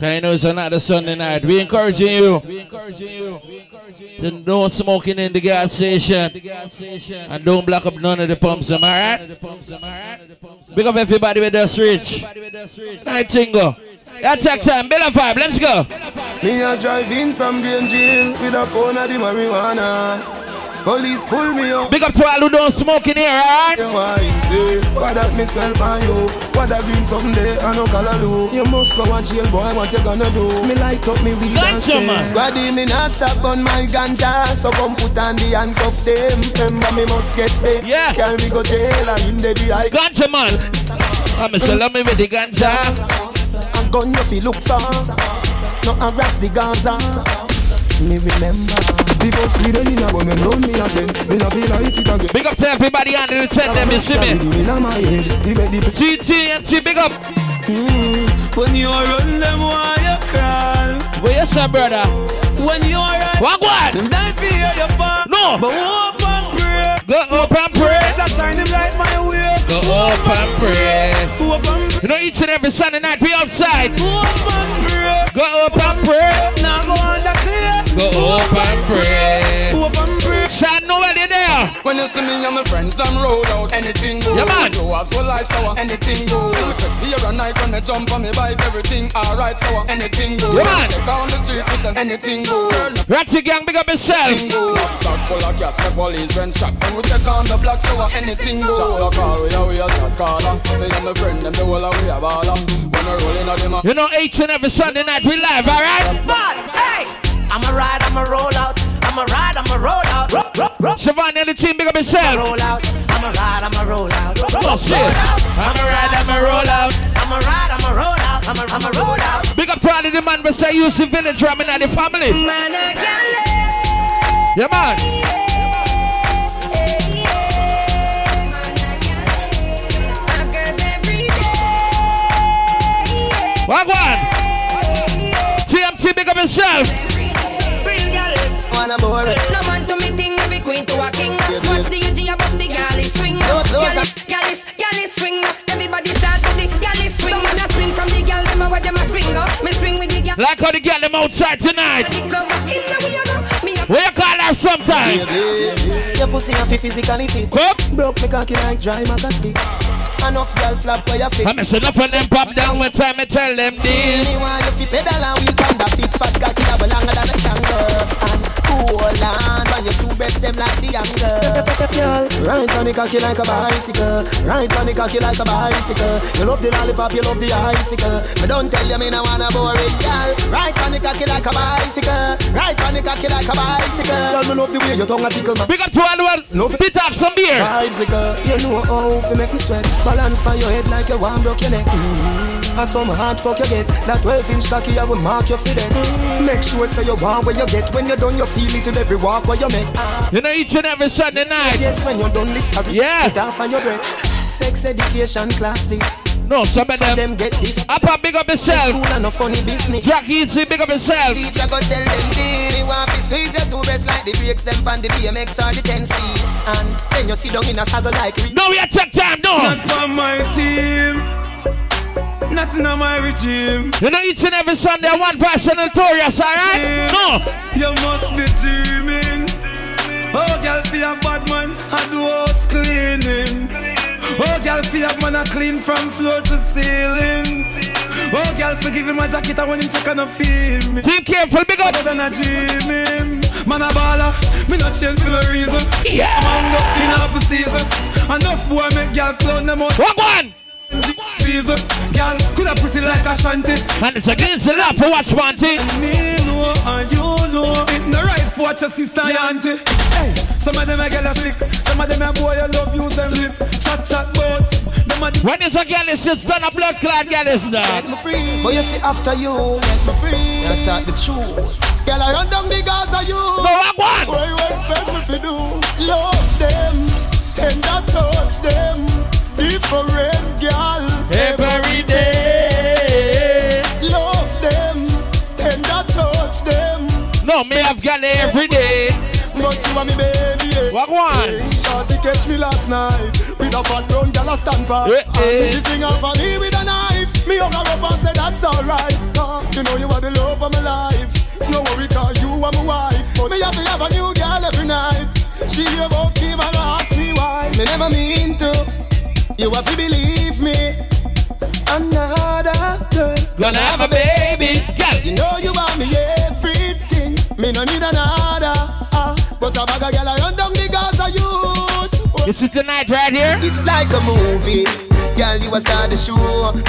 I know it's another Sunday night. We encouraging you. To no smoking in the gas station. And don't block up none of the pumps, am I right? Big up everybody with us rich. Night tingle. Attack time, Bill five, let's go. Me a drive in from Green Jail with a pound of the marijuana. Police pull me up. Big up to all who don't smoke in here, alright? What that me smell by you? What that green someday I no color do? You must go and jail, boy. What you gonna do? Me light up me weed and say, Squaddy me not stop on my ganja, so come put on the handcuff them. Remember me must get paid. Yeah. Carry me go jail and in the DI. Ganja man. I'm a salami me with the ganja. And gun you feel look for. No harass the Gaza. Me remember the boss we done in a but me run me a. Me not feel like it again. Big up to everybody under the tent, them you see me. Inna my head, the bed the TTNT, big up. Mm, when you run them, why you crawl? Where you say, brother? When you right, what what? Them die fear you fall. No. But hope and pray. Go up and pray. Better shine them light my way. Go up and pray. Hope and pray. You know, each and every Sunday night we outside. Hope and pray. Go up and pray. Now go. Go up and pray. Hope and pray. Shine nobody there. When you see me and my friends done roll out, anything goes. Yeah, man. So as well like sour, anything goes. Just be a night when I jump on me bike, everything alright, sour, anything goes. Yeah, man. Check down the street, listen, anything goes. Ratchet gang, big up yourself. Anything goes. Sack full of gas, the police rent strap. When we check on the block, sour, anything goes. Chat the car, we are, we are shot caller. Me and my friend, them the whole of we are baller. When we rolling on them, You know, each and every Sunday night we live, alright? But, hey! I'ma ride, I'ma roll out. I'ma ride, I'ma roll out. Ro- ro- ro- Siobhan and the team, big up yourself. roll out. I'ma ride, I'ma roll out. Ro- Oh, shit. I'ma ride, I'ma roll out. I'ma ride, I'ma roll out. I'ma, I'ma roll out. Big up to all of the man, Mr. Yusuf Village, ramming at the family. Man, I Yeah, man. Wagwan. TMT, big up yourself. Wanna bore it. No man to me thing, every queen to a king. Watch the UG, I bust the galley swing. Those- those Galley, galley, galley swing. Everybody start to the galley swing. Some man a swing from the gal, them a where them a swing up. Me swing with the gal. Like how they get them outside tonight. The club in the way you go. Me a Where you call her sometime? Your pussy fi physically fit. Come. Broke me cocky like dry maca stick. Enough girl flap where you fit. I'm missing enough of them pop down when time I tell them Me this. want you fi pedal and wheel on that big fat cocky that will longer than a kangaroo. And hold on, when you two best them like the angle. Ride on the cocky like a bicycle. Right on the cocky like a bicycle. You love the lollipop, you love the icicle. But don't tell you me no wanna bore it, girl. Ride on the cocky like a bicycle. Right on the cocky like a bicycle. Girl, me love the way your tongue a tickle. Big up to who Love it. spit off some beer. Vibes a, you know how fi make me sweat. Balance by your head like you want broke your neck. Mm-hmm. And some hard fuck you get. That 12 inch cocky I will mark you for that. Make sure say you want where you get. When you're done, you feel it in every walk where you make. You know, each and every Sunday night. Yes, when you're done, list of it. Yeah. Get off on your breath. Sex education class this. No, some of them. Them get this. Up and big up yourself. School and no funny business. Jack Easy, big up yourself. Teacher go tell them this. Me want to squeeze your two breasts like the brakes them on the BMX or the 10 speed. And then you sit down in a saddle like re- No, we are check time, no. Not for my team. Nothing on my regime. You know, each and every Sunday, one version notorious, alright? No. You must be dreaming. Oh, girl, feel a bad man, I do house cleaning. Oh, girl, feel a man, I clean from floor to ceiling. Oh, girl, forgive him my jacket, I want him check and I feel me. Team careful, big up. Better than a dream him. Man, a baller, me not change for no reason. Yeah. Man, up in half a season. Enough boy make girl clown them out. Walk one. Season. Girl, could have pretty like a shanty. And it's against the law for what's wanted. And me know and you know it no right for what your sister and auntie. Hey, some of them a get a stick, some of them a boy you love use them lip. Chat chat bout. Them a When it's a girl, it's just done a blood clot girl, is Set me free. But you see after you, set me free. You talk the truth. Girl, I run down the Gaza you. No, walk one. What you expect me to do? Love them, tender touch them. Different girl. Every day. Love them, tender touch them. No, me have girl every day. But you are me baby. eh. Walk one. Shorty catch me last night with a fat brown girl a stand by. She swing off on me with a knife. Me hug her up and say that's alright. You know you are the love of my life. No worry, cause you are my wife. But me have to have a new girl every night. She about Kim and ask me why. Me never mean to. You have to believe me. Another girl. Gonna have a baby. Girl. You know you want me everything. Me no need another. Uh, but a bag of girl I run down because of you. This is the night right here. It's like a movie. Girl, you a star the show,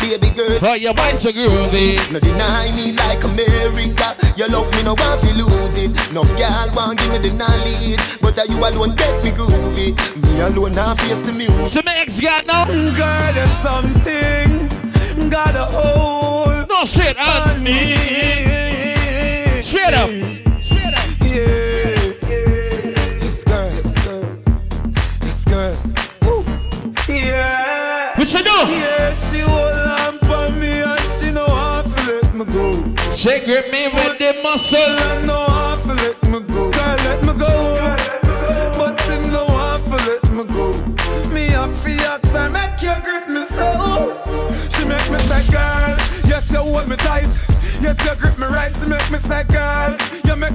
baby girl. Oh, your mind's so groovy. No deny me like America. You love me, no want to lose it. Enough girl want give me the knowledge, but are you alone get me groovy. Me alone now face the music. So my ex got now. Girl, there's something got a hold No shit on on me. Straight up. Yeah. Yeah. She hold on for me and she know how to let me go. She grip me with the muscle. I know how to let me go. Girl, let me go. But she know how to let me go. Me a fiat, I make you grip me so. She make me say, girl, yes, you hold me tight. Yes, you grip me right. She make me say, girl,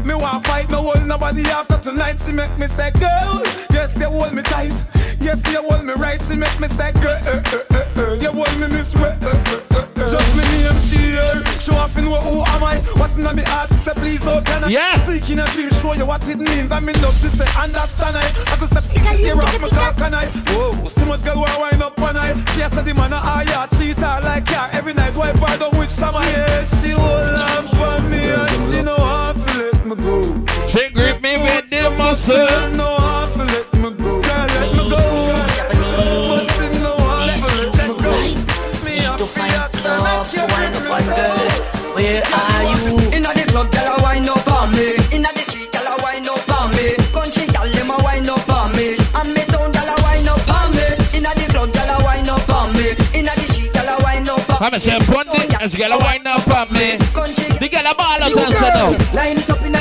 me want fight. No hold nobody after tonight. She make me say, girl, yes, you hold me tight. Yes, you hold me right. She make me say, girl, uh, uh, uh, uh. you hold me this way. Uh, uh, uh, uh. Just me name, she here. Show off in what, who am I? What's in my heart? Say, please, oh, can I? Yeah. Sneak in a dream, show you what it means. I'm in love, she say, understand I. I could step in the ear off my car, can I? Whoa, so much girl want wind up on I. She has said the man a high yard, cheat her like car. Every night wipe her down with shaman. Yeah, she hold on for me and she know the muscle. She know let me go. Girl, let me go. But she know how to let me go. Me a to find fiat, I club make to you wind up on girls. Where are you? Inna the club, gyal a wine up on me. Inna the street, gyal a wine up on me. Country gyal dem a wine up on me. And me town gyal a wine up on me. Inna the club, gyal a wine up on me. Inna the street, gyal a wine up on me. I'm a say one thing, and she gotta wind up on me. The girl a ball out and say no. Line it up in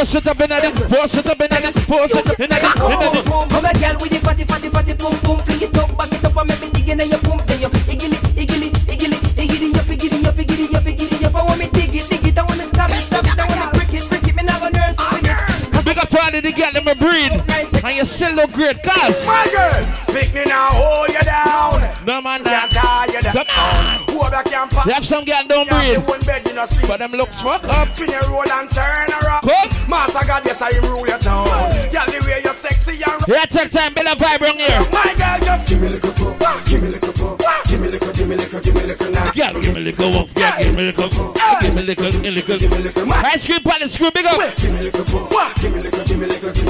force it up in it, force it up in it, force it up in it, in it. Come a girl with the fatty, fatty, fatty, boom, boom. Fling it up, back it up, and make me dig in your boom. Then you iggity, iggity, iggity, iggity up, iggity up, iggity up, iggity up. I want me dig it, dig it. I want me stab it, stab it. I want me break it, break it. Me never nurse with it. Big up to of the girl in my breed. And you still look great, cuz. My girl, pick me now, hold you down. No man, Can't tie you down. Come on. Who back can't pack You have some girl don't breed. one bed in a street. But them looks fuck up. Spin your roll and turn around. Good. Master God, yes, I rule your town. Girl, the way you're sexy and Yeah, take time, build a vibe around here. My girl, just give me a little pop. Give me a little pop. Give me a little, give me a little, give me a little now. Girl, give me a little wolf, girl, give me a little, give me a little, give me a little. Give me a little. Ice cream, palace screw, big up. Give me a little pop. Give me a little, give me a little, give me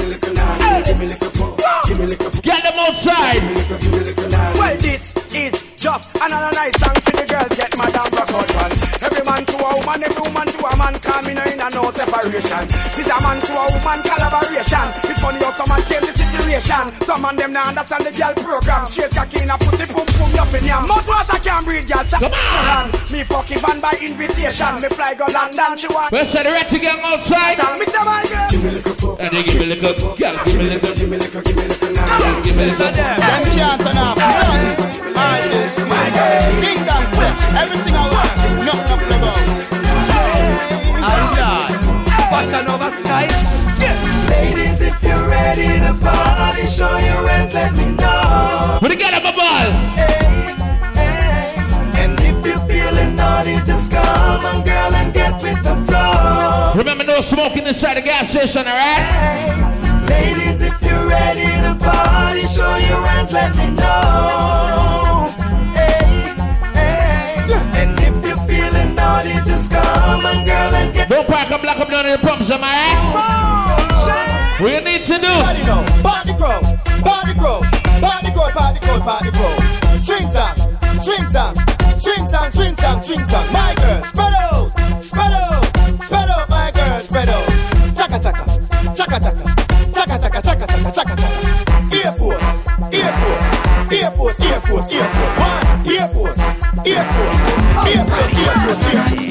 a little Get them outside. Well, this is just another nice song and no a man to a woman collaboration. It's funny how some man change the situation. Some man them now understand the girl program. Straight cocky in a pussy, boom boom, up in yam. Mouth water can't breathe, girl. Come on. Me fucking van by invitation. Me fly go London, she want. Where's the red to get outside? Me tell my girl. Give me a little pop. And they give me a little, girl, give me a little, Give me a little, give me a little now. girl, give me a little. Them can't turn off. Alright, this my girl. Ding dong set. Everything I want. No, style. Ladies, if you're ready to party, show your hands, let me know. What the get up a ball? And if you're feeling naughty, just come on, girl, and get with the flow. Remember, no smoking inside the gas station, alright? Ladies, if you're ready to party, show your hands, let me know. Hey, hey. And if you're feeling naughty, just come on, girl, Don't park up, black up down in the pumps, am I you need to do? Party crowd, party crowd, party crowd, party crowd, party crowd. Swing song, swing song, swing song, swing song, swing song. My girl, spread out, spread out, spread out, my girl, spread out. Chaka chaka, chaka chaka, chaka chaka, chaka chaka, chaka chaka. Air Force, Air Force, Air Force, Air Force, Air Force. One, Air Force, Air Force, Air Force, Air Force, Air Force.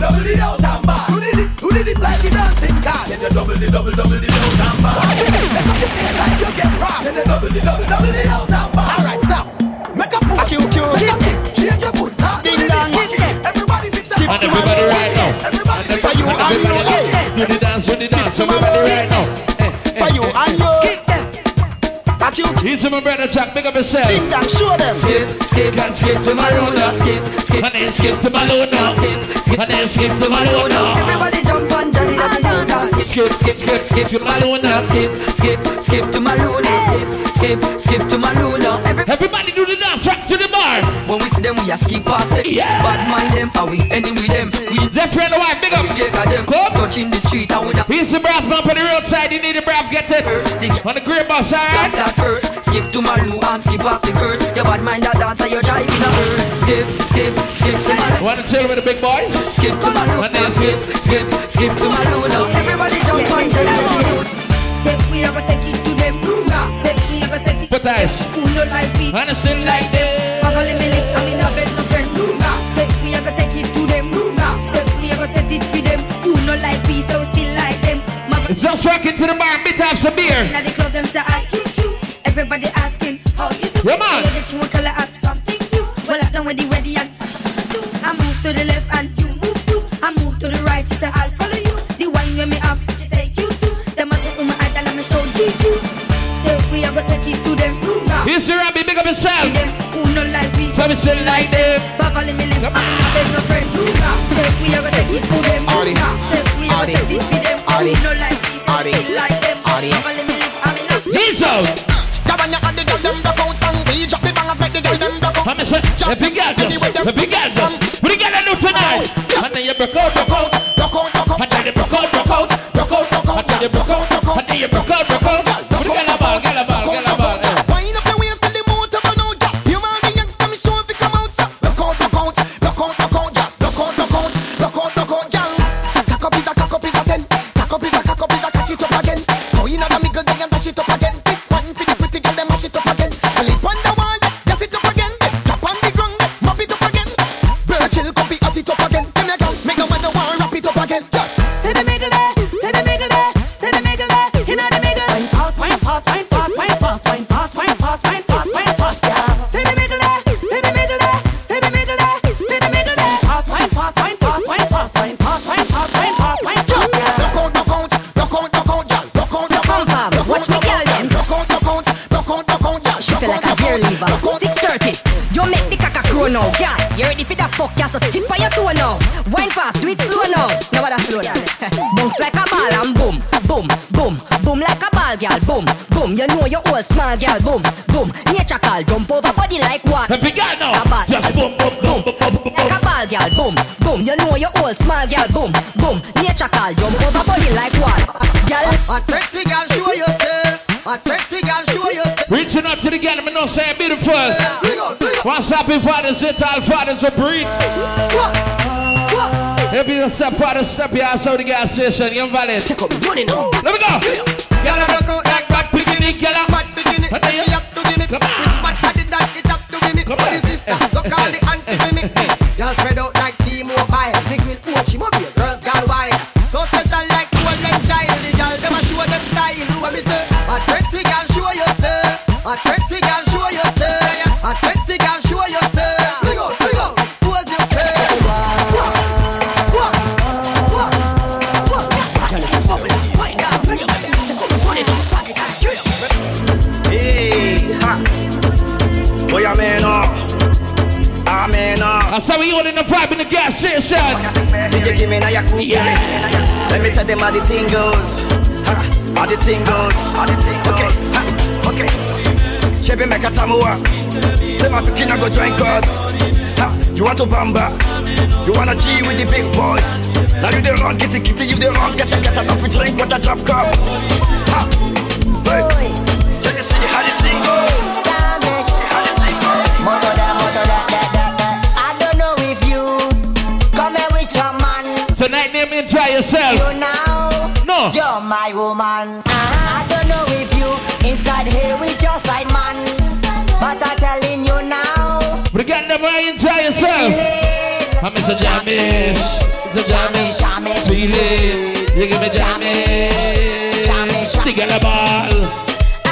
double, the double, double, the out and back. Do the dip, do the dip like the dancing car. Then the double, the double, double, the out and back. Make up your face like you get rocked. Then the double, the double, double, the out and back. Alright, stop. Make a pose. Cute. Make a kick. Shake your foot. Start Ding dong. Skip it. Everybody fix. And everybody right now. Everybody And fix that. everybody, everybody, do the dance, do the dance. Everybody right now. Easy, my brother, Big up yourself. ding dong, show them. Skip, skip, and skip to my luna. Skip, skip, And then skip to Maluna. skip, skip, And then skip to Maluna. Everybody jump on Johnny the Dance. Skip, skip, skip, skip to Maluna. Skip, skip, skip to my luna. Skip, skip, skip to my luna. Every- Everybody do the dance, rock to the bar. When we see them, we a skip past them. Yeah. Bad mind them, and we ending with them. We Jeff friend of wife, big up. take a them. Come. Touching the street, and we da- Here's the brass bump on the roadside. You need a brass, get it. On the great bus, Got alright? that first. Skip to my loo and skip past the curse. Your bad mind a dancer, you're driving a hearse. Skip, skip, skip to my Want to chill with the big boys? Skip to my loo And then skip, skip, skip to my loo now. Everybody jump on Johnny the Dance. Take we a go take it to them. Set we a go set it. Put eyes. Who no like me? And it's still like Mama just rocking to the bar, bit have some beer. Now the club them say I cute you. Everybody asking how you do. Yeah, man. That you want color up something new. Well, I done with the ready and I move to the left and you move too. I move to the right. She say I'll follow you. The wine when me up, she say you too. Them must say um I tell me show you too. Take we I go take it to them. Here's the Rabbi, big up yourself. Them who no like we. So we still like them. Papa let me live. Come I'm in a bed, no friend. Take we I go take it to them. Audi. Take we I go Audi. set it for them. Who no like we, so Audi. still like them. Audi. Papa let me live. I'm in a Jesus. Gavanya and the girl them broke out song. We drop the bangers make the girl them broke out. I'm say, the big girl just, the big girl just. What you gonna do tonight? And then you broke out, broke out. Broke out, broke out. And then you broke out, broke out. Broke out, broke out. And then you broke out, broke out. And then you broke out, broke out. You small, girl. Boom, boom. Nature call, jump over body like what? The big girl now. A ball. Just boom, boom, boom, boom, boom, boom, Like a ball, girl. Boom, boom. You know you old small, girl. Boom, boom. Nature call, jump over body like what? Girl, A sexy girl, show yourself. A sexy girl, show yourself. Reaching out to the girl, me know say beautiful. Bring out, bring out. What's happy fathers, it all fathers a breed. What? What? If you step father, step your ass out the gas station, you're valid. Take up money now. Let me go. Girl, Mad beginning, Them how the thing goes. How the thing goes. Okay, ha, okay. Chevy make a tamua. Say my picking go join God. You want to bamba? You wanna G with the big boys? Now you the wrong, the kitty, you the wrong, get the get enough drink when the drop come. Ha. Try yourself. You now, No. you're my woman. I don't know if you inside here with your side man, but I'm telling you now. We got the boy and try yourself. I'm ah, Mr. Jamish. Mr. Jamish. Jamish. Feel it. You give me Jamish. Jamish. Stick on the ball.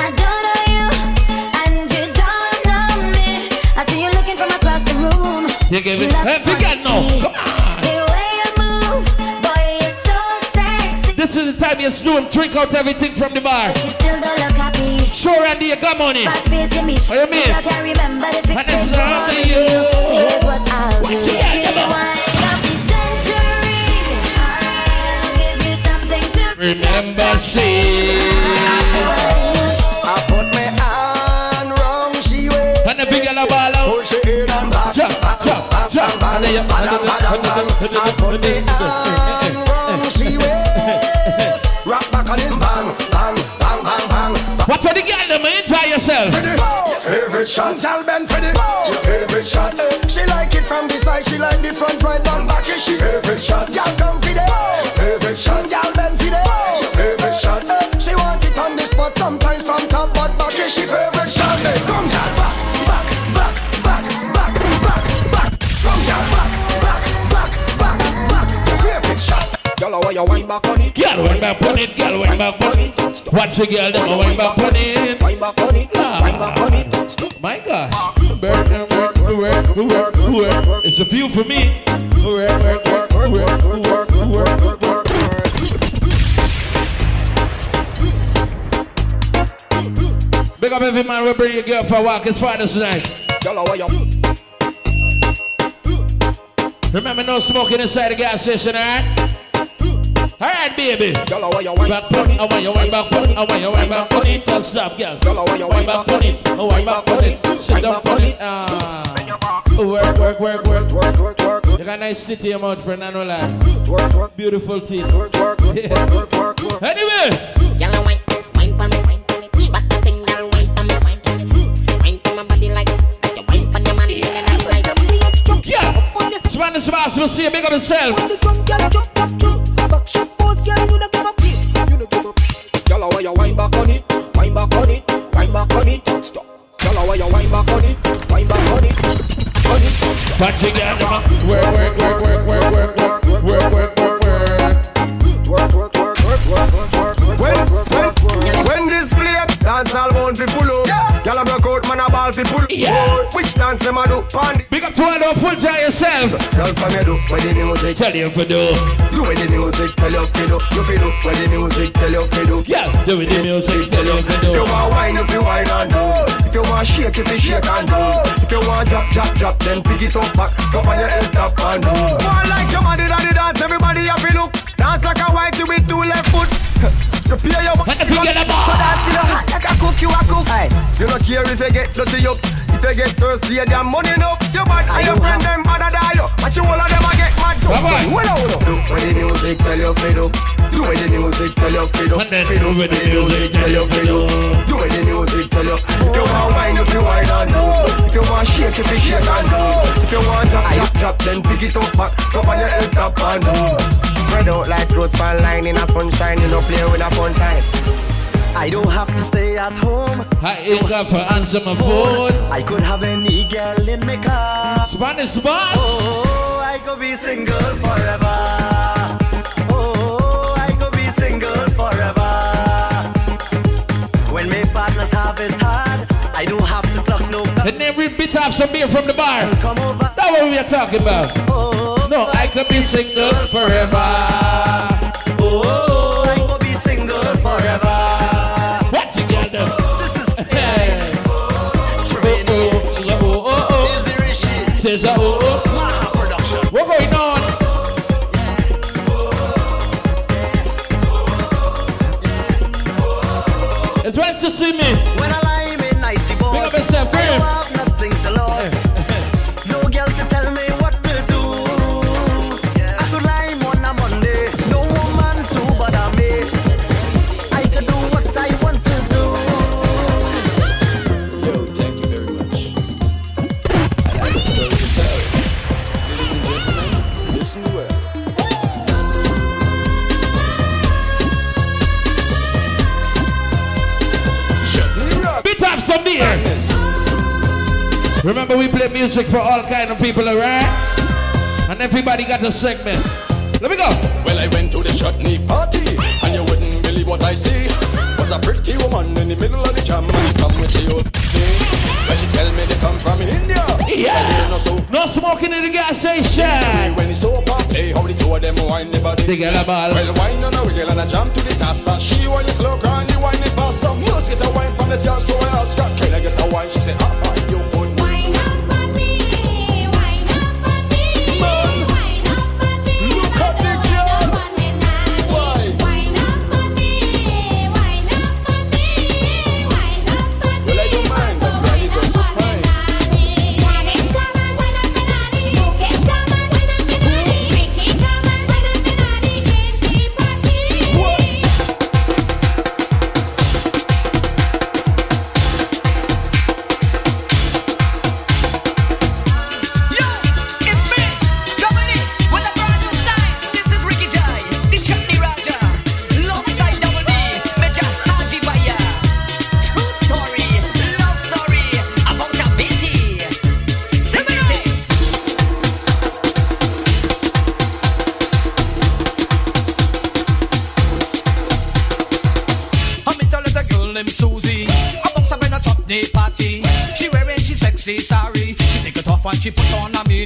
I don't know you, and you don't know me. This is the time you slow and drink out everything from the bar. But you still don't look happy. Sure, Andy, you got money. Fast pace you meet. What you mean? I can't remember the And picture it's not for me, you. you. So here's what I'll What do. you If got, you come on. wind up the century, I'll give you something to Remember, see. I put my hand wrong, she way. And the big yellow ball out. Push it in and back. Jump, jump, jump. And then you- Badam, badam, bang. I put my hand wrong, them? Enjoy yourself. Your favorite shot, tell Ben for the Your favorite shot, she like it from the side, she like the front, right down back. Is she favorite shot? Y'all come for the favorite shot, y'all Ben for the Your favorite shot, she want it on the spot, sometimes from top, but back is she favorite Y'all why you wind back on it? Girl, wind back on it. Girl, wind back on it. Watch the girl, them a wind back on it. Wind back on it, Ah. wind back on it. My gosh. Work, work, work, work, work. It's a few for me. Work, work, work, work, work, work, work. Big up every man, we bring your girl for a walk. It's Friday tonight. Y'all why you Remember, no smoking inside the gas station, alright? Alright, baby. Y'all why you wind Back on it, I want you wind back on it, I want you wind back on it, don't stop, girl. Y'all why you Wind back on it, I wind back on it, sit down on it. Ah, work, work, work, work. Work, work, work, You got a nice city, your mouth friend, I know that. work, work, Beautiful teeth. work, work, work. Anyway, Y'all wine, wine for me, wine for me. Push back the thing, girl, wine for me, wine for me. Wine for my body like, like you wine for your man, like, like, like. yeah. Spanish boss will see you big up yourself. Y'all why you wind back on it, wind back on it, wind back on it, stop. Y'all why you wind back on it, wind back on it, on it, stop. Watch you girl, them a work, work, work, work, work, work, work, work, work, work, work. Work, work, work, work, work, work, work, work, When, work, work, work, work. when this play, dance all bound fi full up. Gyal a broke out, man a ball fi pull. Yeah. Which dance them a do? Pandy. Big up to all the full time yourself. Girl from you do, where the music. Tell you for do. Do where the music tell you fi do. You fi do, where the music tell you fi do. Yeah, do with the music, tell you for If you do. want wine, if you wine and do. If you want shake, if you shake and do. If you want drop, drop, drop, then pick it up back. Up on your head top and do. One like your body, daddy dance, everybody have to look. Dance like a white with two left foot. You pay your And the big yellow So dance in the hot like a cook, you a cook. Aye. You not care if you get dirty up. If you get thirsty, you damn money enough. Your bad and your friend them bad die you. But you all of them a get mad too. Come on. So, well, hold up. Do when the music tell you fit up. Do when the music tell you fit up. And then Fit up when the music tell you fit up. Do when the music tell you. If you want wine, if you wine and do. If you want shake, if you shake and do. If you want drop, drop, drop, then pick it up back. Up on your head top and do. Spread out like clothes pan line in a sunshine. You know play with a fun time. I don't have to stay at home. I ain't got for answer my phone. I could have any girl in my car. Spanish boss. Oh, I could be single forever. Oh, I could be single forever. When my partners have it And then we bit off some beer from the bar. That's what we are talking about. Oh, No, I could be single forever. oh, I could be single forever. Watch you them. This is Hey. Oh, oh, oh, oh, oh. Easy Rishi. Says a oh, oh. Production. What going on? It's nice to see me. the. Remember, we play music for all kind of people, alright? And everybody got a segment. Let me go. Well, I went to the chutney party, and you wouldn't believe what I see. Was a pretty woman in the middle of the jam, and she come with the old thing. When she tell me they come from India, yeah. No, so. no smoking in the gas station. When it's over, Hey, how the two of them wine the body. They get a ball. Well, wine on a wheel and a jump to the tassa. She wine slow, grind the wine faster. Must get a wine from this girl, so I ask her, can I get a wine? She say, ah. She put on a me.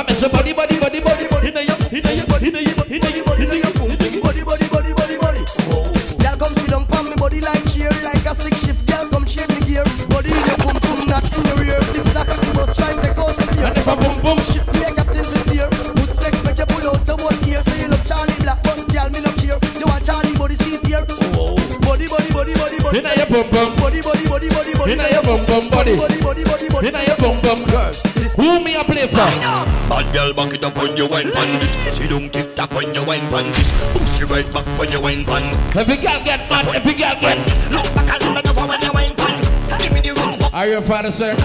I miss your body, body, body, body, body. Inna your, inna your, inna your, inna your, inna your bum bum. Body, body, body, body, body. Girl, come sit down pon me body like chair, like a stick shift. Girl, come change me gear. Body in your bum bum, not in your rear. This is not a bus drive, take out the gear. And if a bum bum. Ship me a captain for steer. Good sex make you pull out the one ear. So you love Charlie Black, but girl me no care. You want Charlie body seat here. Body, body, body, body, body. Inna your bum bum. Body, body, body, body, body. Inna your bum bum, body. Body, body, body, Who me a play for? Bad girl, back it up when you wine pan this. See don't tick tock when you wine pan this. Push it right back when you wine pan. Every girl get mad, every girl get. Look back and bend over when you wine pan. Give me the room. Are you a father, sir?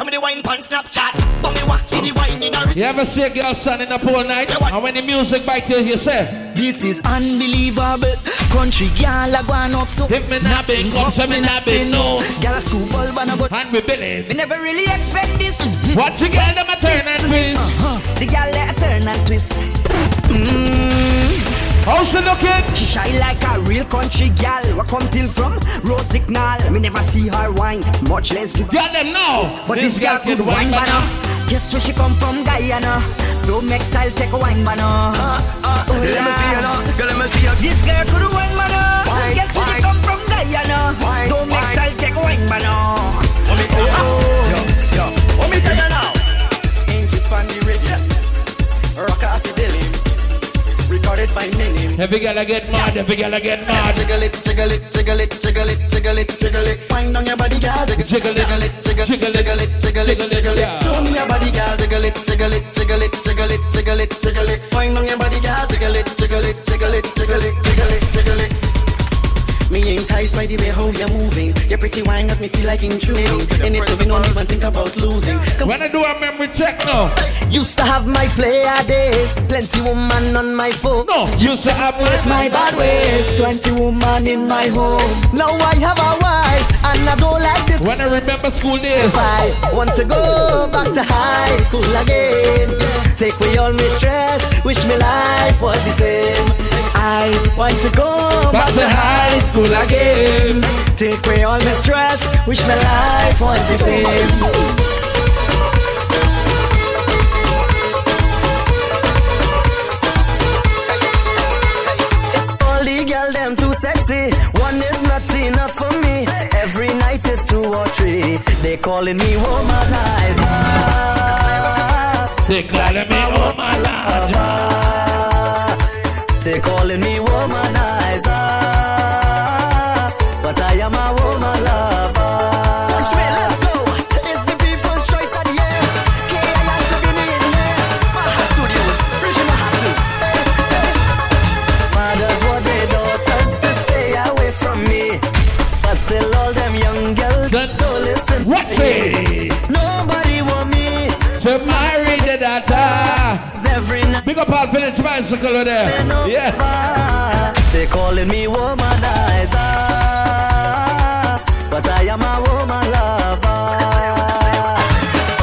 Girl comes from the wine pan Snapchat. But me want see the wine in her. You ever see a girl standing up all night? And when the music bite you, you say, This is unbelievable. Country girl a gone up so. If me not been come, so me not been no. Girl a school ball but but. And we Billy. Me never really expect this. Watch you girl, them a turn and twist. Uh-huh. The girl let her turn and twist. Mm. How's she looking? She shy like a real country gal. Where come till from? Road signal. Me never see her wine, much less give. Got them now. But this, girl could wine banner. Guess where she come from, Guyana. Don't make style take a wine banner. Uh, uh, oh, Let me see you now. Girl, let me see you. This girl could wine banner. Wine, Guess where she come from, Guyana. Wine, Don't make wine. style take a wine banner. Let me tell you now. Yo, yo. Let me tell you now. Recorded by Minim. Every girl I get mad, every girl I get mad. Jiggle it, jiggle it, jiggle it, jiggle it, jiggle it, jiggle it. Find on your body, girl. Jiggle, it, jiggle it, jiggle, it, jiggle it, jiggle it, it, jiggle it. Show me your body, girl. Jiggle it, jiggle it, jiggle it, jiggle it, jiggle it, jiggle it. Find on your body, girl. Jiggle it, jiggle it, jiggle it, jiggle it, jiggle it, jiggle it. Me enticed by the way how you're moving. Your pretty wine got me feel like intruding. In it, we don't even think about losing. When I do a memory check now. Used to have my player days. Plenty woman on my phone. No, used to have With my bad ways. 20 woman in my home. Now I have a wife. And I don't like this. When I remember school days. If I want to go back to high school again. Take away all my stress. Wish me life was the same. I want to go back, to high school again. Take away all my stress. Wish my life was the same. All the girl them too sexy. One is not enough for me. Every night is two or three. They calling me womanizer. They calling me my lord. They calling me womanizer. Bicycle there. Yeah. They calling me womanizer, but I am a woman lover.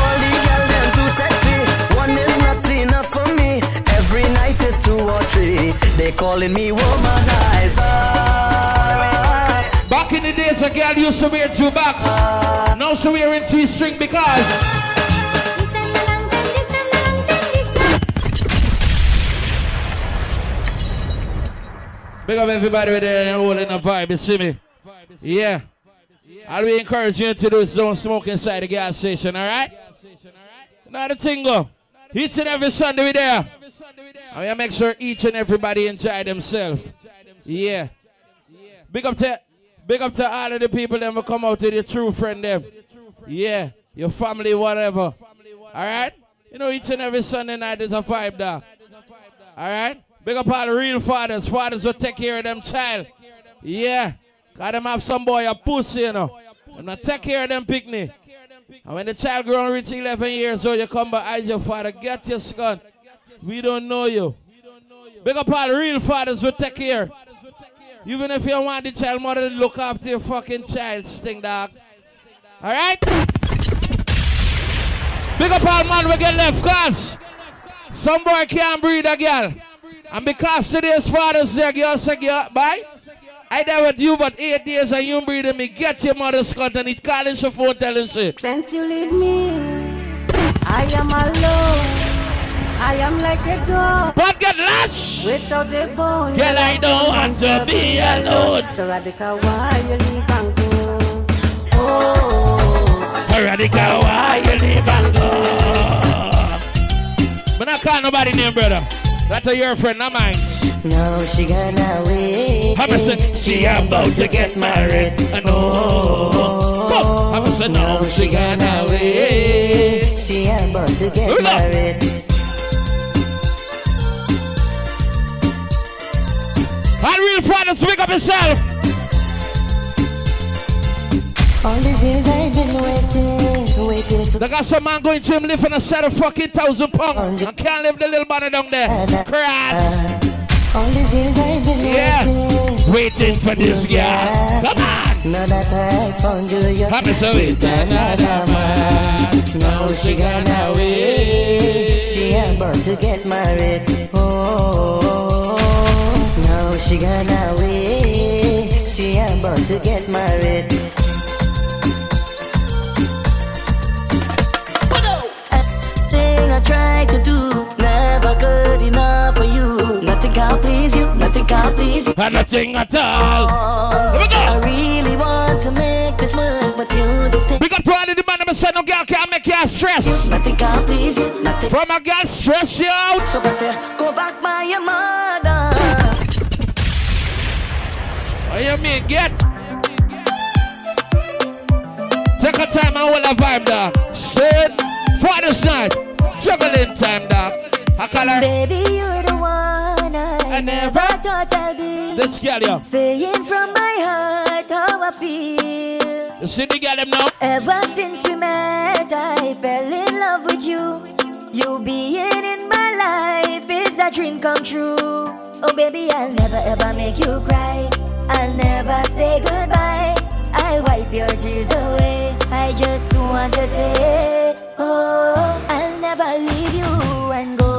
All the girls them too sexy, one is not enough for me. Every night is two or three. They calling me womanizer. Back in the days, a girl used to wear two box. Now she wearing three string because. Big up everybody with there and all in the vibe, you see me? Yeah. I'll be encouraging you to do is don't smoke inside the gas station, alright? Now the thing go. Each and every Sunday we there. I mean, make sure each and everybody enjoy themselves. Yeah. Big up to big up to all of the people that will come out to your true friend them. Yeah. Your family, whatever. Alright? You know, each and every Sunday night there's a vibe there. Alright? Big up all the real fathers. Fathers will take care of them child. Yeah. Cause them have some boy a pussy, you know. And I take care of them picnic. And when the child grown reach 11 years old, you come by as your father, get your son. We don't know you. Big up all the real fathers will take care. Even if you want the child mother to look after your fucking child, sting dog. Alright? Big up all man we get left cause some boy can't breed a girl. And because today's father's day, girl say, girl, bye. I there with you, but eight days and you breathing me. Get your mother's cut and it calling your phone telling shit. Since you leave me, I am alone. I am like a dog. But get lost. Without a bone. Girl, I don't want to be alone. So radical, why you leave and go? Oh. Radical, why you leave and go? But not call nobody name, brother. That's a your friend, not mine. No, she gonna wait. Have a say, she about to get married. I know. Have a say, no, she gonna wait. She about to get married. All real fathers, wake up yourself. All these years I've been waiting, waiting for. They got some man going to him living a set of fucking thousand pounds I can't live the little banner down there. Crash. All these years I've been Yeah. waiting, Waiting for this girl. Come on. Now that I found you, you're Happy so with another man. Now she gonna wait. She about to get married. Oh, now she gonna wait. She about to get married. Please you. And nothing at all. Here we go. I really want to make this work, but you this thing. We got to all the man that say no girl can't make you stress. Nothing can please you, nothing. From a girl stress you out. So I say, go back by your mother. What you mean, get? Take a time and hold a vibe, dog. Shit. Father's night. Juggling time, dog. I call her. Baby, you're the one I, I never thought I'd be. This girl. Saying from my heart how I feel. You see the girl them now? Ever since we met, I fell in love with you. You being in my life is a dream come true. Oh, baby, I'll never ever make you cry. I'll never say goodbye. I'll wipe your tears away. I just want to say, oh, I'll never leave you and go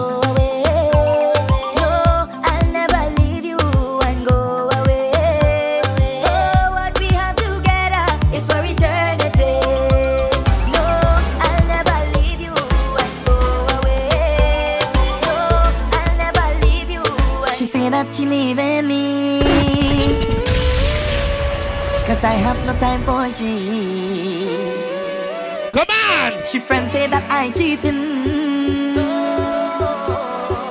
That she leaving me. Cause I have no time for she. Come on! She friends say that I cheating.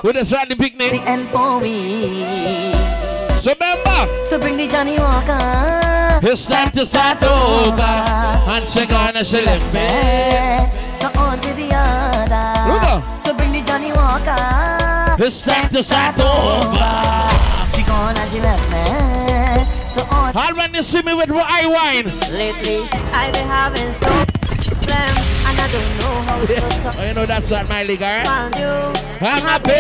With a Sandy picnic. The end for me. So remember. So bring the Johnnie Walker. It's time to start over. And she gonna she left me. So on to the other. So bring the Johnnie Walker. It's time to start over. She gone and she left me. So on. All when you see me with I wine. Lately, I've been having some and I don't know how to. Oh, you know that's not my league, alright? Found you, I'm happy.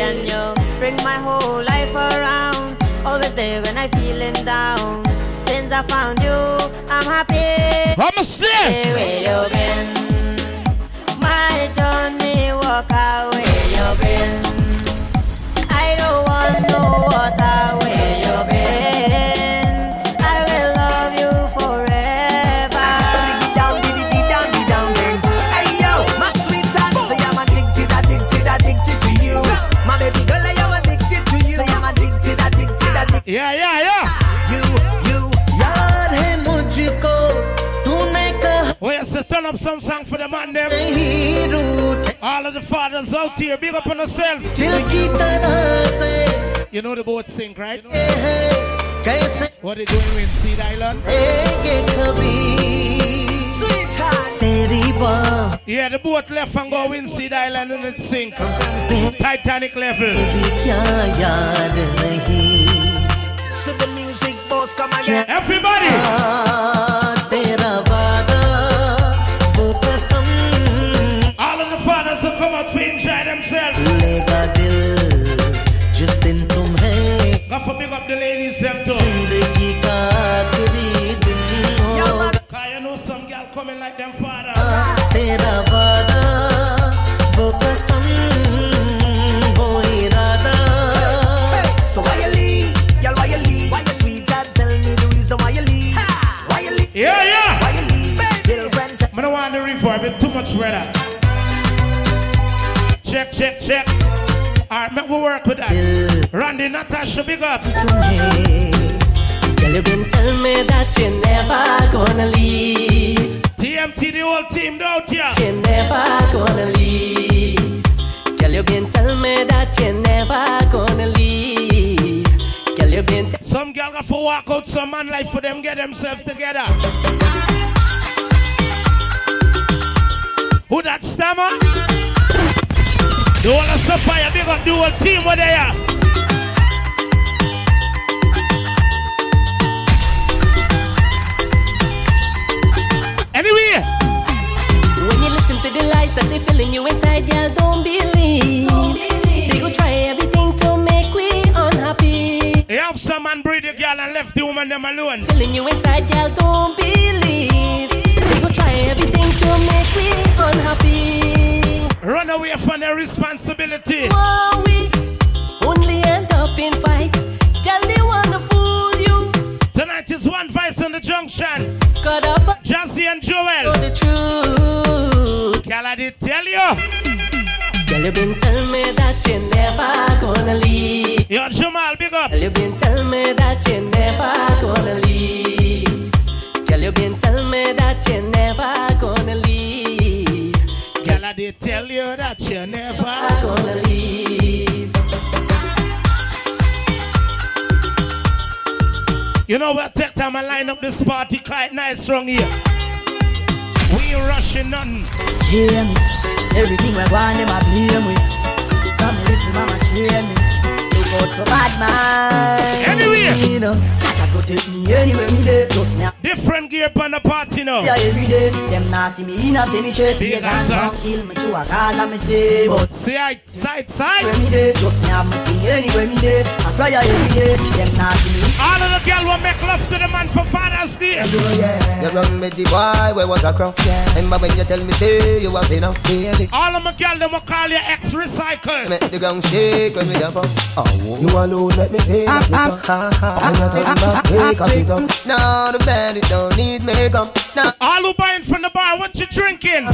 and you bring my whole life around. Always there when I feeling down. Since I found you, I'm happy. I'm a slave. Where you been? My where you been? I don't want no water, turn up some song for the man them. All of the fathers out here, big up on yourself. You know the boat sink, right? What they doing in Seed Island? Yeah, the boat left and go in Seed Island and it sink. Titanic level. Everybody! come out to enjoy themselves. लेगा दिल have to big up the ladies them too. जिंदगी का आखिरी दिन हो Cause you know some girl coming like them father. तेरा वादा वो कसम वो इरादा So why you leave? Girl, why you leave? Why you sweet? God, tell me the reason why you leave. Why you leave? Yeah, yeah. Why you leave? Little friend, I don't want the reverb, it's too much brother. Check, check, check. Alright, make we work with that. Randy Natasha, big up. Girl, you been tell me that you're never gonna leave. TMT, the whole team, don't ya? You're never gonna leave. Girl, you been tell me that you're never gonna leave. Girl, you been t- Some girl got to walk out some man life for them get themselves together. Who that stammer? The whole of Sapphire, big up the whole team over there. Anyway, When you listen to the lies that they filling you inside, girl, don't believe. They go try everything to make we unhappy. you have some man breed the girl and left the woman them alone. Filling you inside, girl, don't believe. They go try everything to make we unhappy. Run away from their responsibility. Oh, we only end up in fight. Girl, they wanna fool you. Tonight is one vice on the junction. Got up Jassy and Joel. the truth. Girl, I did tell you. Girl, you been tell me that you're never gonna leave. Yo, Jamal, big up. Girl, you been tell me that you're never gonna leave. Girl, you been tell me that you're never gonna leave. Girl, I did tell you that you never gonna leave. You know what? Take time and line up this party quite nice strong here. We ain't rushing nothing. Jamie, everything we're want them a blame we. From little mama. Look out for bad man. Anyway. You know, Chacha protect me anywhere me there. Just me. Different gear on the party now. Yeah, every day. Them nah see me in a cemetery. Big Big answer. and kill me through a Gaza me say. But See, I side side. where me there, just me have my thing anywhere me there. I cry every day. Them nah see me. All of the girl will make love to the man for Father's Day. Yeah. You run with the boy where was a crop. Remember when you tell me say you was enough baby. All of my girl, them will call you ex-recycle. Make the ground shake when we jump up. Oh, you alone let me feel it up. Ha ha. When you turn back, wake up it up. Now the band it don't need makeup. Now All who buying from the bar, what you drinking?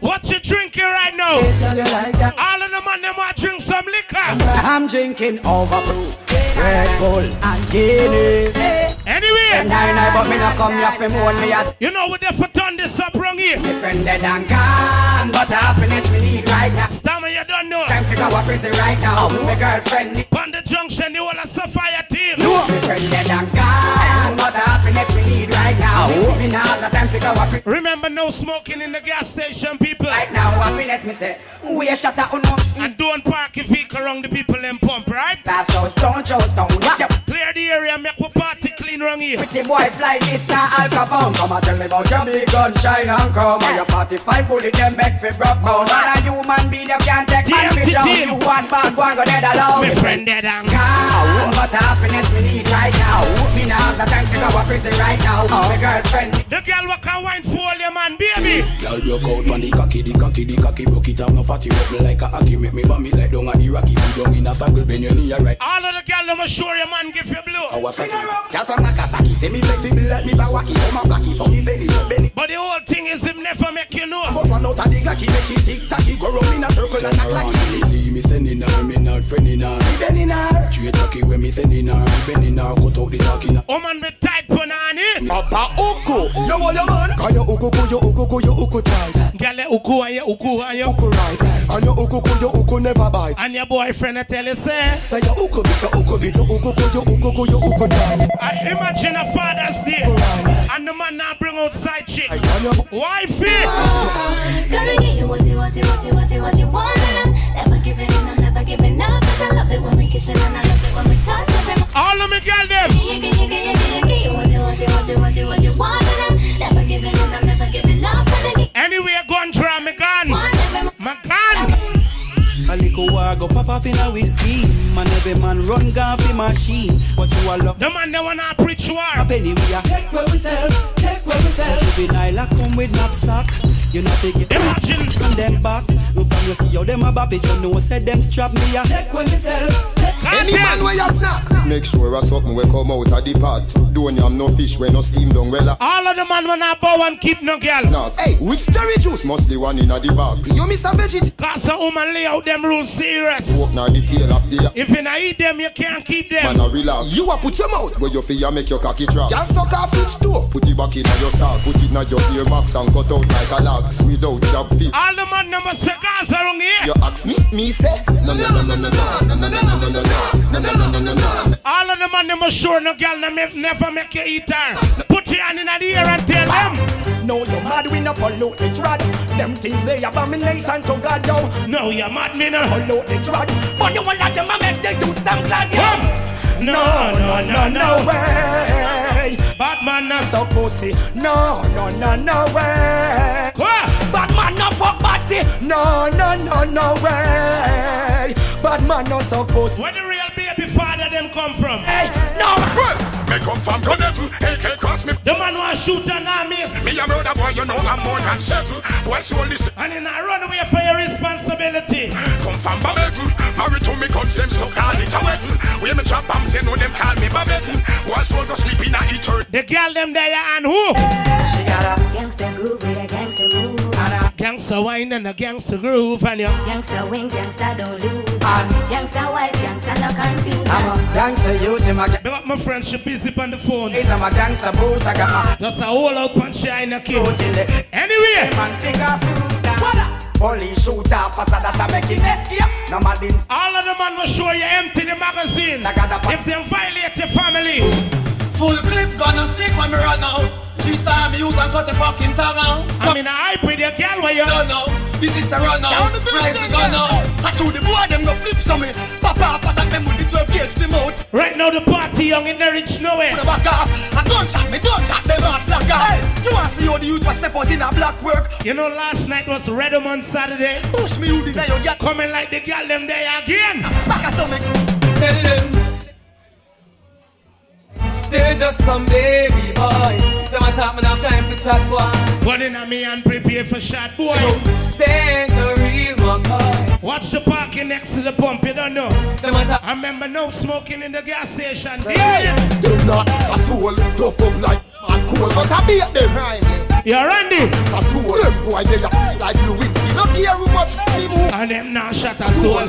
What you drinking right now? All of the man, them want drink some liquor. I'm drinking overproof, Red Bull and Guinness. Anyway, And I know, but me not come here for moan me at you know what they for turn this up wrong here. me friend dead and gone, but happiness me need right now. Stammer, you don't know. Time to go a prison right now. My girlfriend On the junction, the whole of Sapphire team. No, me friend dead and gone, but happiness me need right now. Me now the time to go a prison Remember, no smoking in the gas station, people. right now. Happiness me say, we a shut up, oh, no. And don't park your vehicle around the people them pump, right? That's how stone, show stone. Yep. Clear the area, make we party clean wrong here. Pretty boy fly this now Al Capone Come and tell me about your big gun shine and come And your 45 bullet them back for broke bone And a human being you can't take man TMT fi down team. You one bad one go dead alone Me friend dead and Cow, but happiness me need right now Me now have the time to go a prison right now oh. My girlfriend The girl what can wine for all your man, baby. Girl broke out on the cocky, the cocky, the cocky broke it out. No fatty up me like a hockey, make me vomit like down a Iraqi. Sit down in a circle, bend your knee right. All of the girl them assure your man give you blue. I was like, girl from Nagasaki, say me flexible like me Bawaki. I'm a blacky, so me belly, belly. But the whole thing is him never make you know. Bust one out of the glocky, make she tick tacky, go round in a circle and act like Lily, me sending her, me not friending her. Me bending her. Straight tacky when me sending her, me bending her, cut out the talking. Woman oh be tight punani. Papa Uku, you want your man? Cause you Uku, you Uku, you Uku tight. Girl, you uku and you uku and Uku right, and you Uku, you Uku never bite. And your boyfriend I tell you say. Say you Uku bit, you Uku bit, you Uku, you Uku, you Uku tight. I imagine a Father's Day. And the man now bring out side chick. Wifey. Ah, Gonna get you what you what you what you what you what you want and I'm never giving in, I'm never giving up Cause I love it when we kissing and I love it when we touch every All of me girl them Anyway, gun draw me gun. My gun. A little war go pop off in a whiskey. Man, every man run gone fi machine. But you a love. The man they wanna preach war. A penny we a take where we sell, take where we. Juvenile a come with knapsack. You know they get Imagine on them back. Look from you see how them a bop it. You know said them strap me a take where we sell. Any man where you snack, make sure a something will come out of the pot. Don't yam no fish when no steam down well. a All of the man wanna bow and keep no girl. Snack. Hey, which cherry juice must the one in a the box? You miss a veget. Cause a woman lay out them rules serious. Walk na the tail of the uh. If you not eat them, you can't keep them. man a relax. You a put your mouth where you feel make your cocky trap. Can suck off each toe. Put it back in your sock. Put it in your ear box and cut out like a lax without job feet. All the man number cigars around here. You ask me, me say no no no no no no no no no no no no no no no no no no. All of the man them sure no girl them never make you eat her. Put your hand in the ear and tell them. No, you mad we no pollute the trad. Them things they abomination to God, yo. No, you mad me no. Pollute the trad. But you will let them a make the dudes them glad, yo. No, no, no, no way. Bad man not so pussy. No, no, no, no way. Bad man no fuck body. No, no, no, no way. Bad man no so pussy. Where the real baby father them come from? Hey, no. Me come from Gun Heaven, AK cross me. The man want shoot and not miss. Me a murder boy, you know I'm more than seven. Boy, so listen. And in a run away for your responsibility. Come from Babette, married to me guns, them so call it a wedding. We me chop bombs, you know them call me Babette. Boy, so go sleep in a eater. The girl them there and who? She got a gangster groove with a gangster move. Gangster wine and a gangster groove and you. Gangster win, gangster don't lose. Gangster wise, gangster no confuse. I'm a gangster youth, I'm a Big up my friend, she busy on the phone. He's a gangster boot, I got my Just a whole out punch in a kid. Anyway. man think of food. Police shoot off a that I make it escape. No man didn't All of the man will show you empty the magazine. If them violate your family. Full clip gonna stick when me run out. She start me use and cut the fucking tongue out. I mean, I hype with your girl where you don't know. This is a run out. Sound the Rise the gun out. I told the boy them go flip some me. Papa, attack them with the 12 gauge the mouth. Right now the party young in the rich nowhere. The back off. I don't shot me, don't shot them out black Hey, you want to see how the youth was step out in a black work? You know, last night was Redom on Saturday. Push me, you did you get coming like the girl them there again. Back a stomach. Tell them. They're just some baby boy. Them a talk me now time for chat boy. Gun in a me and prepare for shot boy. They ain't no real one boy. Watch the parking next to the pump, you don't know. Them. I remember no smoking in the gas station. Hey, them not a soul, tough up like man cool, but I beat them. You're Randy. A soul, them boy they like Lewinsky. Not care how much they move. And them now shot a soul.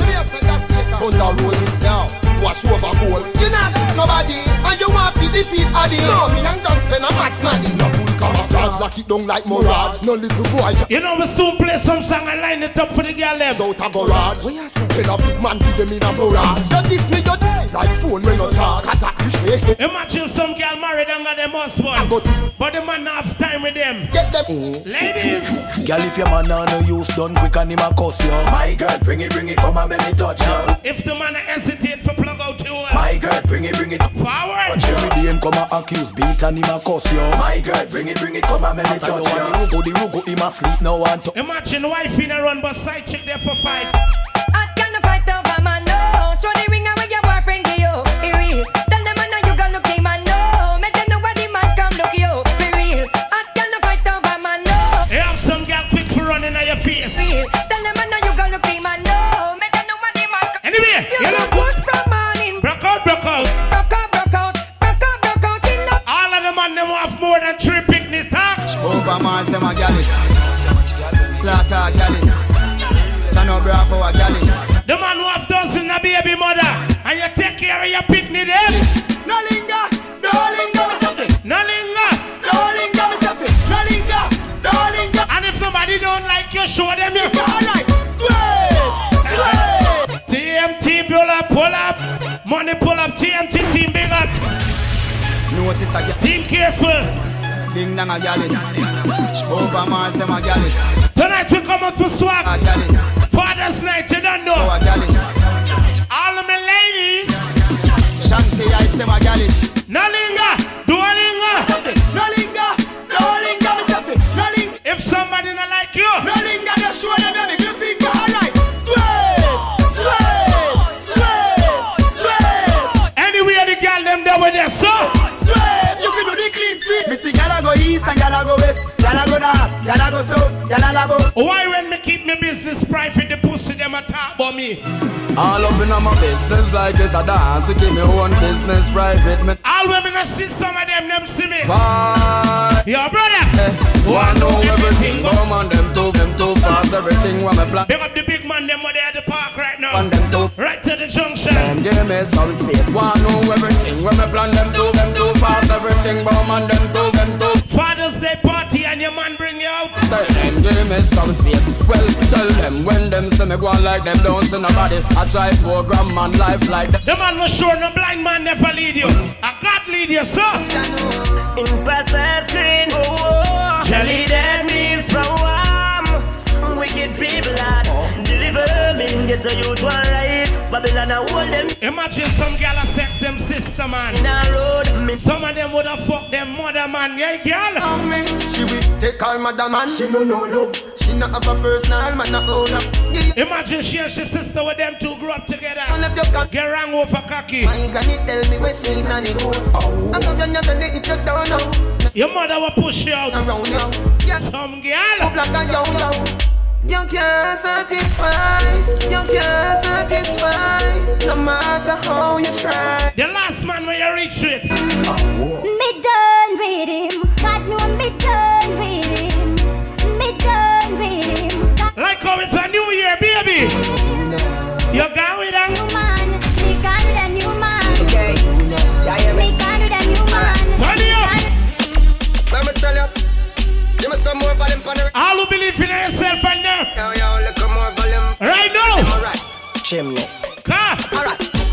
Thunder roll now, wash over goal. You not nobody, and you want defeat Addy. No, me and don't spend a max money. No full camouflage, lock it down like mirage. No little boy. You know we soon play some song and line it up for the girl them. Out a garage. When a big man give them in a barrage. You diss me, you like phone when no charge. Cause I Imagine some girl married and got them husband. But the man not have time with them. Get them. Ladies. Girl, if your man on no use done quick and him a cuss you. My girl, bring it, bring it, come and make me touch you. If the man hesitate for plug out your My girl, bring it, bring it. Forward. Touch every day and come and accuse beat and him a cuss you. My girl, bring it, bring it, come and make me touch you. Rugo, the rugo, him a sleep now and to. Imagine wife in a run but side chick there for fight. I can't fight over man, no. Show the ring Over Mars, them a gallis. Slaughter gallis. Chano Bravo a gallis. The man who have dozen a baby mother and you take care of your picnic them. No linger, no linger, fi. No linger. No linger, fi. No linger, no linger. And if nobody don't like you, show them you. Alright, sweat, sweat. TMT pull up, pull up. Money pull up, TMT team big us. Notice a gal. Team careful. Ding dang a gallis. Over Mars, them a gallis. Tonight we come out for swag. A gallis. Father's night, you don't know. Oh, a gallis. All of my ladies. Shanty, I say a gallis. No linger. Do a linger. No linger, no linger. No linger, If somebody not like you. no linger. Just show them me middle finger. Alright, Y'all go so, y'all love Why when me keep me business private, the pussy them attack talk about me? All up in my business like it's a dance. You keep me own business private. Me All women I see some of them, them see me. Fine. Yo, brother. Eh, Wanna know everything, but man, them too, them too fast. Everything what me plan. Big up the big man, them where they at the park right now. And them too. Right to the junction. Them give me some space. Wanna know everything when me plan. Them too, them too fast. Everything, but man, them too, them too. Father's Day party and your man bring you out. Tell them, give me some space. Well, tell them when them see me go on like them don't see nobody. I try program man life like that. The man was sure no blind man never lead you. A God lead you, sir. In past the screen, oh, oh. Jelly that means from warm. Wicked people are deliver me, get a youth one rise. Babylon, I hold them. Imagine some gal a sex them sister man. In a road, me. Some of them would have fucked them mother man. Yeah, girl. Love me, she will take her mother man. She no no love. She not have a personal man, not own up. Imagine she and she sister with them two grew up together. And if you can Get wrong over cocky. My granny tell me we sing and it goes. I love you never if you don't know. Your mother will push you out. Around you, yes. Some girl. Up like a yo yo. You can't satisfy, you can't satisfy, no matter how you try. The last man where you reach it. Me done with him. God know me done with him. Me done with him. God Like how it's a new year, baby. You gone with her? All who believe in yourself and there. Yo, yo, look more volume. Right now. Chimney. Car.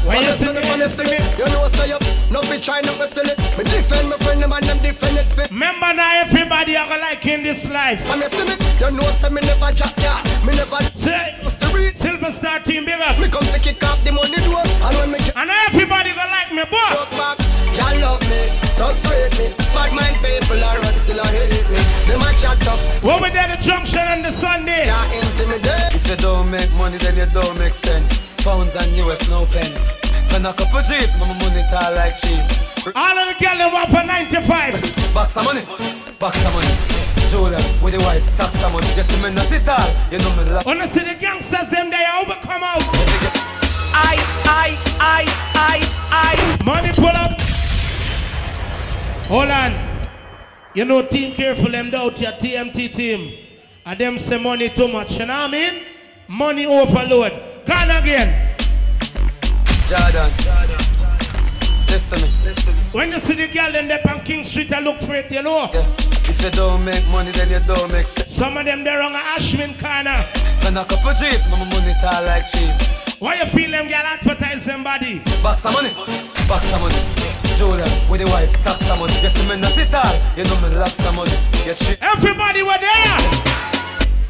When you see me, wanna see me. You know, so you no fit try, no fit silly. Me defend my friend, them and them defend it fit. Remember now, everybody are gonna like in this life. When you see me, you know, so me never drop ya. Me never Say, to read. Silver Star team, big up. Me come to kick off the money door, and when me And everybody gonna like me, boy. Look y'all love me, talk sweet me. Bad mind people are run still a hate me. Them a chat up, What we there the junction on the Sunday? can't intimidate. If you don't make money, then you don't make sense. Pounds and US, no pence. Spend a couple G's, mama money tall like cheese. All of the girls they want for 95. Box of money, box of money. Julia with the white socks of money. You see me not it all, you know me love. Wanna see the gangsters them they over come out. I, I, I, I, I. Money pull up. Hold on. You know team careful them out your TMT team. And them say money too much, you know what I mean? Money overload. Gone again. Jordan, listen to me. When you see the girl in there on King Street, I look for it, you know. Yeah. If you don't make money, then you don't make sense. Some of them they're on a Ashman corner. Spend a couple G's, mama money tall like cheese. Why you feel them girl advertise them body? Box of money, box of money. Julia with the white socks of money. You see me not it all, you know me lots of money. You cheat. Everybody were there.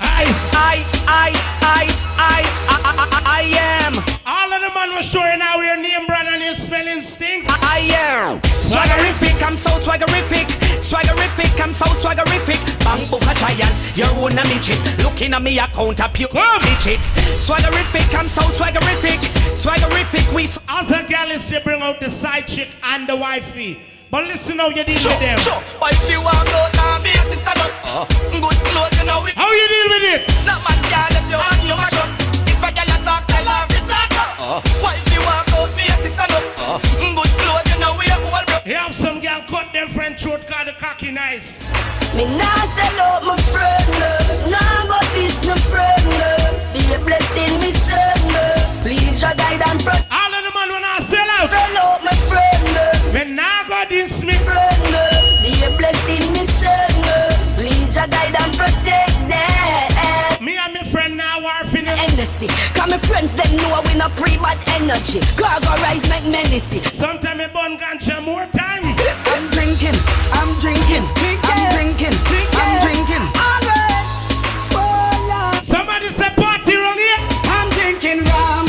I, I, I, I, I, I, I, I am. all of the man was showing how your name brand and your spelling stink. I am swaggerific, I'm so swaggerific, swaggerific, I'm so swaggerific. Bang book a giant, your own a midget. Looking at me account a pure digit. Swaggerific, I'm so swaggerific, swaggerific. We As a girl is they bring out the side chick and the wifey. But listen how you deal with them. But if you want go now, be a sister done. Good clothes, you know it. How you deal with it? No man can if you want you mash up. If a girl a talk, tell her to talk up. Ah. What if you want go be a sister done. Good clothes, you know we have all bro. You have some girl cut them friend throat called the cocky nice. Me nah sell out my friend, no. nah but this my friend. no. Be a blessing, me son. no. Please your guide and front. All of the man when I sell out. Sell out my friend, no. Me nah go this me. friend. no. Be a blessing, me son. no. Please your guide and protect them. Me and my friend now war for them. Hennessy, cause my friends them know we not pre bad energy. Cargo rise make menacey. Sometimes me bun ganja more time. I'm drinking, I'm drinking, I'm drinking, I'm drinking. I'm drinking. Oh, Somebody say party wrong here. I'm drinking rum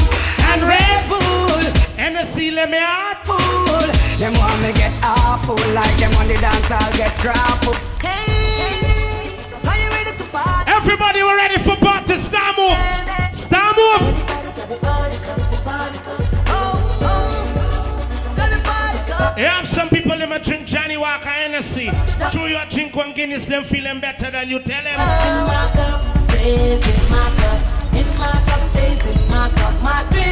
And Red Bull. And the seal me heart. Fool. Them want me get awful like them on the dance I'll get grappled. Hey, are you ready to party? Everybody we're ready for party. Star move. Star move. You have some people them a drink Johnnie Walker Hennessy. True you a drink one Guinness, them feeling better than you tell them. stays in my cup. In my cup, stays in my cup. My drink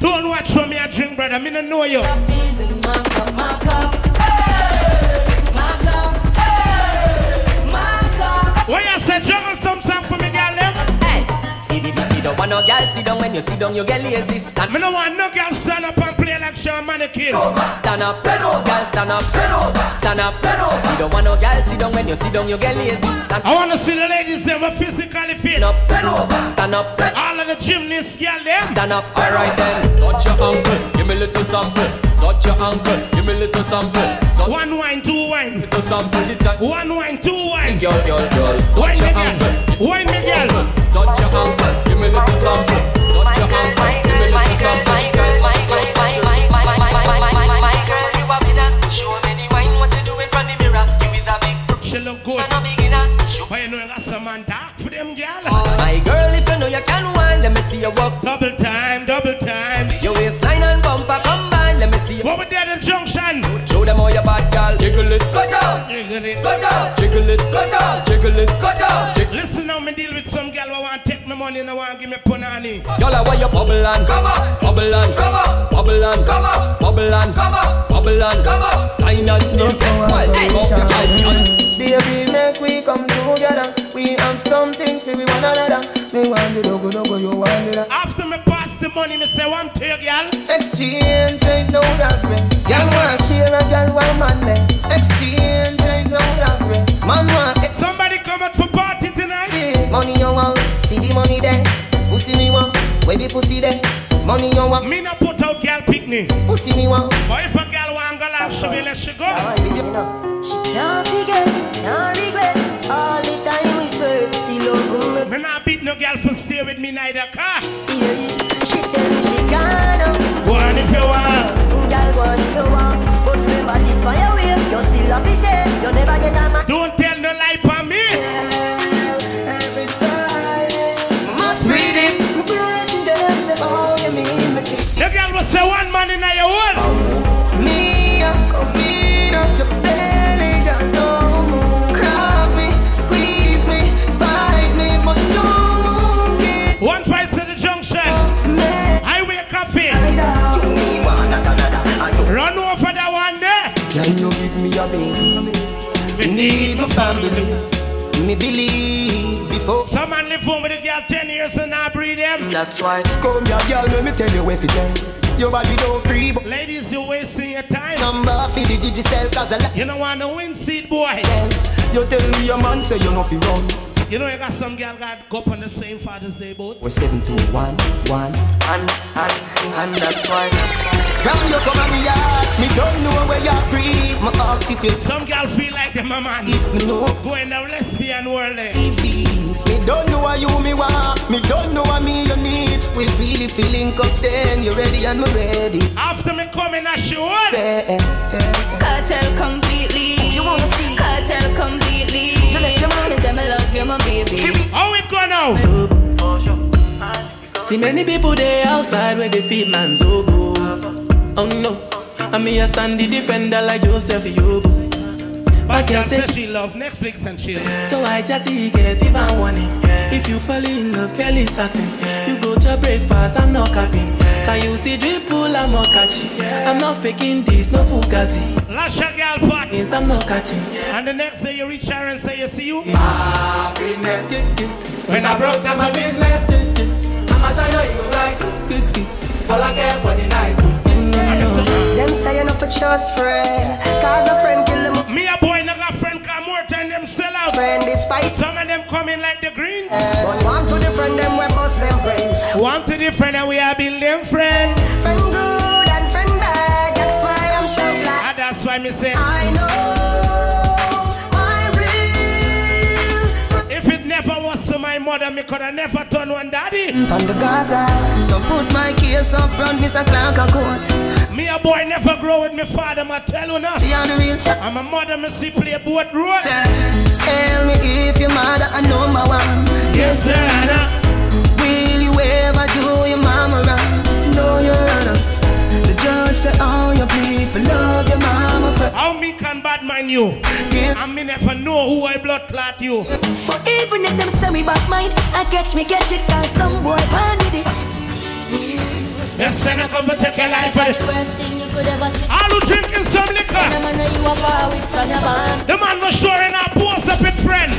Don't watch for me a drink, brother. Me no know you. is in my cup. My cup. Hey, my cup. Hey, my cup. Why you say juggle some song don't want no girl sit down when you sit down, you get lazy. Stand, Me no want no girl stand up and play like Shawn Mannequin. stand up, girl, stand up, stand up. You don't want no girl sit down when you sit down, you get lazy. Stand I want to see the ladies them were physically fit. up, stand up, All of the gymnasts, girl, them. stand up. Alright then, touch your ankle, give me a little sample. Touch your ankle, give me a little sample. Touch One wine, two wine. little sample, the time. One wine, two wine. Girl, girl, girl, Wine touch me, your ankle. girl. Wine me, girl. Touch your ankle, you bubble and come on, bubble and come on, bubble and come on, bubble and come on, bubble and come on. Sign and seal. Well, hey, go, girl. Baby, make we come together. We have something for we one another. Me want the dogo dogo, you want the After me pass the money, me say one to you, girl. Exchange ain't no regret. Girl want share a girl want man Where the pussy there? Money you want. Me no put out girl picnic. Pussy me want. But if a girl want go like she will let she go. She can't forget, can't regret. All the time we swear, the love will Me not beat no girl for stay with me neither car. She tell me she gonna. Go on if you want. Girl, go on if you want. But remember this your way. You still have to say, you never get a man. Believe before. Some man live home with a girl 10 years and I breed them. That's why. Come here, girl, let me tell you everything. Your body don't free, but Ladies, you're wasting your time. number for the Gigi cell, cause I like You don't want to win seed, boy. You tell me your man say you know fi run. You know you got some girl got go up on the same Father's Day boat. We're seven two one one. And, and, and that's why. Girl, you come at me yard. Me don't know where you breathe. My ask if you Some girl feel like them a man. me know. Going down lesbian world. eh. Me don't know what you me want. Me don't know what me you need. We really feeling up then. You ready and me ready. After me coming a show. Yeah, yeah, yeah. Cartel completely. You wanna see? Cartel completely. You let your mommy say me love you, my baby. How it go now? See many people there outside where they feed man's oboe. Oh no, I me a stand the defender like Joseph Yobo. But girl girl say says she love Netflix and chill. So I chatty get even warning. If you fall in love, Kelly satin. You go to breakfast, I'm not capping. Can you see dripple, I'm not catching. I'm not faking this, no fugazi. Lasha girl part. Means I'm not catching. And the next day you reach her and say you see you. Ah, happiness. When I broke down my business, I'ma show you you right. All I care for the night. Them say you're not for trust friend. Cause a friend kill them. Me a boy no got friend come more time them sell out. Friend despite. Some of them come in like the greens. Eh, but one to the friend them we bust them friends. One to the friend and we are build them friend. Friend good And that's why me say. I know my real. If it never was for my mother, me could have never done one daddy. On the Gaza, so put my case up front, Mr. Clark a court. Me a boy never grow with me father, ma tell you now. She on the real chat. And my mother me see play boat road. Tell me if your mother a number one. Yes, sir, Anna. Will you ever do your mama wrong? No, your honor. The judge said, all oh, your people love your mama. How me can bad man mind you. I me never know who I blood clot you. But even if them say me bad mind, I catch me catch it, cause some boy born with it. Yes, then I come to take your life. The worst thing you could ever see. All who drinking some liquor. When I know you are far with from your band. The man was showing our post up with friend.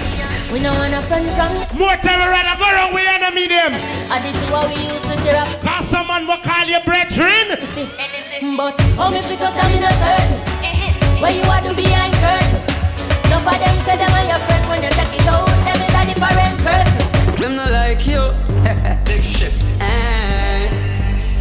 We know want a friend from. More time we rather go around with enemy them. I did two what we used to share up. Cause someone will call you brethren. You see, but how me fit just I'm in a certain. Where you are to behind curtain. Enough of them say them are your friend when you check it out. Them is a different person. Them not like you. Big shit. Eh.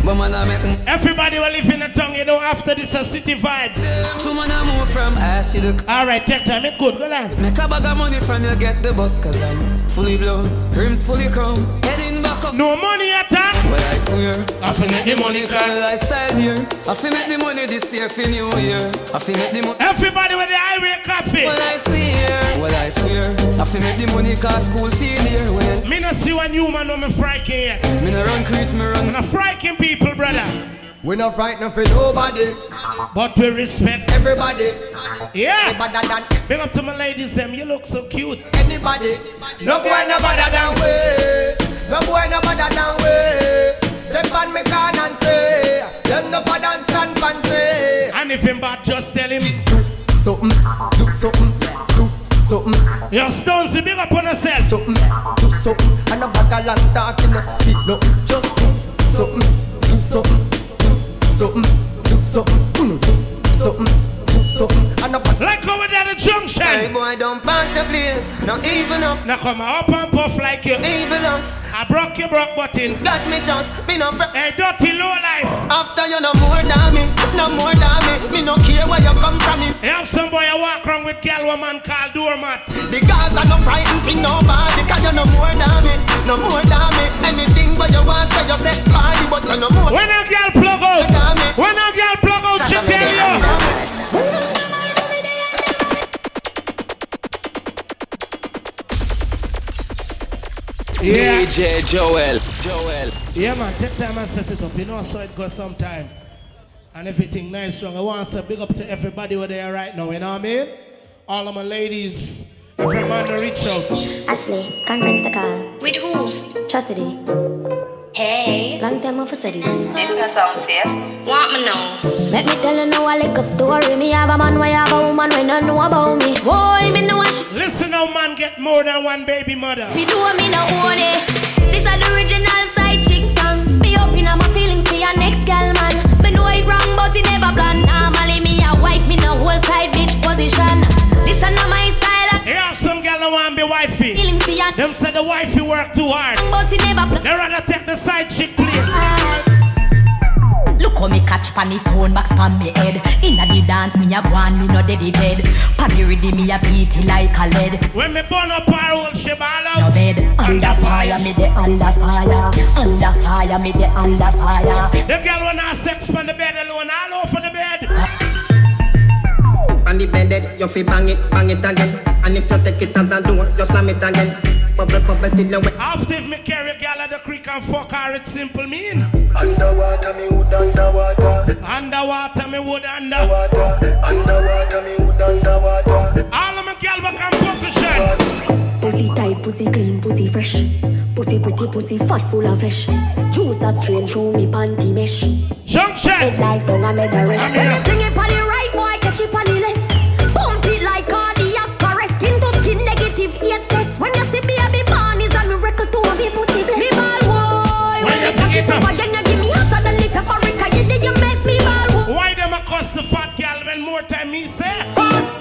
But man, I make Everybody will live in a tongue, you know, after this a city vibe. Two man I move from ass to the Alright, take time, it good, go on. Make a bag of money from you, get the bus, cause I'm fully blown. Rims fully chrome, heading back up. No money attack. Well, I swear, I feel make the money call come. lifestyle here. I feel make the money this year for new year. I feel make the money. Everybody with the highway coffee. Well, I swear, well, I swear. I feel make the money cause school feel here. Well, Me no see one human no me frighten yet. me no run creeps, me run. Me no frighten people, brother. We not frightened for nobody. But we respect everybody. Yeah. Better than Big up to my ladies, them. You look so cute. anybody. No boy no better than we. No boy no better than we. Them pan me can and say. Them no for dance and fancy. And if him bad, just tell him. Do Something, do something, do something. Your stones, you big up on yourself. Something, do something. And a bag of long talking, no feet, no. Just do something, do something, do something, do something. Do something, do something. And a bag Like over there at the junction. Hey boy, don't pass the place. Not even up. Now come up and puff like you. Even us. I broke your broke button. Got me just been a friend. Hey, dirty low life. After you no more than me, no more than me. Me no care where you come from. Me. Have some boy you walk around with girl woman called doormat. The guys are no frightened for nobody. Cause you no more than me, no more than me. Anything but you want say you say party, but you no more. When a girl plug out, when a girl plug out, she tell you. Yeah. DJ Joel. Joel. Yeah, man, take time and set it up. You know, so it goes sometime. And everything nice, strong. I want to say big up to everybody where they are right now, you know what I mean? All of my ladies, every man to reach out. Ashley, conference the call. With who? Chastity. Hey. Long time off for study. This This no sound safe. Want me know? Let me tell you now a little story. Me have a man, why have a woman when I know about me. Boy, me know a sh- Listen how man get more than one baby mother. Me do me no own it. This is the original side chick song. Me up my feelings for your next gal man. Me know it wrong, but it never plan. Normally me a wife, me no whole side bitch position. This is not my style. Don't want to be wifey. Feelings for your Them say the wifey work too hard. but it never. They rather take the side chick place. Look how me catch pan his own box pan me head Inna the dance me a go on me no dead it dead Pan the rhythm me a beat it like a lead When me burn up our old she ball No bed under fire me the under fire Under fire me the under fire The girl wanna sex on the bed alone, all over the bed. On the bed, you fi bang it, bang it again. And if you take it as a door, you slam it again. Bubble, bubble till you wet. After if me carry a girl at the creek and fuck her, it simple mean. Underwater, me wood underwater. Underwater, me wood under. Underwater, me wood underwater. All of my girl back in position. Pussy tight, pussy clean, pussy fresh. Pussy pretty, pussy fat, full of flesh. Juice a strain through me panty mesh. Junction. Head like down and make the rest. When you bring it on the right, boy, catch it on the Why them a cuss the fat girl when more time me say?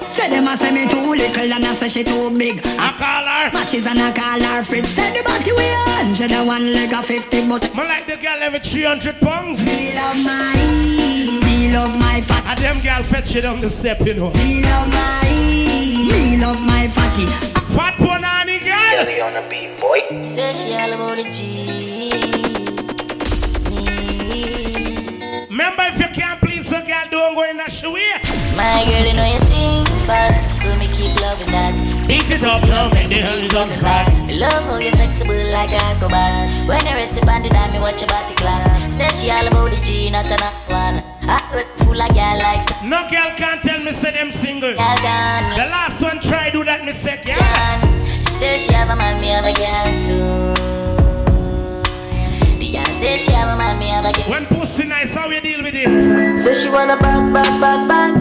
Say them a say me too little and I say she too big I call her. Matches and I call her Fritz Say the body we a hundred and one leg a fifty But Me like the girl every 300 pounds. me love my Me love my fat And them girl fetch you down the step, you know. Me love my Me love my fatty Fat punani girl. Kelly on the beat, boy. Say she all about the G. Remember, if you can't please a girl, don't go in that way. My girl, you know you think fast, so me keep loving that. Beat it up, love, and the hell is on the. I love how you flexible like a acrobat. When you rest upon the dime, me watch your body clap. Say she all about the G, not an one. Hot red full of girl like so. No girl can't tell me say them single. Girl. The last one try do that, me say yeah. She say she have a man, me have a girl too. Say she have a man, me have a girl. When pussy nice, how you deal with it? Say she wanna back, back, back, back.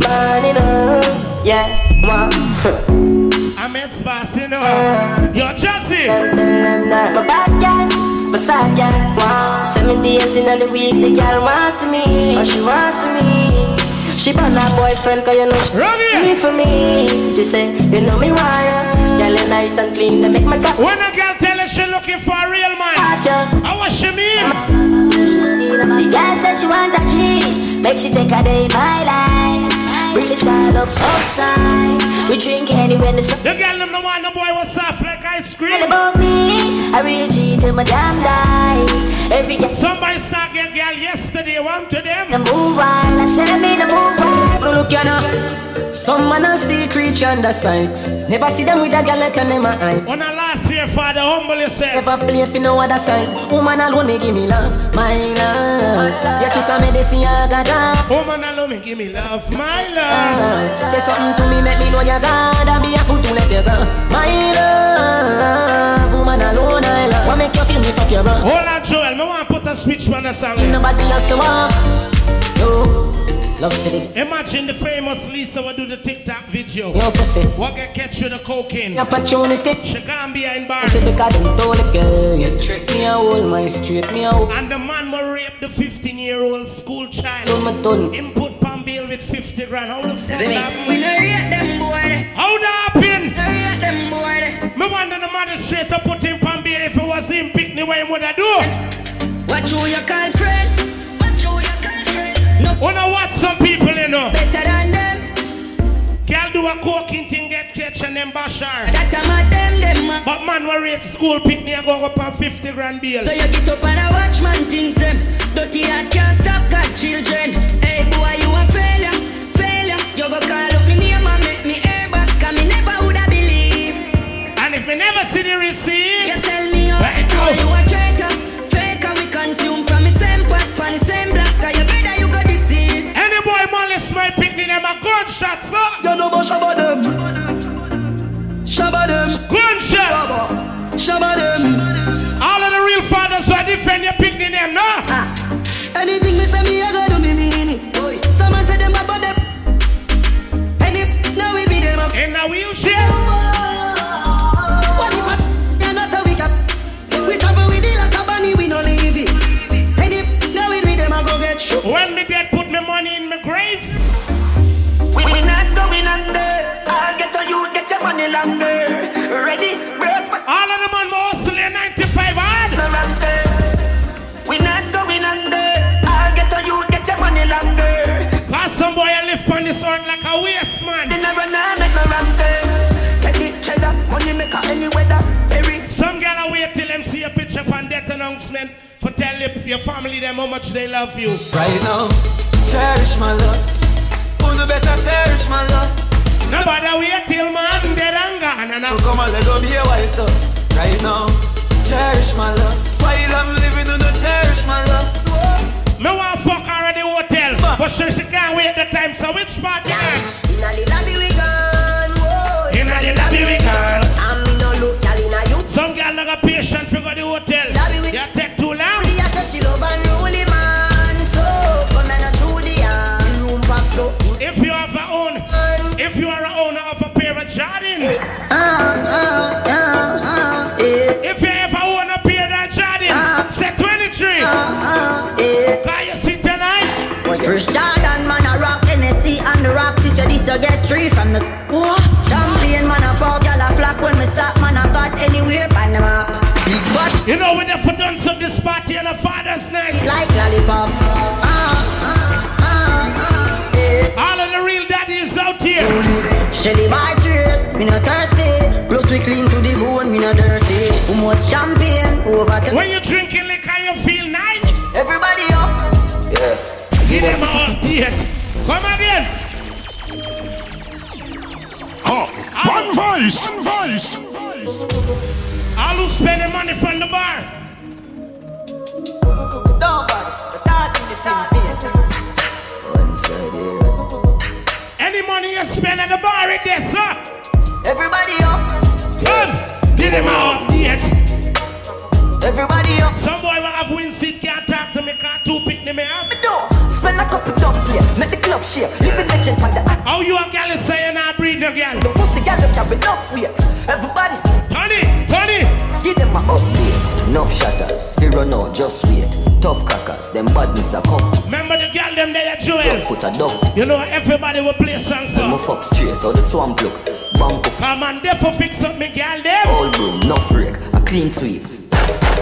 Man, you know, yeah, wow. I'm boss, you know. Uh, you're Justin. My bad girl, my sad girl. Wow. Seven days in the week, the girl wants me. Oh, she wants me. She bought her boyfriend, cause you know she me for me. She say, you know me why. Girl, you nice and clean, they make my cat. When a girl she looking for a real man, how what she mean? The girl said she want a G, make she take a day my life. Bring it all up outside. We drink anywhere the sun. The girl them no want no boy was soft like ice cream. And about me, I real G till my damn die. Every girl. Somebody saw a girl yesterday, one to them. The move on, I should me the move on. Bro, look ya now. Some man a see creature under sights. Never see them with a girl let them my eye. On a last year, father, humble yourself. Never play for no other side. Woman alone me give me love, my love. You kiss a medicine, I got that. Woman alone me give me love, my love. Ah, say something to me, make me know you God. I be a fool to let you go, my love. Woman alone, I love. What make you feel me fuck your run? Hold on, Joel. Me want to put a switch on the song. Nobody else to walk. No. Love City. Imagine the famous Lisa will do the TikTok video. Yo, pussy. What get catch with the cocaine? Opportunity. She gone behind bar. Because them told the girl, you trick me, I hold my straight me out. And the man will rape the 15 year old school child. Do my ton. Input pan bill with 50 grand. How the fuck See me? that We no rate them boy. How that happen? No rate them boy. Me wonder the magistrate to put him pan bill if it was him pick me what he would have do. What you you call friend? No. Wanna watch some people, you know? Better than them. Girl do a coking thing, get catch and then bash her. That time at them, them. a- But man will rate school pick me and go up on 50 grand bill. So you get up and a watch man things them. Dirty heart can't stop got children. Hey boy, you a failure, failure. You go call up me name and make me air back. Cause me never woulda believe. And if me never see the receipt, You sell me out. Right Boy, now. you a traitor. Them a gunshot, so. You know about Shabba them. Shabba them. Gunshot. Shabba them. All of the real fathers are defend your picnic, them, no? Ah. Anything me say me, I gotta do me mean it. Someone say them bad, but them. And if now we be them up. In a wheelchair. What if I get your longer. Ready, break, All of them on my hustle in 95 hard. we not going under. I'll get to you, get your money longer. Cause some boy I live on this earth like a waste man. They never know make no rante. Get the cheddar, money maker any weather. Perry, Some girl I wait till them see a picture on death announcement for tell you, your family them how much they love you. Right now, cherish my love. Who better cherish my love? Nobody wait till man dead and gone and Who come and let go be a white love. Right now, cherish my love. While I'm living, do not cherish my love. Me want fuck her at the hotel, but she, she can't wait the time. So which part you got? First Jordan man a rock Hennessy and the rock if you this you get three from the Champagne man a pop gyal a flock when me stop man a got anywhere pan them up. Big butt You know when they for done some this party on a Father's night. like lollipop. Ah, ah, ah, ah, eh. All of the real daddies out here. Shelly by trade, me no thirsty. Plus we clean to the bone, me no dirty. Too much champagne over the. When you drinking liquor, you feel nice. Everybody up. Give them a update. Come again. Oh, one voice, one voice. All who spend the money from the bar. Stand at the bar right there, sir. Everybody up. Come. Give them an update. Everybody up. Some boy will have win seat, can't talk to me, can't two pick me up. Spend a couple dog here, make the club share. Living legend from the How you a gal is saying not breed no gal? The pussy gal don't have enough weight. Everybody. Tony, Tony. Give them a update. Enough shatters. Fear no, just wait. Tough crackers. Them badness a come. Remember the gal them there, Joel? Foot a dog. You know everybody will play song Them a for. fuck straight out the swamp look. Bump. Come on, there for fix up me gal them. All broom, no freak. A clean sweep.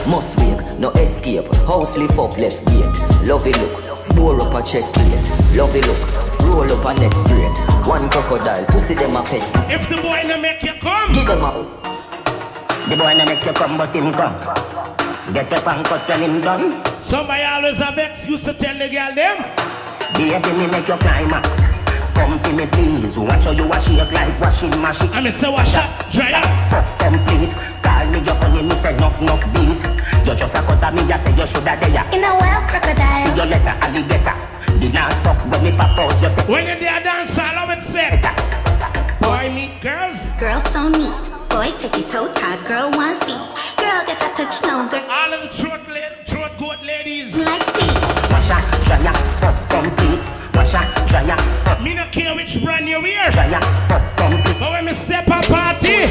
Must wake, no escape. House lift up left gate. Lovey look. Bore up a chest plate. Love Lovey look. Roll up a next grade. One crocodile. Pussy them a pets. If the boy no make you come. Give them a. The boy no make you come, but him come. Get up and cut when him done. Somebody always have excuse to tell the girl them. Baby, me make your climax. Come for me, please. Watch how you a shake like washing machine. I mean, say wash up, dry up. Fuck complete. Call me your honey, me say enough, enough bees. You just a cut of me, you say you shoulda there. In a wild crocodile. See your letter, alligator. The last fuck when me pop out, you say. When you there dance, I love it, say. Boy meet girls. Girls so neat. Boy take it out, hard girl want see. Girl get a touch now, girl. All of the throat, la- throat goat ladies. Like brand you wear. Dry up, fuck complete. But when me step up party.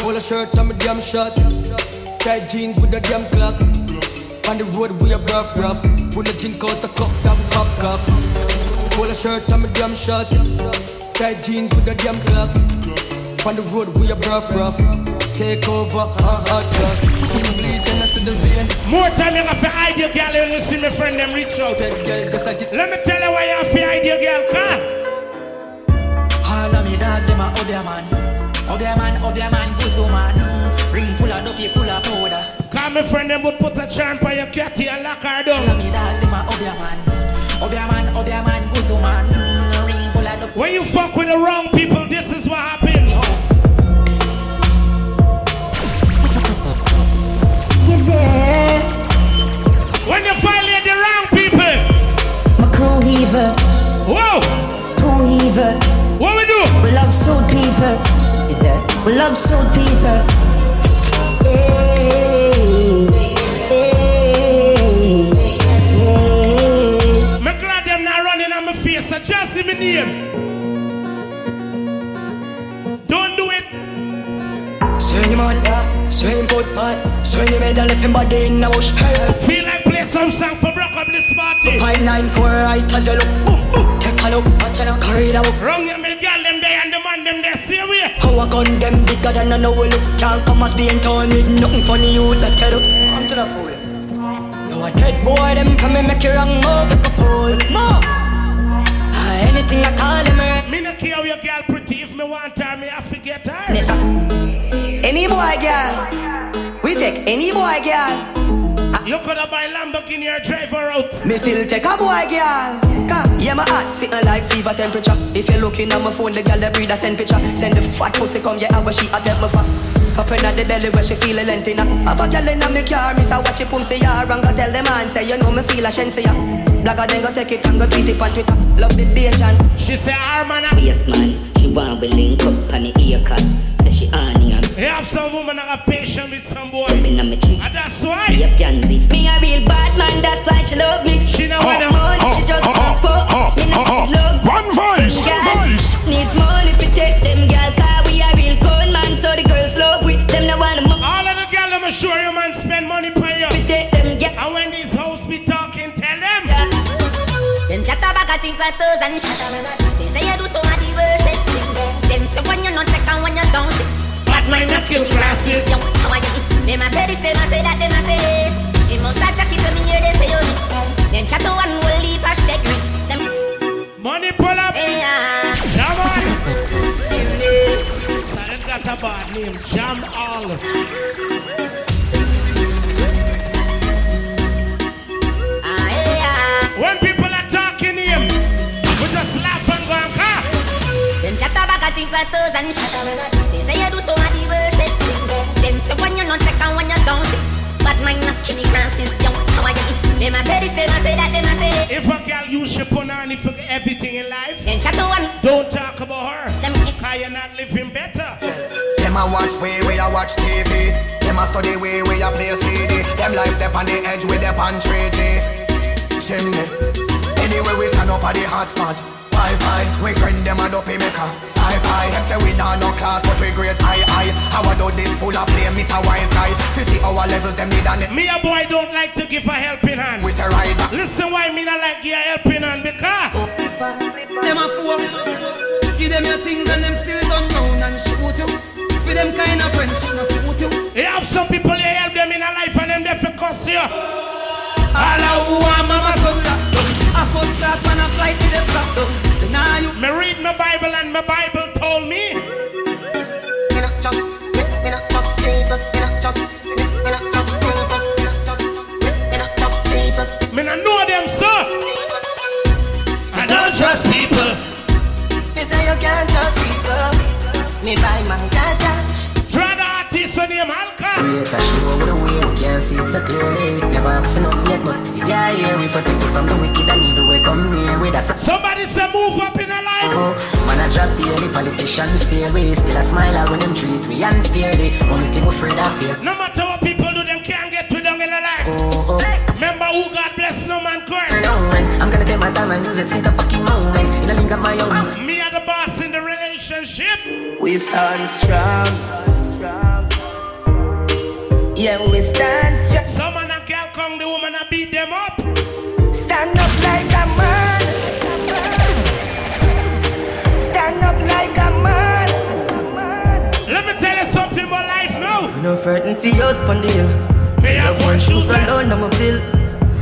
Polo shirt and my damn shorts. Tight jeans with the damn clocks. On the road we a rough rough. When I drink out the cup, that pop cup. Polo shirt and my damn shorts. Tight jeans with the damn clocks. On the road we a rough rough. Take over, uh, hot cross. See me bleed and I see the vein. More time you have to hide your girl when you see my friend them reach out. Let me tell you why you have to hide your girl, car. All of me them a obia man. Obia man, obia man, guzo man. Ring full of dopey, full of powder. Cause my friend them would put a charm on your catty and lock her down. All me dog, them a obia man. Obia man, obia man, guzo man. Ring full of dopey. When you fuck with the wrong people, this is what happens. Is? When you violate the wrong people. My crew heaver. Whoa. Crew heaver. What we love suit people. We love suit people. Hey, hey, hey. Me glad them not running on my face. So just see me name. Don't do it. Swing him on, yeah. Swing foot, man. Swing him head and left body in the bush. Hey, hey. Feel like play some song for broke up this party. Five nine four right as you look. Boom, boom. Take a look. Watch out, carry the book. Wrong you, me girl them there and the man them there. See we. How I gun them bigger than I know we look. Can't come as being torn with nothing funny you that tell up. Come to the fool. You a dead boy, them come and make you wrong move. Like a fool, move. Ah, anything I call them, right? Me no care how your girl pretty. If me want her, me I forget her. Any boy, girl. We take any boy, girl. You could have buy Lamborghini or drive her out. Me still take a boy, girl. Come, yeah, my heart sitting like fever temperature. If you're looking at my phone, the girl that breed a send picture. Send the fat pussy come, yeah, and where she a tell me fat. Up in the belly where she feel a length in her. Have a girl in me car, miss a watch it pum say ya. And go tell the man, say you know me feel a shense ya. Blagger then go take it and go tweet it on Twitter. Love the Asian. She say, our man. Yes, man. She want we link up on the ear cut. Say she on here. You have some woman that have patience with some boy. In a me tree. And that's why. Be a pansy. Me a real bad man, that's why she love me. She know what money, she just want fuck. Me not love. One voice, one voice. Need money to take them gal, cause we a real cold man, so the girls love we. Them no want money. All of the girls, I'm sure you man spend money for you. take them gal. And when these hoes be talking, tell them. Them chat about a things like those and shut up. They say you do so many verses. Them say when you not take and when you don't say. Bad mind not kill classes. Young, how are you? Them a say this, them a say that, them a say this. Them out a jacket when me hear they say. Oh, them chat to one will leave a shake me. Them Money pull up. yeah. Come on. Them got a bad name. Jam all. Ah, when people things like those and shut. They say you do so many verses. Them say when you not take and when you don't say. Bad mind not kill me Francis young. How are you? Them a say this, them a say that, them a say. If a girl use she punani for everything in life, Then chat to one. not talk about her. Them Cause you're not living better. Them a watch way, we a watch TV. Them a study way, we a play CD. Them life them on the edge with them on 3G. Chimney. Anyway, we stand up at the hot spot. Wi-Fi, we friend them a dopey maker. Sci-fi, them say we not no class, but we great high high. How I do this full of play, Mr. Wise Guy. To see our levels, them need a net. Me a boy don't like to give a helping hand. We say right back. Listen why me not like give a helping hand because Them a fool. Give them your things and them still turn round and shoot you. With them kind of friendship, no suit you. you have some people you help them in a life and them they for cuss you. All I want mama son. A first class man a flight with a strap down. Deny you. Me read my Bible and my Bible told me. Me not know them, sir. I don't trust people. Me say you can't trust people. Me buy my cash. Try the artist on name Alka. Create a show with a way we can't see it so clearly. Never ask for nothing yet, but if you're here, we protect you from the wicked and evil. We come near with that. Somebody say move up in a life. Oh, man, I drop daily. Politicians fail. We still a smile out when them treat we unfairly. Only thing we afraid of fear. No matter what people do, them can't get to down in a life. Oh, oh. Remember who God bless no man curse. I know, man. I'm gonna take my time and use it. See the fucking moment. In a link of my own. Me are the boss in the relationship. We stand strong. Yeah, we stand strong. Some man and girl come, the woman and beat them up. Stand up like a man. Stand up like a man. Let me tell you something about life now. No frightened for your spondyle. Me have One one shoes shoes alone, I'm a bill.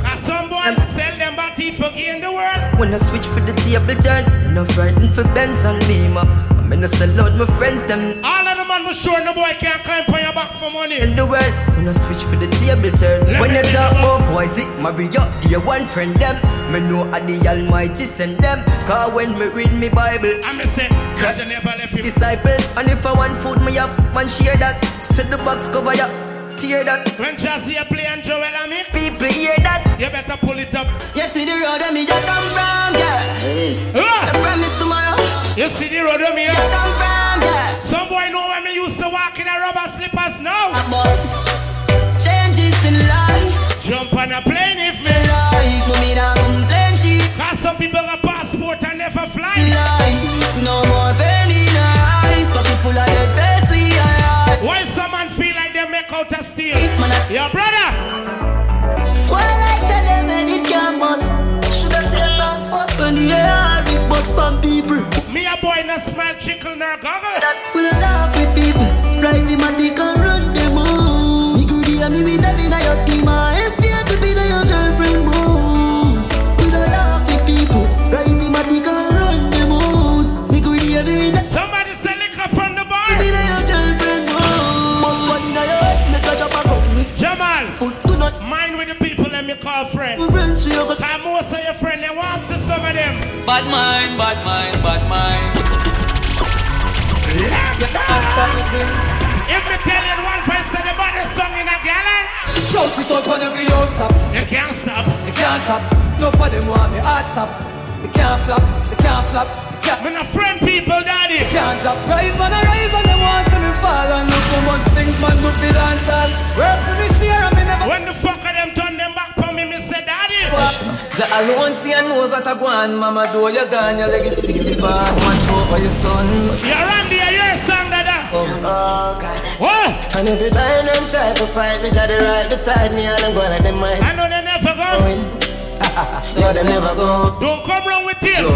Cause some boy sell them body for in the world. When I switch for the table turn, no frightened for Benz and Beamer. I'm in a sell out my friends, them All of the man was sure no boy can't climb on your back for money. in the world. When I switch for the table turn, Let when you talk about boys, it marry up, dear one friend, them. Me know I the Almighty send them. Cause when me read me Bible, I me say, cause you never left him. disciples, and if I want food, me have man share that. Set the box cover ya, tear that. When Jazzy a play and Joel a mix, People hear that. you better pull it up. You see the road where me just come from, yeah. Ah! I promise tomorrow. You see the road with me here? come from. Some boy know when me used to walk in a rubber slippers now. Changes in life. Jump on a plane if me. Life, no me not complain shit. Cause some people got passport and never fly. Life, no more pain in our eyes. Pocket full of dead face, we are. Why some man feel like they make out a steal? man, I- Your brother, Well, I tell them and it can bust. Should I say songs first? When the it people. me a boy no smile chickle nor goggle. We don't laugh with people. Rise him and they can run them all. Me good hear me with them in your schema. Empty to be your girlfriend more. We don't laugh with people. Rise him and they can run them all. Me good hear me with them. Somebody say liquor from the bar. Be your girlfriend more. Bust one in your head, make a drop a. Me Jamal, put do not mind with the people let me call friend. friends to your good. Cause most of your of. Bad mind, bad mind, bad mind. If me tell you one voice say the song in a gallon, Shout it out on every house stop. you can't stop. You can't chop. No for them want me hard stop. You can't flop. You can't flop. Me no friend people, daddy. You can't drop. Rise man, I rise and them want to me fall and look how much things man do for dance all. Work for me share and me never. When the fuck of them turn say. Ja alone see and knows what I go on. Mama do you gone, your legacy live on. Watch over your son. You're Randy, I hear a song, dada. Oh, what? And every time them try to fight me, try to right beside me, and I'm gonna let them mind. I know they never go. No, them never go. Don't come wrong with you.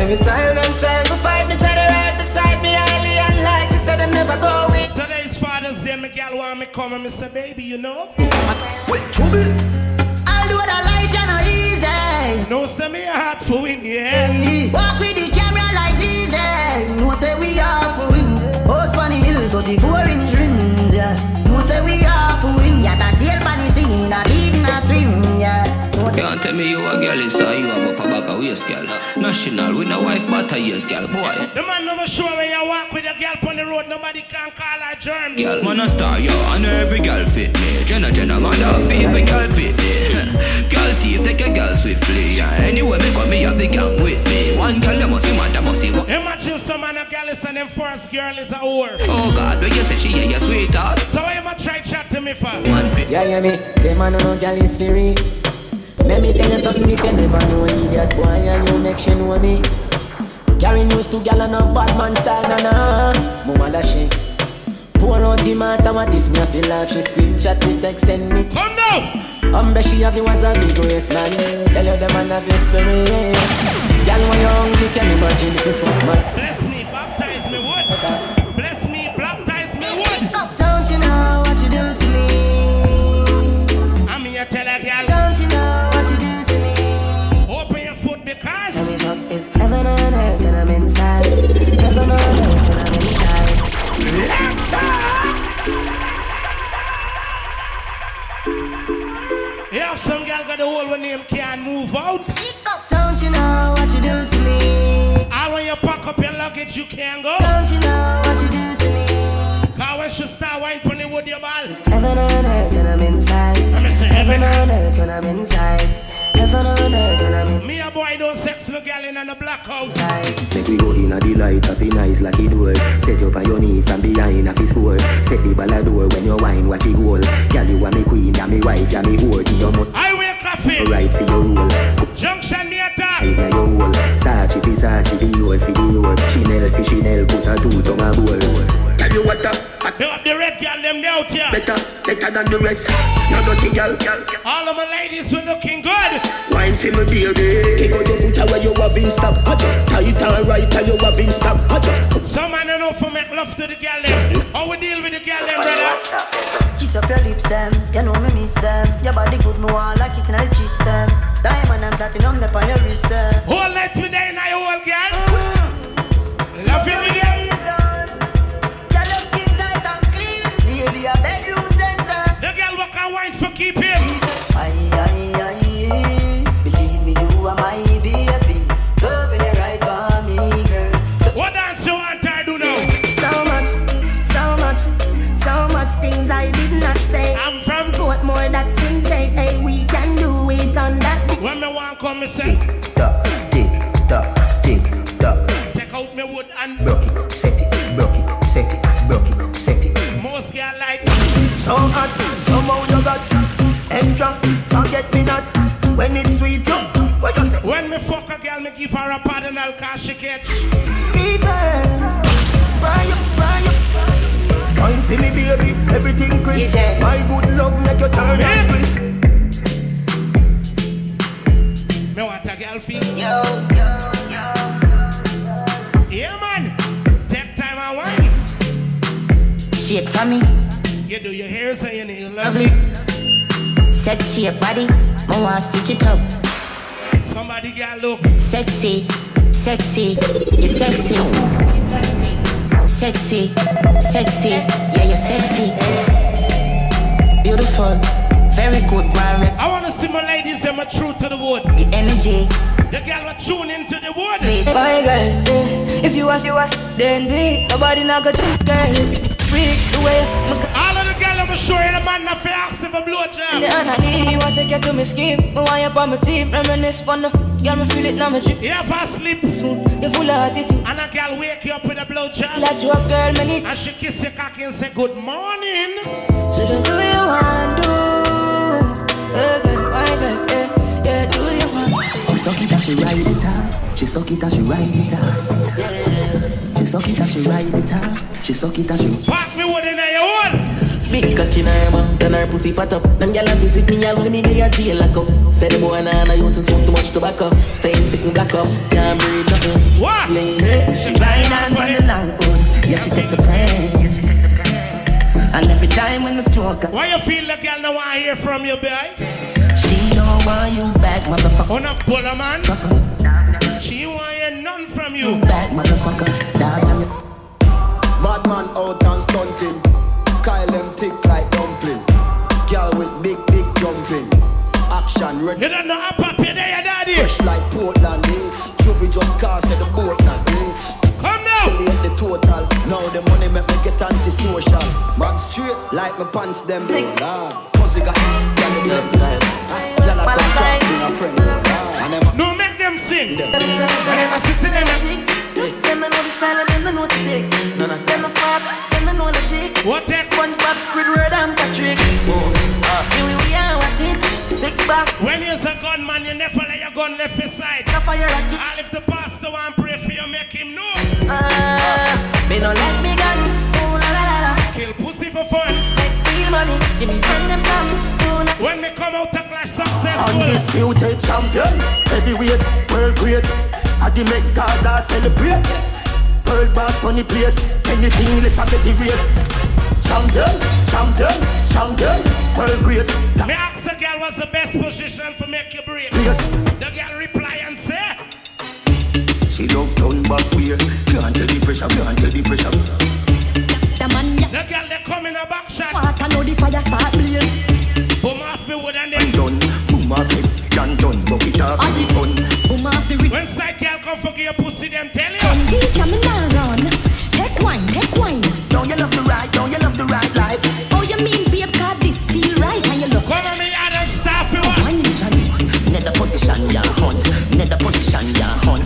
Every time them try to fight me, try to right beside me, highly unlikely, so them never go with. Today's Father's Day, my gal want me come and me say, baby, you know. Wait, trouble. I'll what I like, you know, easy. No, say me a heart for win, yeah. Hey, Walk with the camera like Jesus. No say we are for win. Host on the hill, 34 inch rims, yeah. No say we are for win. Yeah, that's the help on the scene, in a deep in a swim. No Can't tell me you a girl is you have up a back a waist, girl. National with no wife, but a years, girl. Boy, The man never sure when you walk with a girl on the road, nobody can call her germ. girl, man a star, yo, and every girl fit me. Jenna, Jenna, man a baby, girl fit me. girl thief, take a girl swiftly. Yeah. Anyway, me got me have the gang with me. One girl, you must see, man, that must see. what- Imagine some man a girl listen, them first girl is a whore. Oh God, when you say she yeah, your sweetheart. So why you ma try chat to me for? One bit. Yeah, yeah, me. Them man no girl is free. Let me tell you something if you never know idiot boy and you make she know me. Carry news to gal and a bad man style, na na. Mama da she. Pour out the matter what this me a feel like she screenshot me text send me. Come now. Umbre she have you as a big waist man. Tell you the man have your spirit. Gal when you hungry can imagine if you fuck man. Bless me, Is heaven and earth and I'm inside. Heaven and earth and I'm inside. You have some gal got the whole when name can't move out. Don't you know what you do to me? All when you pack up your luggage, you can't go. Don't you know what you do to me? Cause when she start pon the wood your ball. Heaven and earth and I'm inside. Me say Heaven heaven. and earth when I'm inside. Heaven and earth when I'm inside. Me a boy don't sex no gal in on the black house. Make we go in a delight, up in eyes like it door. Set you on your knee from behind a fi score. Set the ball a door when you wine, watch it goal. Girl, you are me queen, ya me wife, ya me whore. Give your money I wear coffee. right for your role. Junction me attack. Right na your hole. Sachi fi Sachi, Dior fi Dior. Chanel fi Chanel, put a two tongue a bowl. Tell you what up, Pick the red gal them they out here. better, better than the rest. You dirty girl, All of my ladies were looking good. wine fi me baby. Kick out your foot away, you have in stop. I just tight and right, and you have in stop. I just Some man don't know for make love to the gal them. How we deal with the gal them, brother? Kiss up your lips, them. You know me miss them. Your body good, me want like it in the chest, them. Diamond and platinum, them on your wrist, them. Whole night today me want come, me say. tock, tick tock, tick tock. Take out me wood and Broke it, set it, broke it, set it, broke it, set it. most gal like. So hot, somehow you got extra. Forget me not when it's sweet. You, what you say? When me fuck a girl, me give her a pardon, I'll cause she catch. Fever, buy up, buy up. Wine see me, baby, everything crisp. My good love make you turn and crisp. Yeah, man. Take time and wine. Shape for me, You do your hair so you need lovely. Sexy body, I want stitch it up. Somebody got look. Sexy, sexy, you're sexy. Sexy, sexy, yeah, you're sexy. Beautiful, very good, Mary. I want to see my ladies them a true to the wood. The energy, The girl will tune into the wood. My girl, eh, if you ask, you ask, then it. Nobody not got you, girl. If you freak the way me All of the girl I'm sure you the man not fair ask if a blow job. the honey, you want to take you to me scheme. Me want you on my team, reminisce on the girl, me feel it now, me drip. You have a sleep. Smooth, you full of attitude. And a girl wake you up with a blow job. Like you a girl, me need. And she kiss your cocky and say good morning. So just do you want do? Yeah, girl, my girl, yeah, yeah, you? She suck it and she ride it off. She suck it and she ride it off. She suck it and she ride it off. She suck it and she. Pass me wood in your hole. Big cock in her mouth and her pussy fat up. Them gyal a visit me all when me dey a jail lock up. Say the boy nah nah used to smoke too much tobacco. Say him sick and black up, can't breathe nothing. What? She blind and on the long hood. Yeah, she take the pain. And every time when the stroke, Why you feel the girl no want to hear from you, boy? She want you back, motherfucker. On a puller man. She want hear none from you. Back, motherfucker. Dog, I'm your- Bad man out and stunting. Kyle them thick like dumpling. Girl with big, big jumping. Action ready. You don't know how pop you there, daddy. Fresh like Portland, eh? Juvie just cast at the boat now, eh? Come now. Calculate the total. Now the money make me get antisocial. Man straight like my pants them. Six. Pussy got. Girl, them bless me. Girl, I come trans being a friend. And them No, make them sing. them. Them know the style and them know what it What take? SpongeBob, Squidward, and Patrick. Here we are watching six back. When you're a gunman, you never let your gun left your side. No fire rocket. All if the pastor want pray for you, make him know. Ah, me no let me gun. Ooh la la la la. Kill pussy for fun. Make real money. Give me friend them some. Ooh, na- When me come out to clash successful. Undisputed champion, heavyweight, world great. I the make Gaza celebrate. World boss run the place, anything left a get erased. Champion, champion, champion, world great. Me ask the girl what's the best position for make you break. Yes. The girl reply and say, She love turn back way, can't tell the pressure, can't tell the pressure. The man ya. the girl they come in a back shot. Water know the fire start blaze. Boom off me wood and And then. done, boom off it, done done, bucket off As the if- sun. Boom off the rip. When side girl come for your pussy, them tell you. Come teach me now run. Take wine, take wine. Don't you love the right, don't you love the right life? Oh, you mean babes got this feel right and you look Come on me and then start for what? one. Net the position, ya hunt, net the position, ya hunt.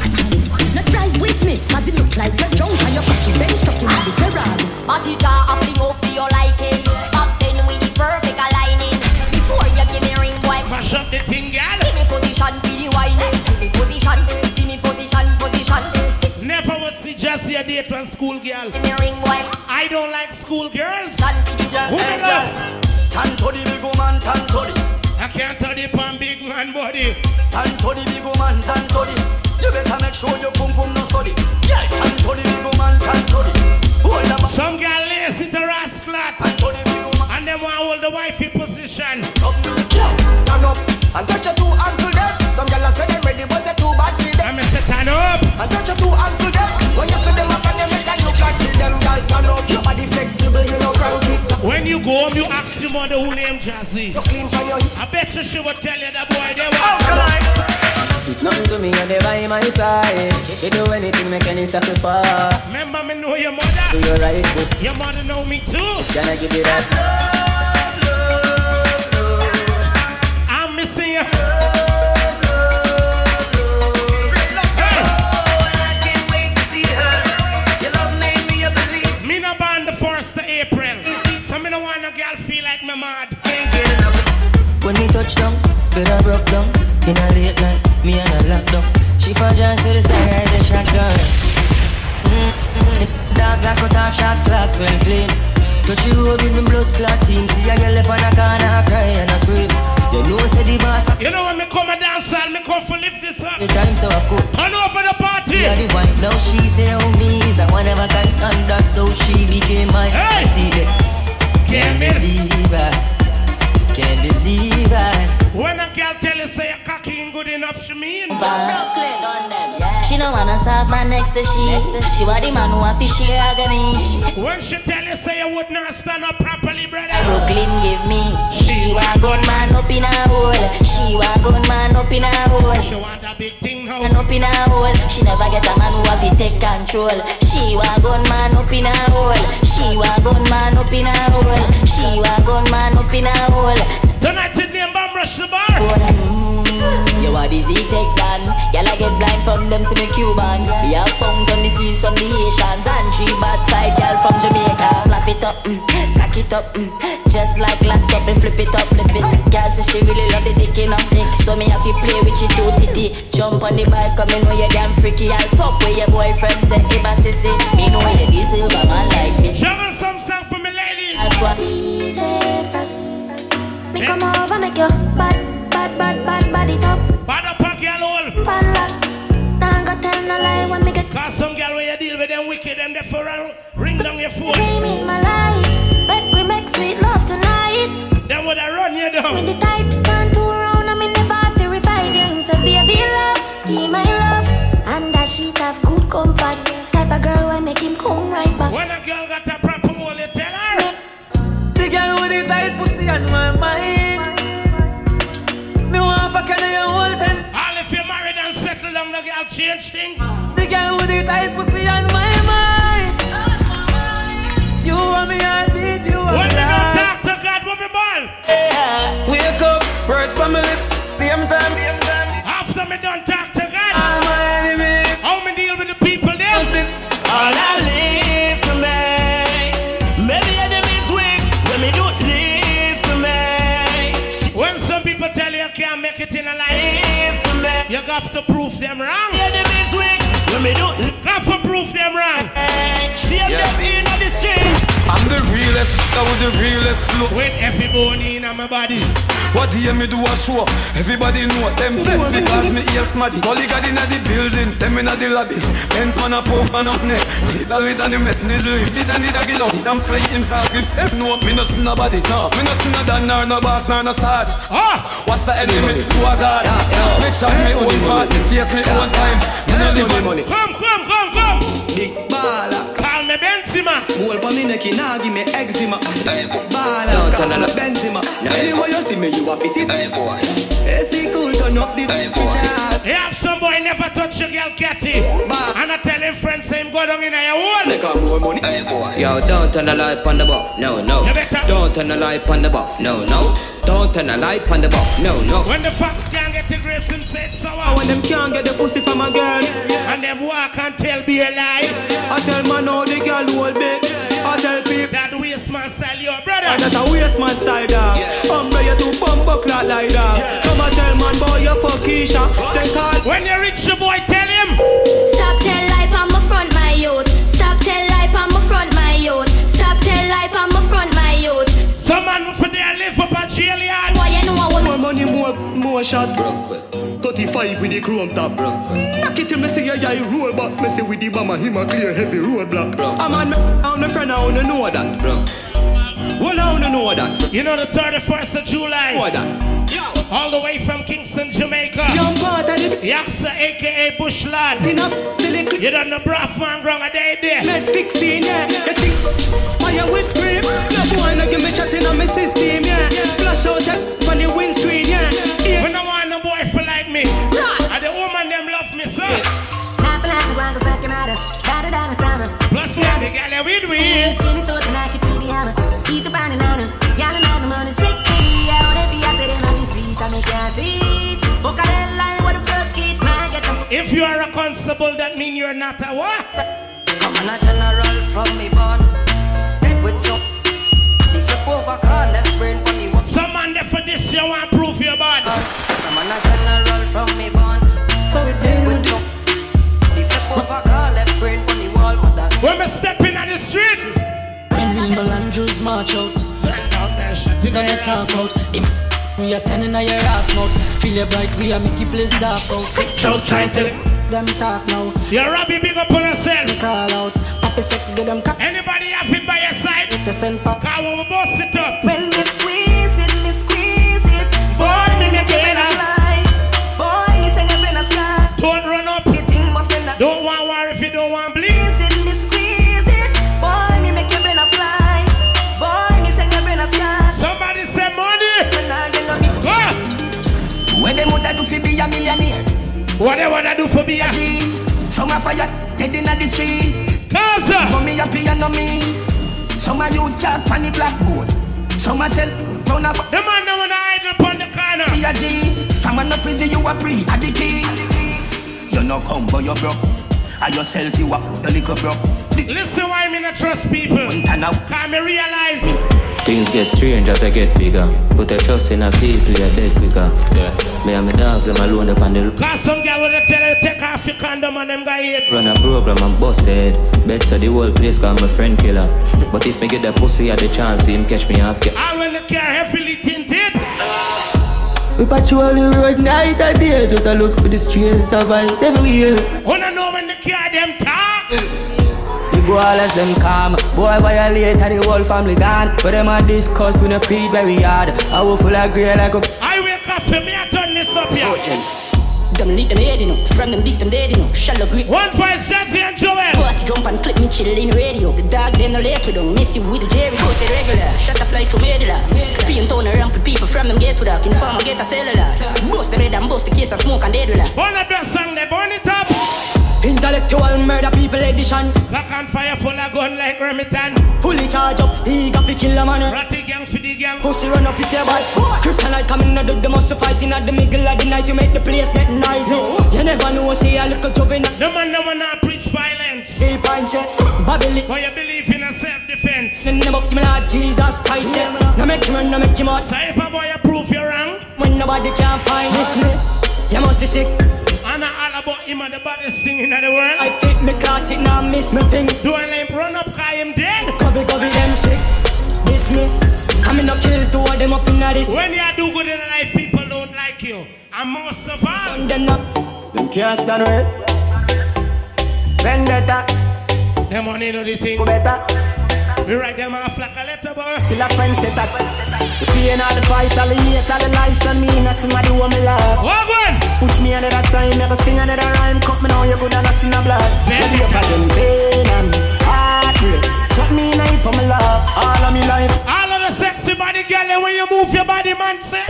Not drive with me, cause it look like you're drunk and your cocky bench stuck in the Ferrari. Matty jaw just your date on school girl. me ring boy, I don't like school girls. stand for the Who me love? Tan to the big woman, tan to the. I can't tell the pan big man body. Tan to the big woman, tan to the. You better make sure your pum pum no study. Yeah, tan to the big woman, tan to the. Hold the back. Some girl lazy to rascal Tan to big woman. and them want hold the wifey position. Up yeah. Stand up and touch your you go home, you ask your mother who named Jazzy. You clean from your hip. I bet you she would tell you that boy they Oh, want. come on. It's nothing to me and they by my side. She do anything, make any sacrifice. Remember me know your mother. Do your right foot, Your mother know me too. can I give you that? Mad. When we touch down, bed I broke down. In a late night, me and her locked up. She for just to the side, ride the shotgun. Mm-hmm. Dark glass cut off shots, clocks well clean. Touch you road with me blood clot team. See a girl up on a corner, cry and a scream. You know, say the boss. You know when me come a dance hall, me come for lift this up. The time so I cook. Turn over the party. Yeah, the wine. Now she say, oh, me is a one of a kind. And that's how she became mine. Hey! See that? Can't believe Can't believe I. When a girl tell you say your cocky ain't good enough, she mean. Brooklyn on them. Yeah. She don't wanna serve man next to she. She want the man who have to share agony. When she tell you say you would not stand up properly, brother. Brooklyn give me. She want gun man up in a hole. She want gun man up in a hole. She want a big thing now. Man up in a hole. She never get a man who have to take control. She want gun man up in a hole. She want gun man up in a hole. She want gun man up in a hole. Tonight in name bomb rush the bar. You are busy take down. Girl I get blind from them see me Cuban. We have pounds on the seas from the Haitians and three bad side girl from Jamaica. Slap it up, mm, cock it up, mm, just like laptop and flip it up, flip it. Girl say she really love the dick in her dick, so me have to play with you two titty. Jump on the bike, come me know you damn freaky. I'll fuck with your boyfriend say hey sissy. Me know you deserve a man like me. Shovel some song for me ladies. That's what. DJ. Me come over, make your bad, bad, bad, bad body top. Bad up a girl hole. Pan lock. Nah, go tell no lie when me get Cause some girl when you deal with them wicked and they for a ring down your phone. came in my life. Make we make sweet love tonight. Then would I run you Me down? the type turn two round and me never have to revive you. Him say baby love, be my love, and that she have good comfort. Type of girl when make him come right back. When a girl got a proper hole, you tell her. The girl with the tight pussy on my mind. Me want fuck her your whole ten. All if you're married and settled down, the girl change things. The girl with the tight pussy on my mind. You want me heartbeat, you want When me me don't talk to God, what me ball? Wake up, words from my lips, same time. After me don't You have to prove them wrong. Realest, that with the realest flow. With every bone in my body. What do you me do a show? Everybody know them vex because me ear smarty. Gully got inna the building, them inna the lobby. Benz man a pump and up neck. Little it and the met needle. It and it a get up. Them fly himself grips. If no, me no see nobody. No, me no see no dan nor no boss nor no sarge. Ah, what's the enemy to a god? Me try me own part, face me own time. Me no live on Come, come, come, come. Big baller. Call me Benzema. Hold for me neck, nah give me eczema. Don't turn call on me the- Benzema. No, Anyway you see me, you a fi sit. Hey boy. AC cool, turn up the temperature. You have some boy never touch your girl Catty. And I tell him friends say him go down in your hole. Make her more money. Hey boy. Yo, don't turn the light on the buff, no, no. Don't turn the light on the buff, no, no. Don't turn the light on the buff, no, no. When the fox can't get the grapes, him say it's sour. When them can't get the pussy from a girl. And them walk and tell be a lie. I tell man how the girl hold big. I tell people. That waste man style, your brother. And that a waste man style dog. Umbre you too bumbo clock like that. Come and tell man boy you fuck Keisha. Then call. When you reach your boy, tell Some man for there live up a jail yard. Boy, you know I want More money, more, more shot. 35 with the chrome top. Knock it till me see a guy roll back. Me see with the bomber, him a clear heavy roadblock. I'm on me, on the friend, I wanna know that. Well, I wanna know that. You know the 31st of July. Know that. All the way from Kingston, Jamaica. Jump out of the Yaksa, aka Bush Lad. Tin the little You don't know Braff man grung a day there. Med fixing, yeah. You think why you system, yeah. Flash out on the windscreen, yeah. yeah. We don't want no boy for like me. And the woman them love me, sir. Plus we have the gal with we. If you are a constable, that mean you're not a what? I'm a general from me born. Head with some. Some man there for this, you want proof your bad. I'm a general from me born. So we deal with some. If you overcall left brain for me wall, mother's. When we step in on the street, When Rimble and Jules march out, gonna talk out. Them we are sending a your ass mouth. Feel your bright, we are make you place dark out. Six outside till Them talk now. You're Robbie, big up on yourself. Call out. Happy sex, get them cock. Anybody have it by your side? The send pop. Cause when we bust it up. When me squeeze it, me squeeze it. Boy, me make it better. fly. Boy, me sing it in the sky. Don't run up. The thing must be not. Don't want war if you don't want bleed. Squeeze it, me squeeze it. Boy, me make your brain a fly. Boy, me sing your brain a sky. Somebody say money. When I get on me. Ah! Where them woulda do fi be a millionaire? What they wanna do for me? ah? G. Some a fire dead inna the street. Cause For me a piano me. Some a use chalk on the blackboard. Some a sell round a the man that wanna idle upon the corner. be a G. A no prison you a pre a the key. You no come but you broke. And yourself you a the little broke. Listen why me not trust people. and Cause me realize Things get strange as I get bigger. Put a trust in a people, you're dead quicker. Yeah. Me and my dogs, them alone up on the Cause some girl would tell you take off your condom and them guy hate. Run a program and bust head. Bet so the whole place call my friend killer. But if me get the pussy at the chance, him catch me off. Get All when the car heavily tinted. We patrol the road night and day Just a look for the streets of vibes everywhere Wanna know when the car them talk? The ballers them calm Boy violate and the whole family gone But them a discuss we no feed very hard I will full of grey like a I wake up for me, I turn this up here. Them lead them head, you know. From them this, them dead, you know. Shallow grip. One voice, Jesse and Joel. Forty jump and clip me chill in radio. The dog them no late with them. Miss you with the Jerry. Go say regular. Shut the fly from medulla. Spin town around for people from them get to that. In the farm get a cellular. Bust them head and bust the case and smoke and dead with that. Burn up that song, they burn it up. Intellectual murder people edition. Lock on fire full of gun like Remington. Fully charge up, he got fi kill a man. Ratty gang for the gang. Pussy run up if you bad. Kryptonite coming out of the muscle fighting at the middle of the night. You make the place get noisy. You never know, say a little juvenile. No man no wanna preach violence. He pint say, Babylon. But you believe in a self-defense. Then never give me Lord Jesus Christ say. No make him run, no make him out. So if a boy approve you're wrong, When nobody can find this you must be sick. And And all about him and the baddest thing in the world. I fit me caught it now miss me thing. Do I let him run up cause him dead? Cover cover them sick. This me. I'm in a kill two of them up in this. When you do good in life, people don't like you. And most of all, them not. Them can't stand it. Vendetta. them money know the thing. Go better. We write them off like a letter, boy. Still a trendsetter. The pain, all the fight, all the hate, all the lies done me. Not somebody want me love. What one? Push me another time, never sing another rhyme. Cut me now, you could have not seen a blood. Baby, up again, pain and heartbreak. Shut me night for my love, all of me life. All of the sexy body, girl, when you move your body, man, say.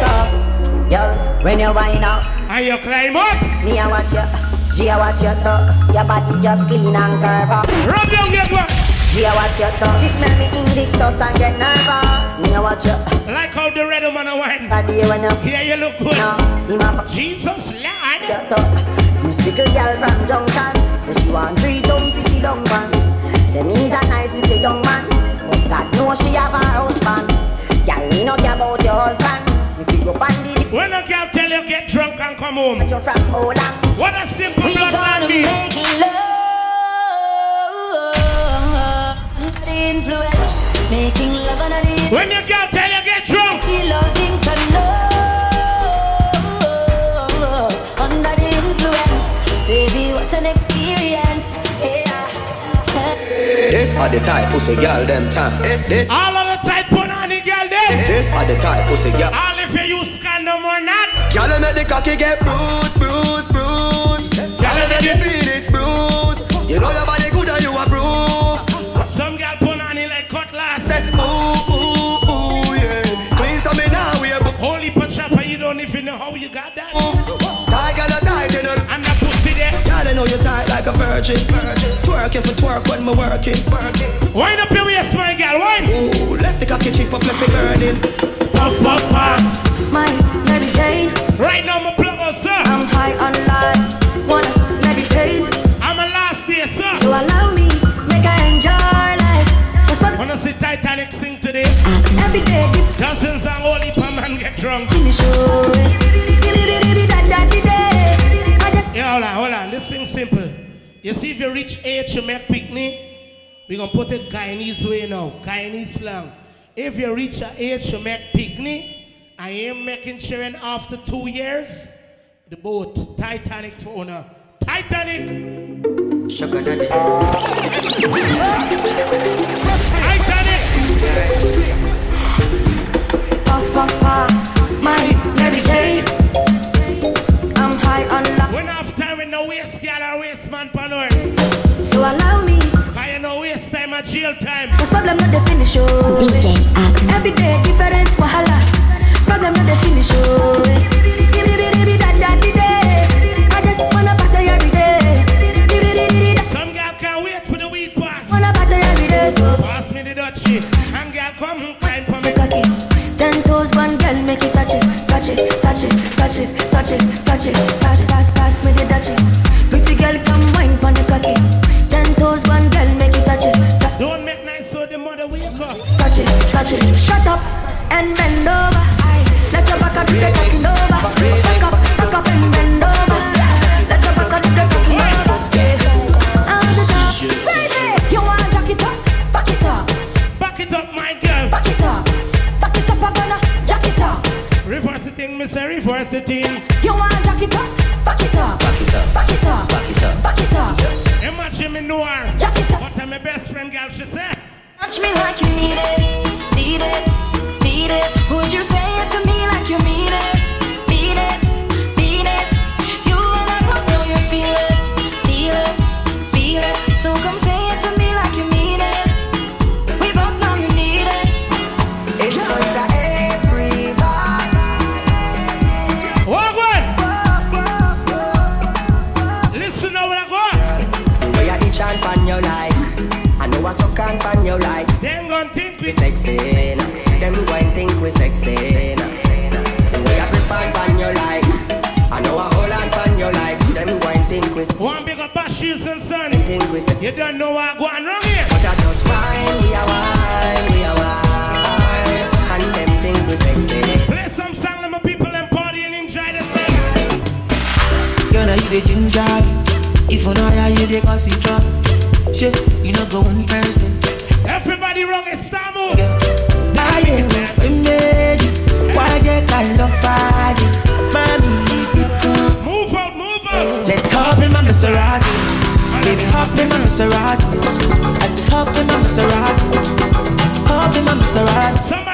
Girl, when you wind up, And you climb up. me I watch you. G I watch your toe. Your body just clean and curve up. Rub down, get? G I watch your toe. She smell me invictus and get nervous. Me I watch you. Like how the red woman a wine. That day when you Yeah, you look good. No, him a Jesus, Lord. your toe. You stickle girl from junction. Say she want three dumb fifty dumb one. Say me's a nice little young man. But God knows she have her husband. Girl, me no care about your husband. You pick up and did. When a girl tell you get drunk and come home. You from Holland. What a simple We bloodline gonna be. make love, influence. Making love and the When your girl tell you get drunk. loving to love under the influence. Baby, what an experience. Yeah. This are the type pussy girl them time. This, All of the tight put on the girl there. this are the type pussy girl. All if you use condom or not. Girl make the cocky get bruised, bruised, bruised. Girl make the penis bruised. You know your body how you got that. Tiger the tight you know. And the pussy there. Girl I know you tight like a virgin. Twerk if you twerk when me working. Wind up your waist, my girl, wind. Ooh, left the cocky cheap up, left it burning. Puff, puff, pass. My Mary Jane, Right now, my plug out, sir. I'm high on life. Wanna Titanic sing today? every day? Dozens and holy per man get drunk. in the show. Yeah, hold on, hold on. This thing simple. You see, if you reach age, you make picnic. We gonna put it Guyanese way now, Guyanese slang. If you reach a age, you make picnic. I am making children after two years. The boat Titanic for owner. Titanic. Sugar daddy. DJ Akma. Every day different wahala. Problem not the finish, oh. Pass me the dutchie. And girl come climb for me. Cocky. Ten toes, one girl, make it touch it, touch it, touch it, touch it, touch it, touch it, pass, pass, pass me the. Pretty girl, come wine the cocky. Ten toes, one girl, make it touch it, touch Don't make nice so the mother wake up. touch it, touch it. Shut up and bend over. Let your back up do the talking Reverse the thing, miss. Reverse the thing. You want jack it up, back it up, back it up, back it up, back it up, back it up. Imagine me know her. Jack it up. But I'm my best friend, girl. She said. Touch me like you need it, need it, need it. Would you say it to me like you mean it, sexy. Them wine think we sexy. The way I prepare on your life. I know I hold on pan your life. Them wine think we sexy. One big up shoes and son. Think we sexy. You don't know what going wrong here. But I just fine. we are wine, we are wine. And them think we sexy. Play some song, let my people and party and enjoy the sun. Gonna you the ginger. If you know how you the cause you trouble. Shit, you know go in person everybody wrong, estamos. Aye, Move out, move out. Let's hop in my Maserati. Baby, hop in my Maserati. I said hop in my Maserati. Hop in my Maserati.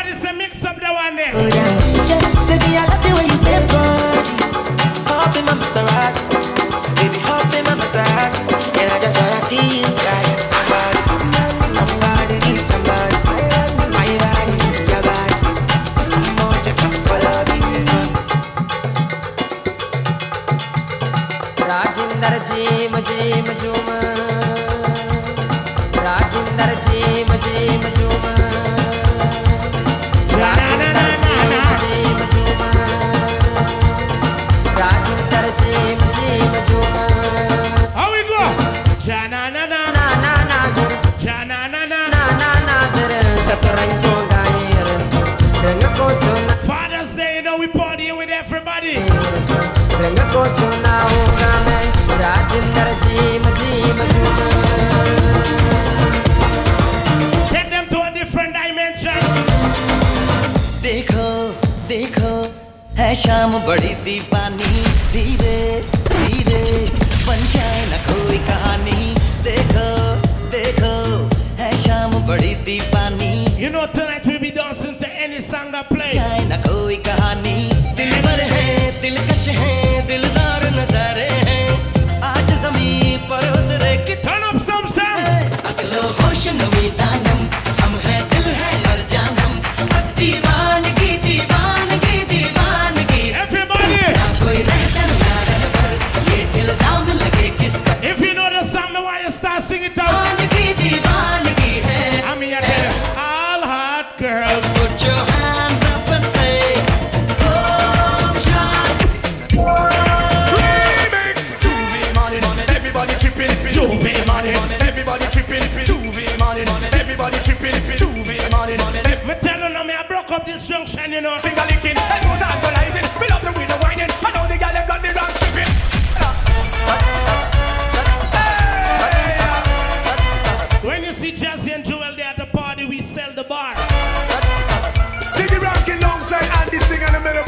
Tell you now, me I broke up this junction, you know. Finger licking the whining. I know the got. Hey. When you see Jazzy and Jewel there at the party, we sell the bar. Diggy rocking alongside Andy singing the middle.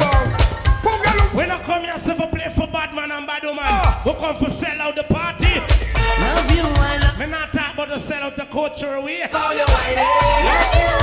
We not come here so play for bad man and bad woman. Ah. We come for sell out the party. Love you, I love. Me not talk about the sell out the culture We How you whining?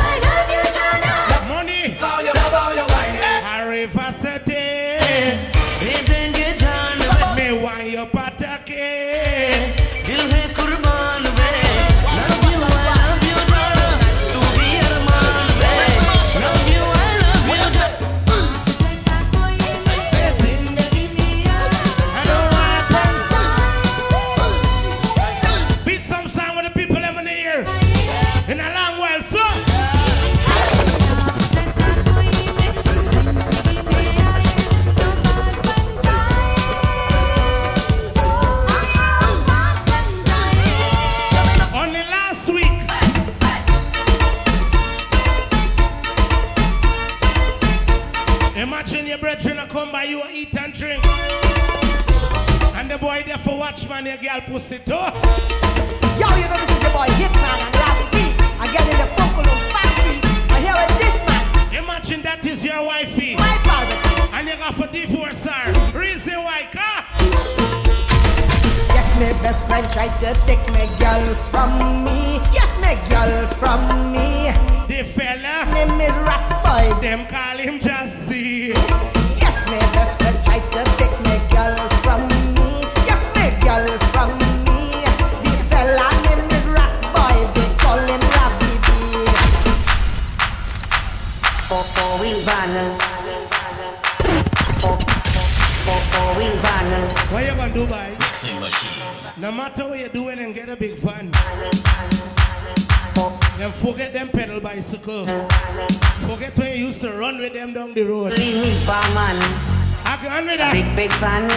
big fan.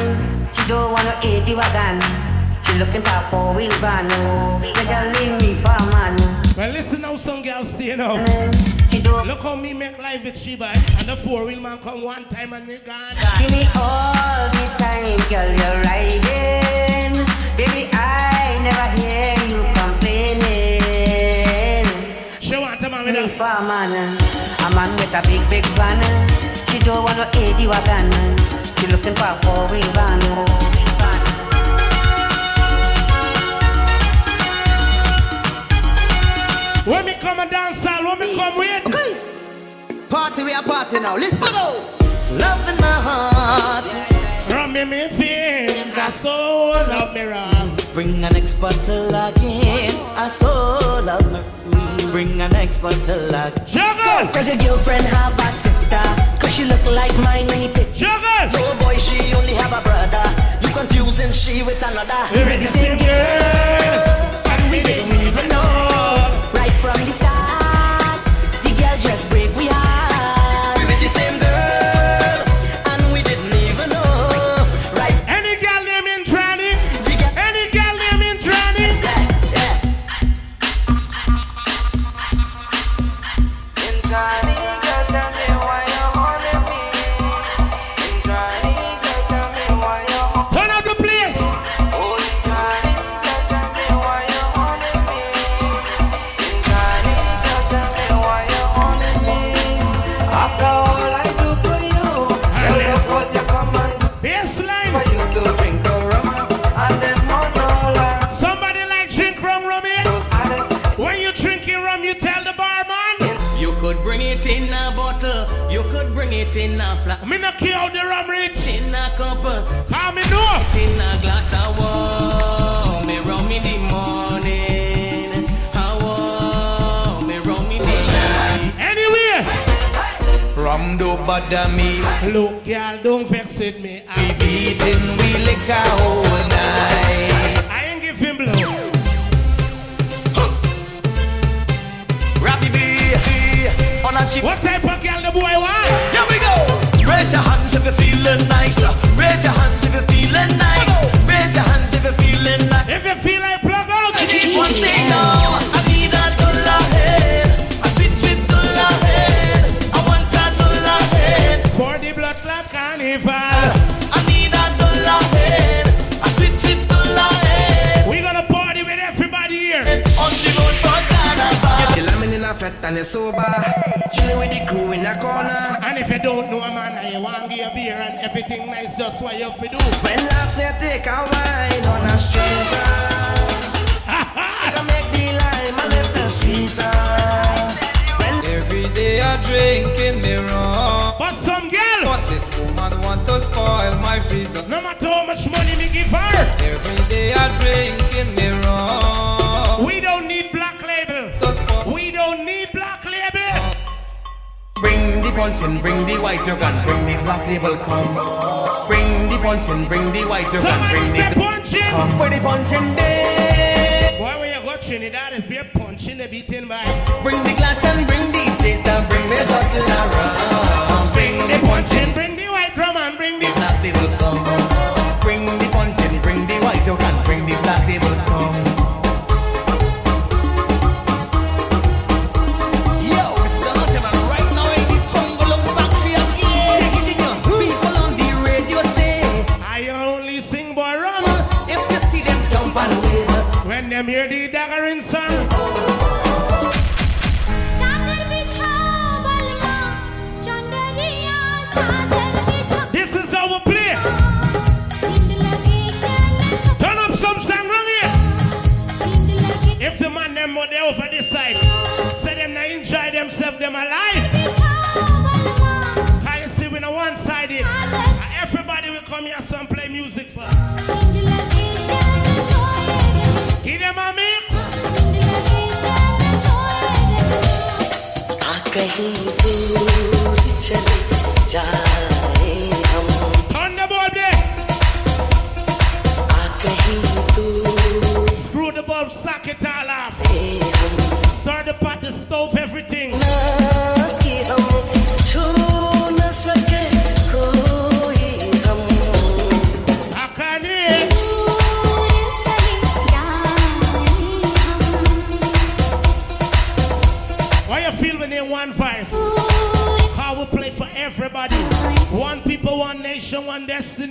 She don't wanna eat the wagon. She looking for four wheel van. Oh, the girl leave me for man. Well, listen how some girls say you now. Look how me make life with Sheba And the four wheel man come one time and they gone Give me all the time, girl, you're riding Baby, I never hear you complaining She want a man with a farmer A man with a big, big van She don't want to eat you again she looking for a four wheel van. When me come and dance all, when me come with. Okay. Party, we are party now. Listen. Love in my heart. Rum me me feelings, I so love me rum. Bring an next bottle again. I so love me. Bring an next bottle again. Juggle! Does your girlfriend have a sister? Cause she look like mine when he pick. Juggle! No boy, she only have a brother. You confusing she with another. We're the same girl, and we didn't even know. Right from the start, the girl just break we heart. We with the same girl, bother me. Look, girl, don't vex with me. I We beating, we liquor all night. I ain't give him blow. Rappy B, on a chip. What type of girl the boy want? Here we go. Raise your hands if you're feeling nice. Raise your hands if you're feeling nice. And a sober. Chilling with the crew in the corner. And if you don't know a man and you want to get a beer and everything nice, just what you have to do. When I say take a wine on a stranger. I make the lime a little sweeter. Every day I drinking me wrong. But some girl, But this woman want to spoil my freedom. no matter how much money me give her, Every day I drinking me wrong. Bring the punch and bring the white can bring the black label come. Bring the punch and bring the white can Somebody bring the punching. come. Where the punch and day. Boy, when you go Trinidad, it's be punching the beating by. Bring the glass and bring the chase and bring the bottle around. Bring the punch and Bring the white drum and bring the black label come. Bring the Turn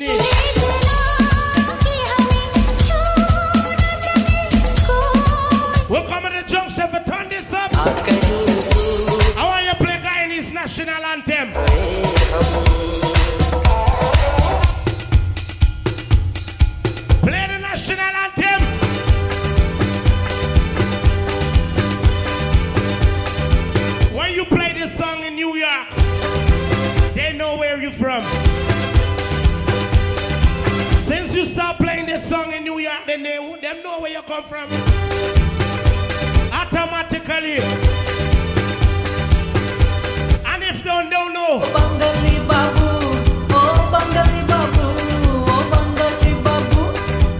City. lyrically. And if don't don't know. Oh, Bangali Babu, oh Bangali Babu, oh Bangali Babu,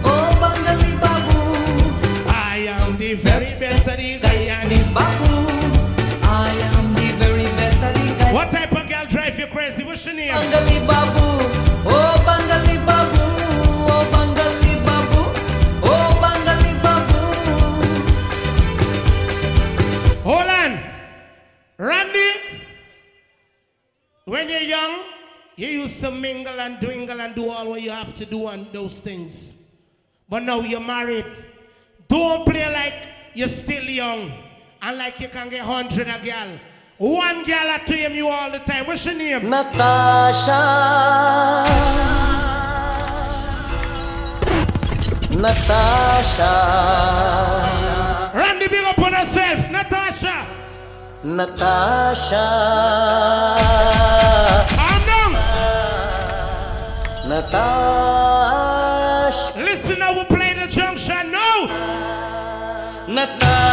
oh Bangali Babu. I am the very best of the Guyanese Babu. I am the very best of the Guyanese. What type of girl drive you crazy? What's your name? Bangali Babu. But now you're married. Don't play like you're still young and like you can get hundred a girl. One girl at him you all the time. What's your name? Natasha. Natasha. Randy, big up on yourself. Natasha. Natasha. Anam. Natasha.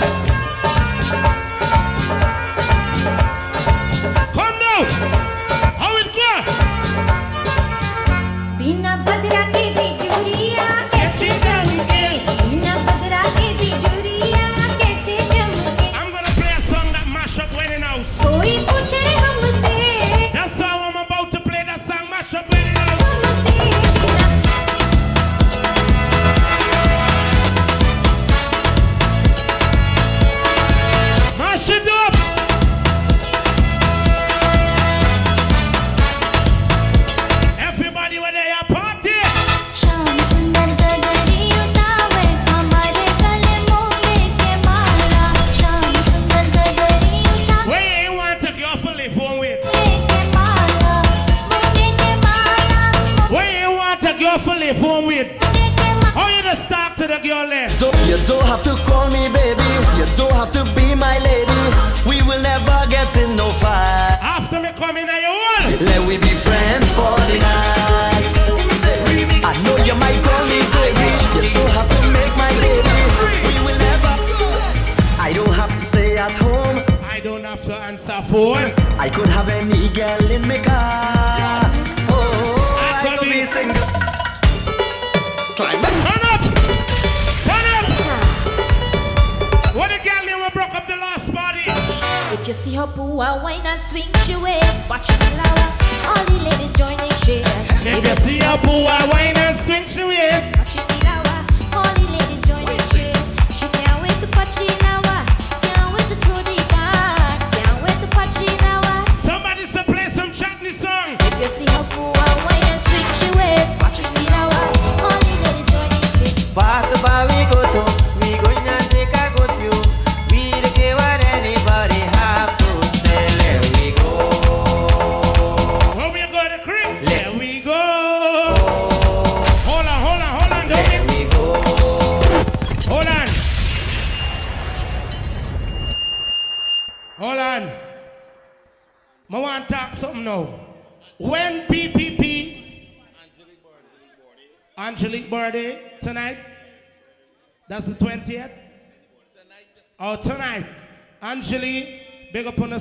Bye.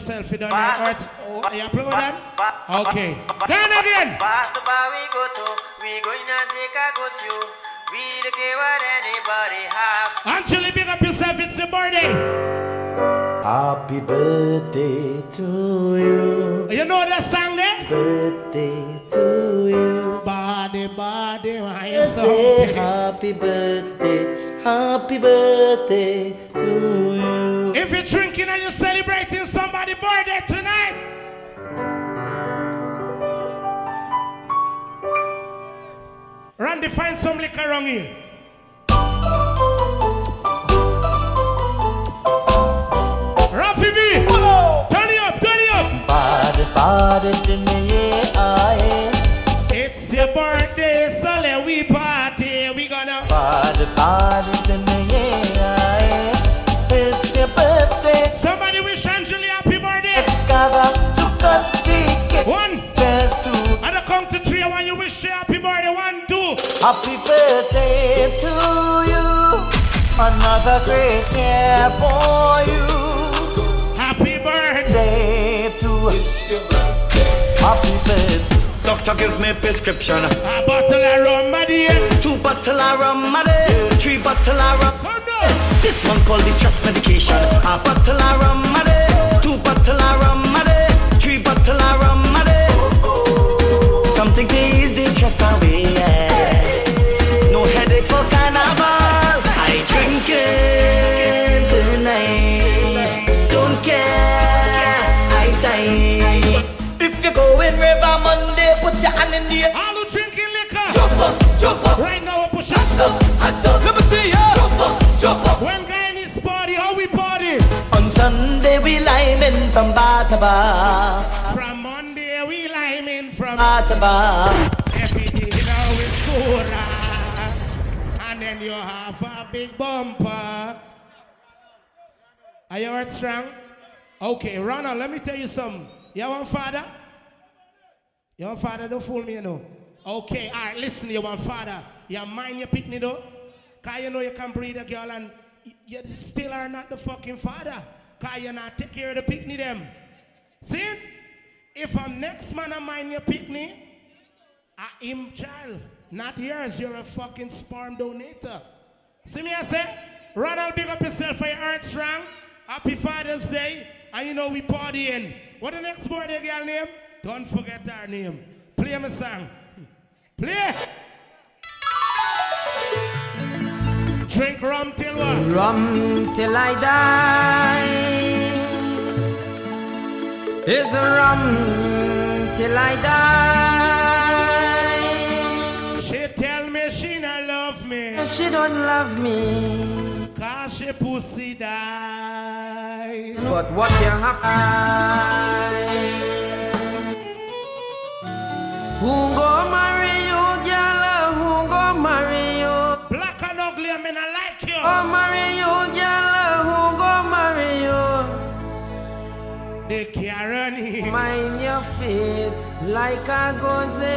Yourself, you done your hearts. Oh, you play with that? Okay. Some Another great year for you. Happy birthday to Happy birthday. Doctor give me prescription. A bottle of rum, my dear. Two bottle of rum, my dear. Three bottle of rum. Oh, this one called the stress medication. A bottle of rum, my dear. Two bottle of rum, my dear. Three bottle of rum, my dear. Something to ease the stress away. yeah. When guy in party, how we party? On Sunday we liming from bar to bar. From Monday, we liming from Bar to bar. Every day now good. ah. And then you have a big bumper. Are you heart strong? Okay, Ronald, let me tell you something. You want father? Your want father? Don't fool me, you know. Okay, all right, listen, you want father. You mind your picnic, though? Because you know you can breed a girl and you still are not the fucking father. Because you not take care of the picnic them. See? If a next man a mind your picnic, a him child, not yours, you're a fucking sperm donator. See me, I say, Ronald, big up yourself for your heart strong. Happy Father's Day. And you know we partying. What the next boy, birthday girl name? Don't forget her name. Play my song. Play. Rum till what? Rum till I die. Is rum till I die. She tell me she not love me. She don't love me. Cause she pussy die. But what you have Who go marry you, girl? Who go marry you? Black and ugly, I mean I like you. Who marry you, girl? Who go marry you? The Karen Mind your face like a goze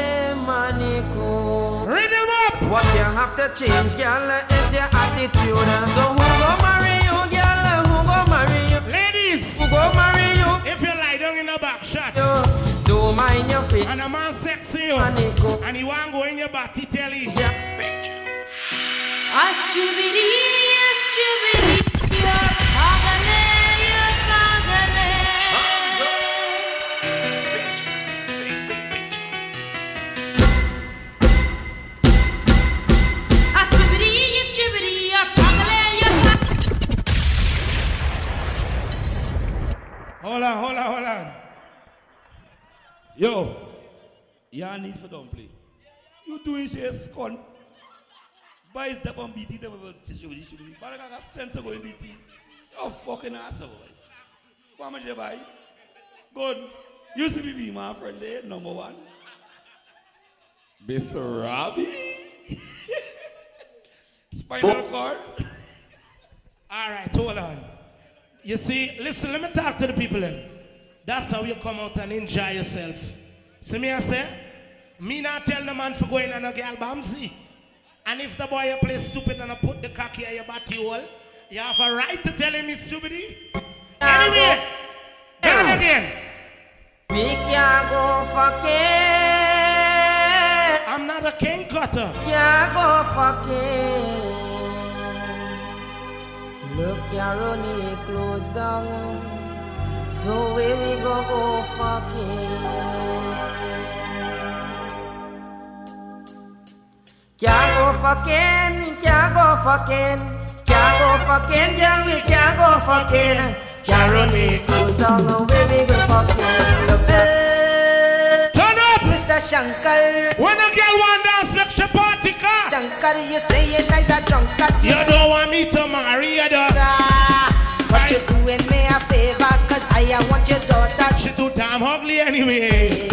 manico. Read them up. What you have to change, girl, is your attitude. So who go marry you, girl? Who go marry you? Ladies, who go marry you? If you lie down in the back shot. Don't mind your face. And a man sexy you. And he want go in your body tell you. A stupidi, Hold on, hold on, hold on. Yo, y'all need for don't. You doing shit, scon. Buy his dap on BT, they will show you, show you. But I got sense to go in BT. You're fucking asshole. What am I buy? Good. Used to me, my friend there, number one. Mr. Robbie. Spinal cord. All right, hold on. You see, listen, let me talk to the people. Then. That's how you come out and enjoy yourself. See me, I say? Me not tell the man for going on a girl bamsy. And if the boy you play stupid and I put the cocky in your body hole, you have a right to tell him he's stupid. Anyway, Who go marry you, girl? Who go marry you? Let me tell you again. We can't go fucking. I'm not a king cutter. Can't go fucking. Look, Yaroni closed down. So where we go go fucking? Can't go fucking, can't go fucking, can't go fucking, girl, we can't go fucking. Yaroni closed down. So where we go fucking? Turn up! Mr. Shankar. When a girl dance, make she party car. Shankar, you say you're nice a drunkard. You don't want me to marry you, though. But you're doing me a favor, cause I want your daughter. She too damn ugly anyway.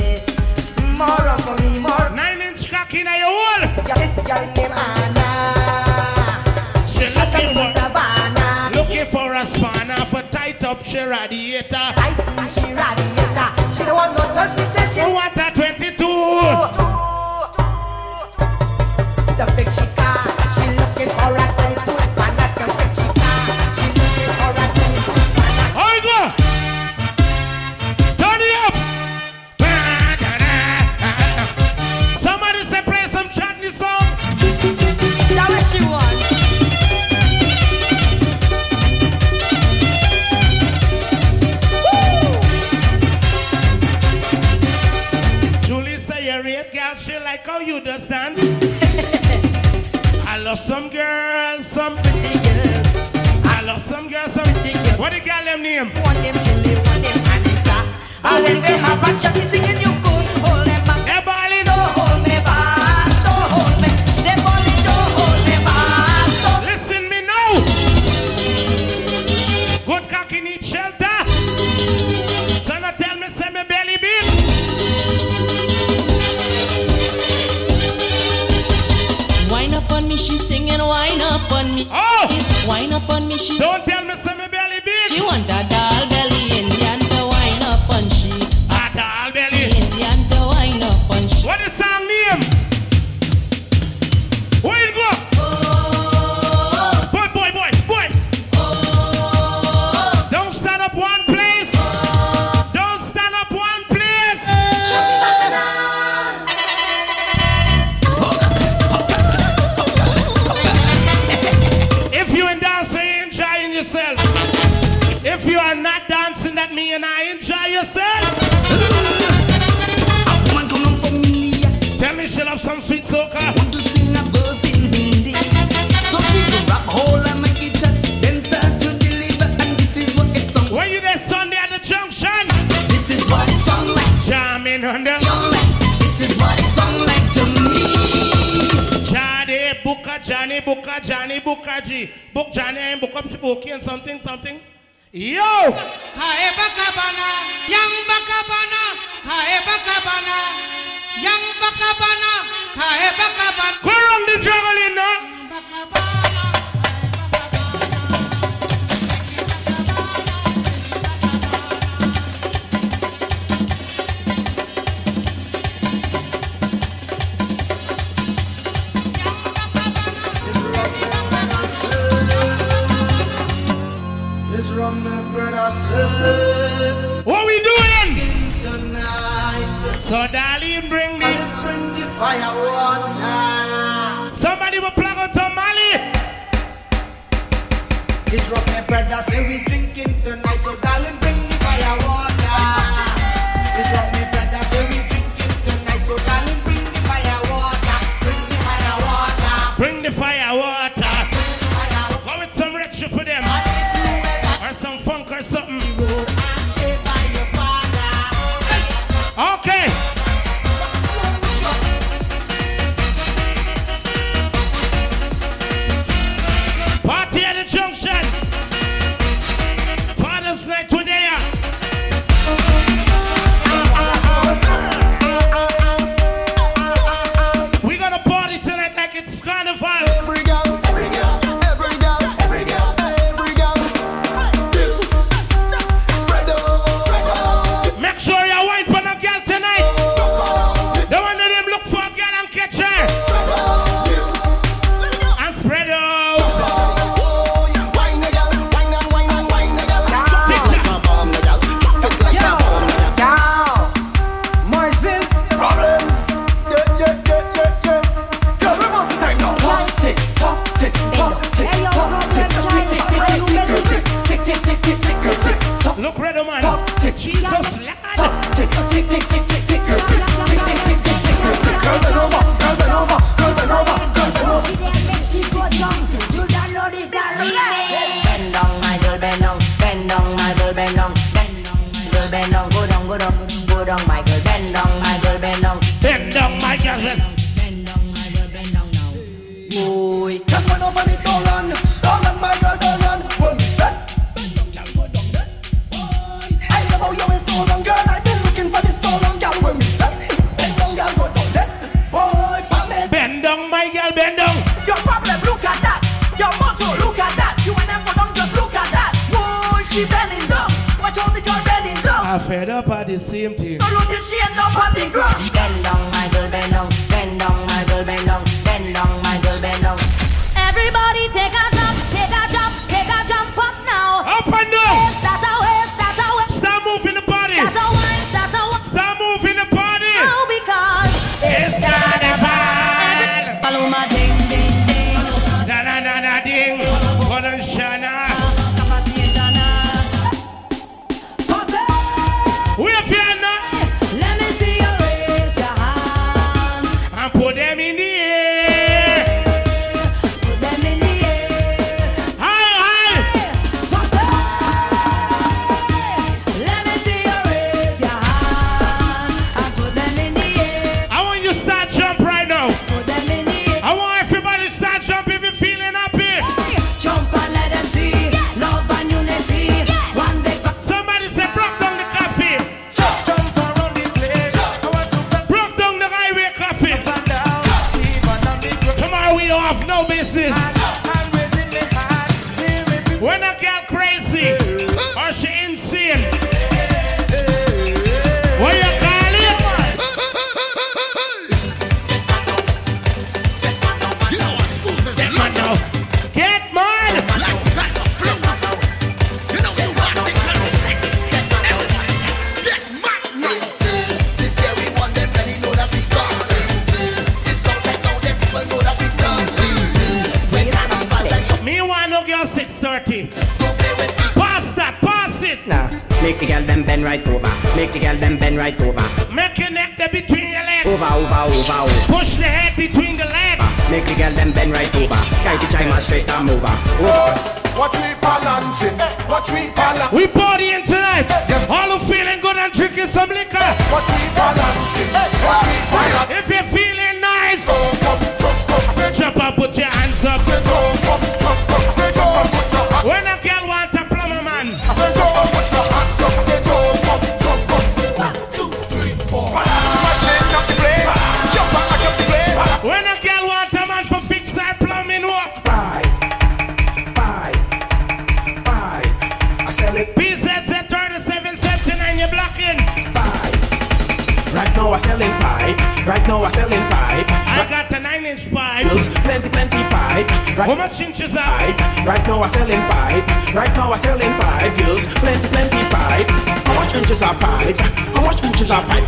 More of me, more. Nine inch cock in your hole. This girl named Anna. She looking for, Savannah. looking for a spanner for tight up she radiator. Tight, she radiator. She don't want no drugs, she says she Who want a 22? The love some girls, some pretty girls. I love some girls, some pretty girls. What the girl them name? One name Julie, one name Anita. And when we have a chat, singing you wine up on me. Oh! Wine up on me, she. Don't tell me say me she love some sweet soca. So she rap whole of my guitar, then start to deliver, and this is what it sound Were you there Sunday at the junction? This is what like. Jamming under. This is what like to me. Johnny Booker, Johnny Booker, Johnny Booker G. Book Johnny and book up Bookie and something, something. Yo! Kae bakabana, yang bakabana, kae bakabana, yang bakabana, kae bakabana. Go around the juggling now. It's So darling, bring me. bring the fire water. Somebody will plug out to Mali. It's rock, my brother say we drinking tonight.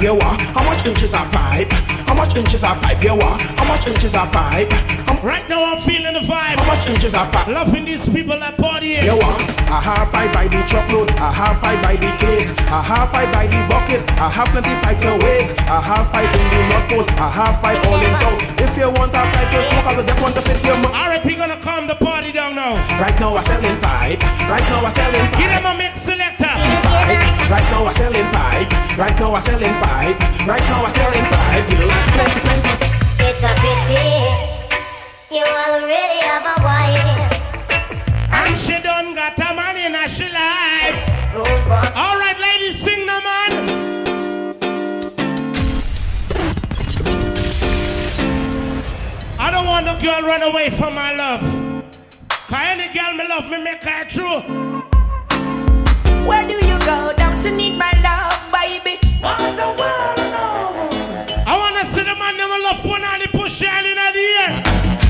How much inches are pipe? How much inches are pipe you want? How much inches are pipe? I'm right now I'm feeling the vibe. How much inches are pipe? Loving these people at party. You want? I have pipe by the truckload. I have pipe by the case. I have pipe by the bucket. I have plenty pipe to waste. I have pipe in the north pole. I have pipe all in south. If you want a pipe to smoke, I'll get one to fit your mouth. RIP gonna calm the party down now. Right now I'm selling pipe. Right now I'm selling pipe. Give them a mix selector. Right now I'm selling pipe. Right now I'm selling pipe. Right now I'm selling pipe. It's a pity you already have a wife. And she don't got a man in her she life. All right, ladies, sing the man. I don't want no girl run away from my love. Cause any girl me love me make her true. Where do you go? baby. What the world? I wanna see the man never love one and he push your in at the end.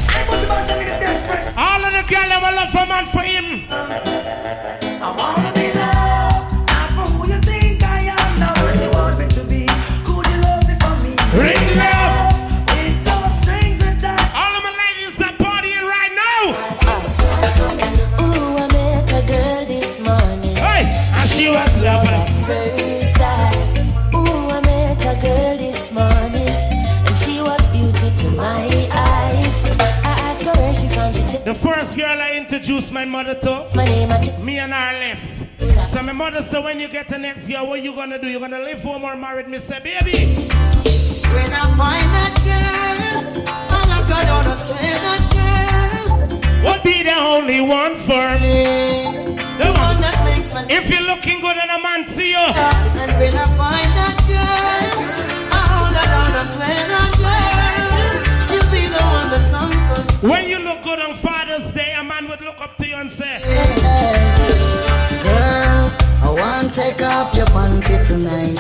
I want the man to get desperate. All of the girls never love a man for him. I wanna be first girl I introduced my mother to, My name me and her left. So my mother said, when you get the next girl, what you gonna do? You gonna live home or married? Me say, baby. When I find that girl, all I got on a swear that girl. Would be the only one for me. The one that makes my If you're looking good and a man see you, And when I find that girl, I hold her down, I swear that girl. When you look good on Father's Day, a man would look up to you and say, Girl, I want to take off your panty tonight.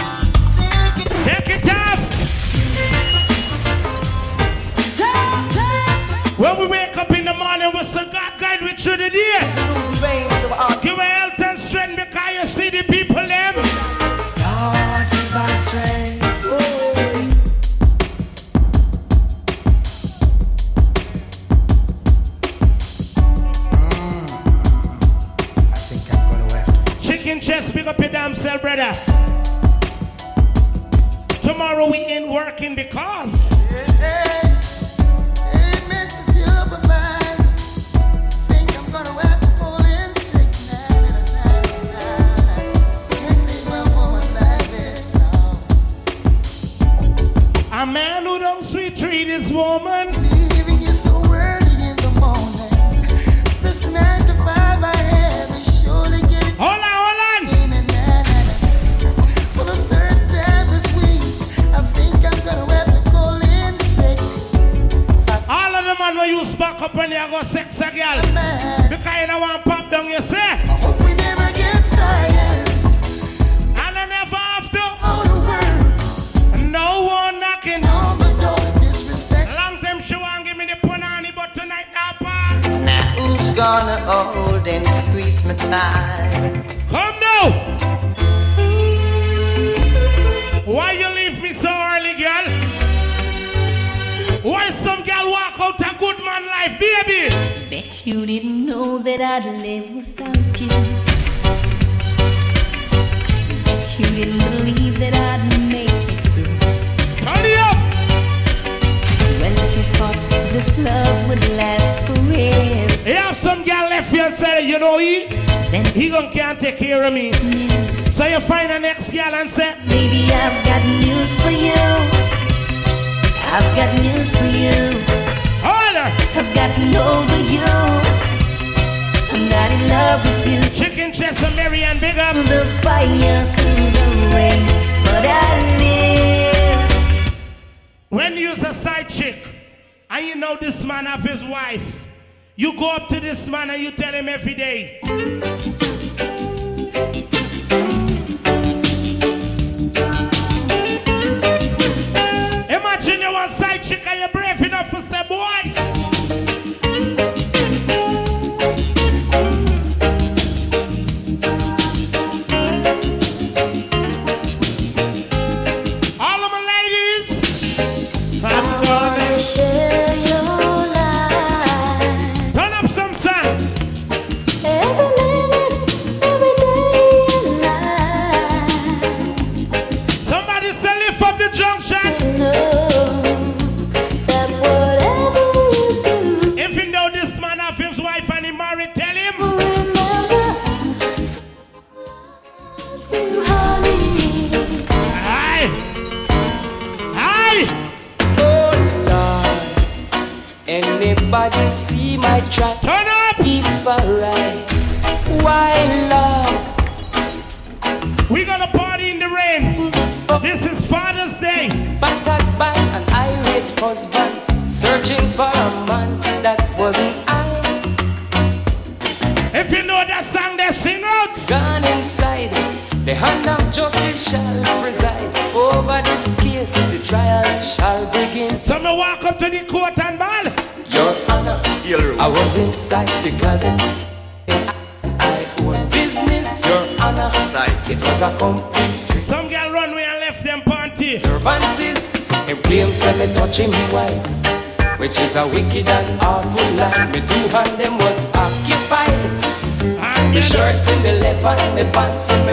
Take it off. When we wake up in the morning, we say, God guide me through the day. Give me health and strength because you see the people them. Pick up your damn self, brother. Tomorrow we ain't working because. A man who don't sweet treat his woman. Leaving you so early in the morning. This nine to five I have is surely getting. Hold man will use back up when you go sex a girl. Because you don't want pop down yourself. We never get tired. And I never have to. No one knocking. Long time she want give me the punani, but tonight now pass. Now who's gonna hold and squeeze me tight? Come now. Why you leave me so early, girl? Why some girl walk out a good man life, baby? Bet you didn't know that I'd live without you. Bet you didn't believe that I'd make it through. It up! Well, if you thought this love would last forever. You have some girl left you and say, you know he, he gonna can't take care of me. So you find the next girl and say, Baby, I've got news for you. I've got news for you. I've gotten over you. I'm not in love with you. Chicken chest Mary and Big Up. The fire through the rain, but I live. When you's a side chick and you know this man have his wife, you go up to this man and you tell him every day. Which a wicked and awful lie. Me two hand them was occupied. Me shirt in the left and me pants in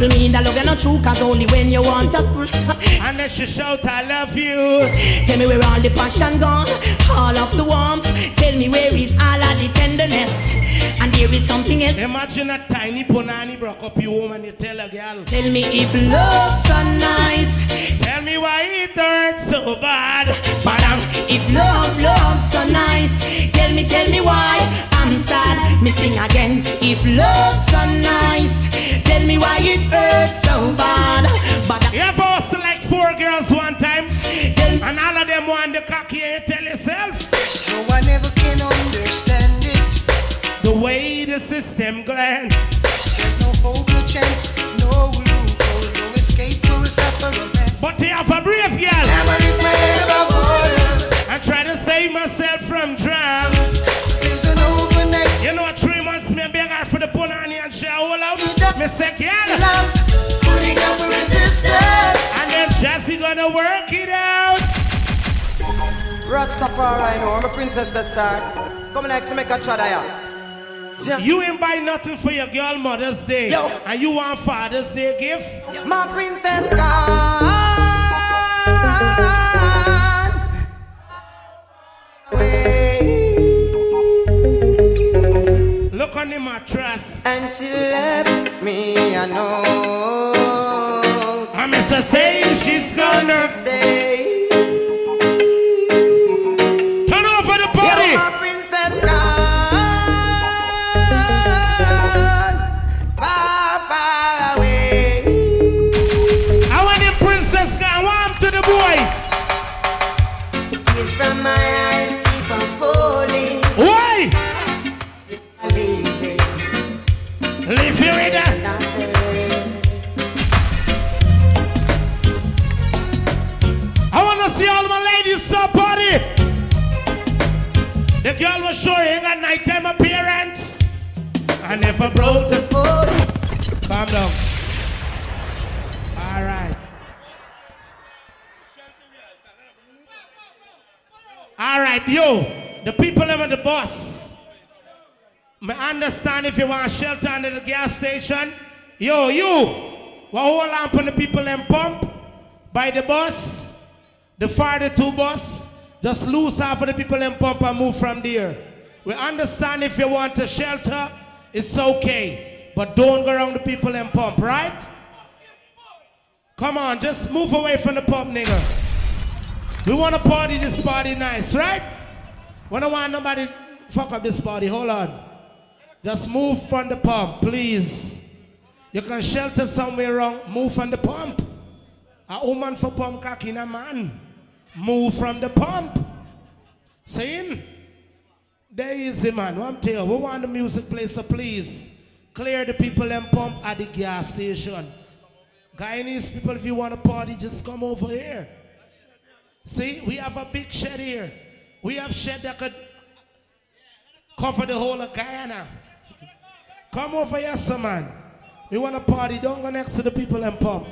simple mean that love you not true, cause only when you want to. And then she shout, I love you. Tell me where all the passion gone, all of the warmth. Tell me where is all of the tenderness. And there is something else. Imagine a tiny punani broke up your home and you tell a girl. Tell me if love's so nice. Tell me why it hurts so bad. Madam, if love, love's so nice. Tell me, tell me why I'm sad. Me sing again. If love's so nice. Tell me why it hurts so bad. But You ever like four girls one time? And all of them want the cocky and you tell yourself. So I never can understand it. The way the system glance. There's no hope, no chance, no loophole, no escape for a sufferer. But they have a brave gonna work it out. Rastafari, no, I'm a princess the star. Come next to make a chadaya. You ain't buy nothing for your girl Mother's Day. Yo. And you want Father's Day gift? My princess gone. Look on the mattress. And she left me, I I'm Mr. Say she's gonna stay. The girl was showing a nighttime appearance. I never broke the code. Calm down. All right. All right, yo, the people over the bus. Me understand if you want shelter under the gas station. Yo, you, what hold on the people them pump? by the bus, the 42 bus, just lose off of the people in pump and move from there. We understand if you want a shelter, it's okay. But don't go around the people in pump, right? Come on, just move away from the pump, nigga. We want to party this party nice, right? We don't want nobody fuck up this party. Hold on. Just move from the pump, please. You can shelter somewhere wrong. Move from the pump. A woman for pump cock in a man. Move from the pump. Saying? There is a man. One tell you, we want the music play, so please clear the people and pump at the gas station. Guyanese people, if you want a party, just come over here. See, we have a big shed here. We have shed that could cover the whole of Guyana. Come over here, some man. We want a party. Don't go next to the people and pump.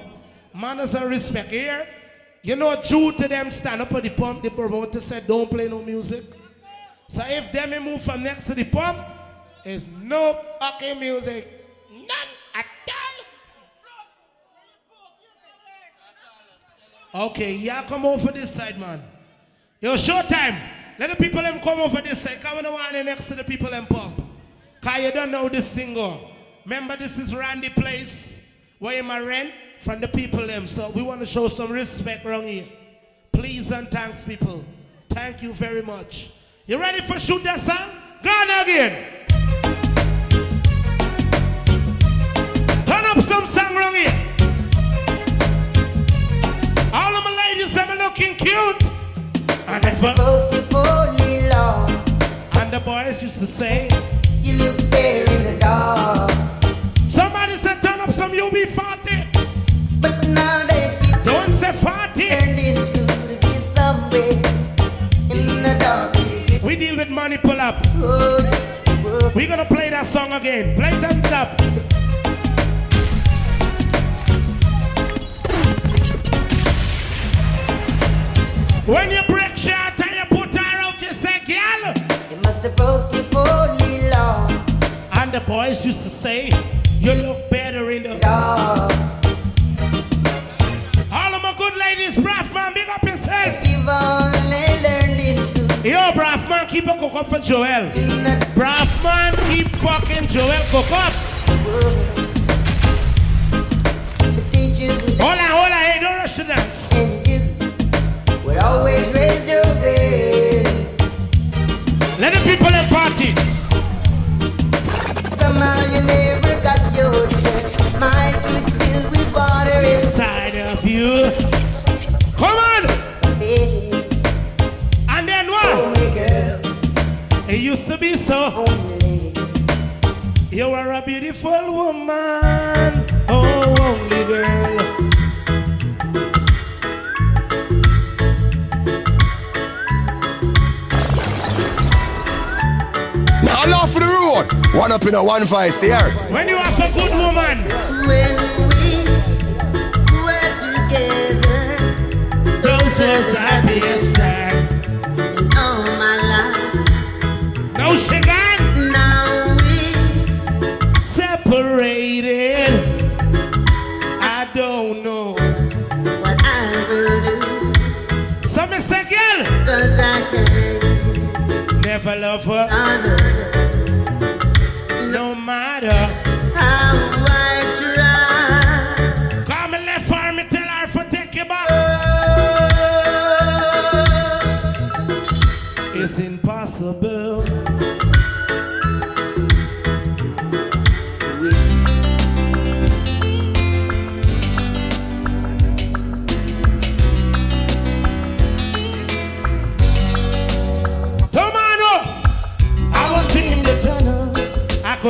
Manners and respect here. You know, due to them stand up at the pump, the promoter said, don't play no music. So if them move from next to the pump, it's no okay music. None at all. Okay, yeah, come over this side, man. Yo, showtime. Let the people them come over this side. Come on the one next to the people them pump. Cause you don't know this thing go. Remember this is Randy place where you my rent from the people them. So we want to show some respect around here. Please and thanks people. Thank you very much. You ready for shoot that song? Go on again. Turn up some song around here. All of my ladies are looking cute. And if And the boys used to say, You look there in the dark. Somebody said turn up some UB40. The dark. We deal with money pull up. We're gonna play that song again. Play it on. When you break shot and you put her out, you say, girl. You must have broke your pony law. And the boys used to say, you look better in the dark. Ladies, Braff man, big up yourself. You've only learned in school. Yo, Braff man, keep a cook up for Joel. Braff man, keep fucking Joel cook up. Hold on, hey, don't rush to dance. Would always raise your bed. Let the people in party. Somehow you never got your check. My food filled with water inside of you. Come on. And then what? It used to be so. You were a beautiful woman. Oh, only girl. Now enough for the road. One up in a one vice here. When you have a good woman. When Was the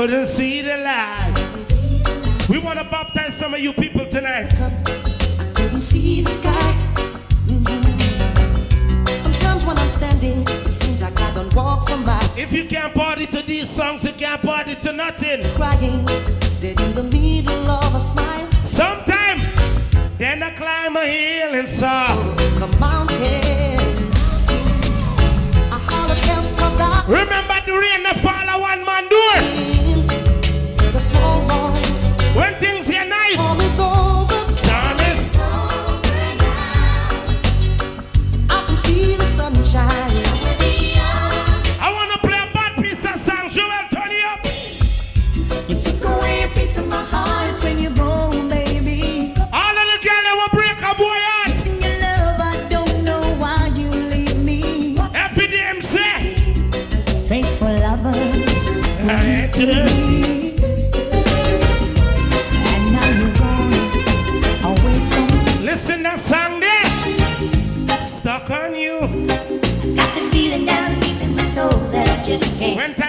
See the light. We want to baptize some of you people tonight. couldn't see the sky. Mhm. Sometimes when I'm standing, it seems like I don't walk miles. If you can't party to these songs, you can't party to nothing. Crying, dead in the middle of a smile. Sometime, then I climb a hill and saw the mountain. I hollered help 'cause I Remember the rain that fall on one man door. When time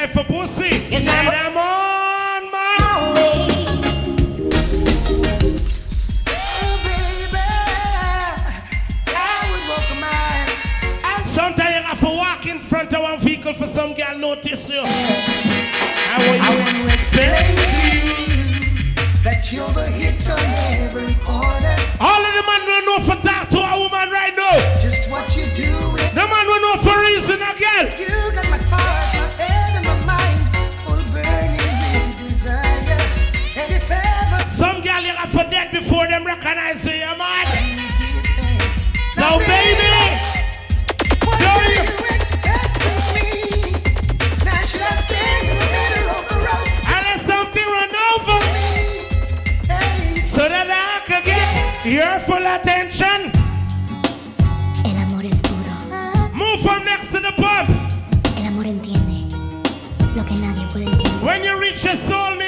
Je sens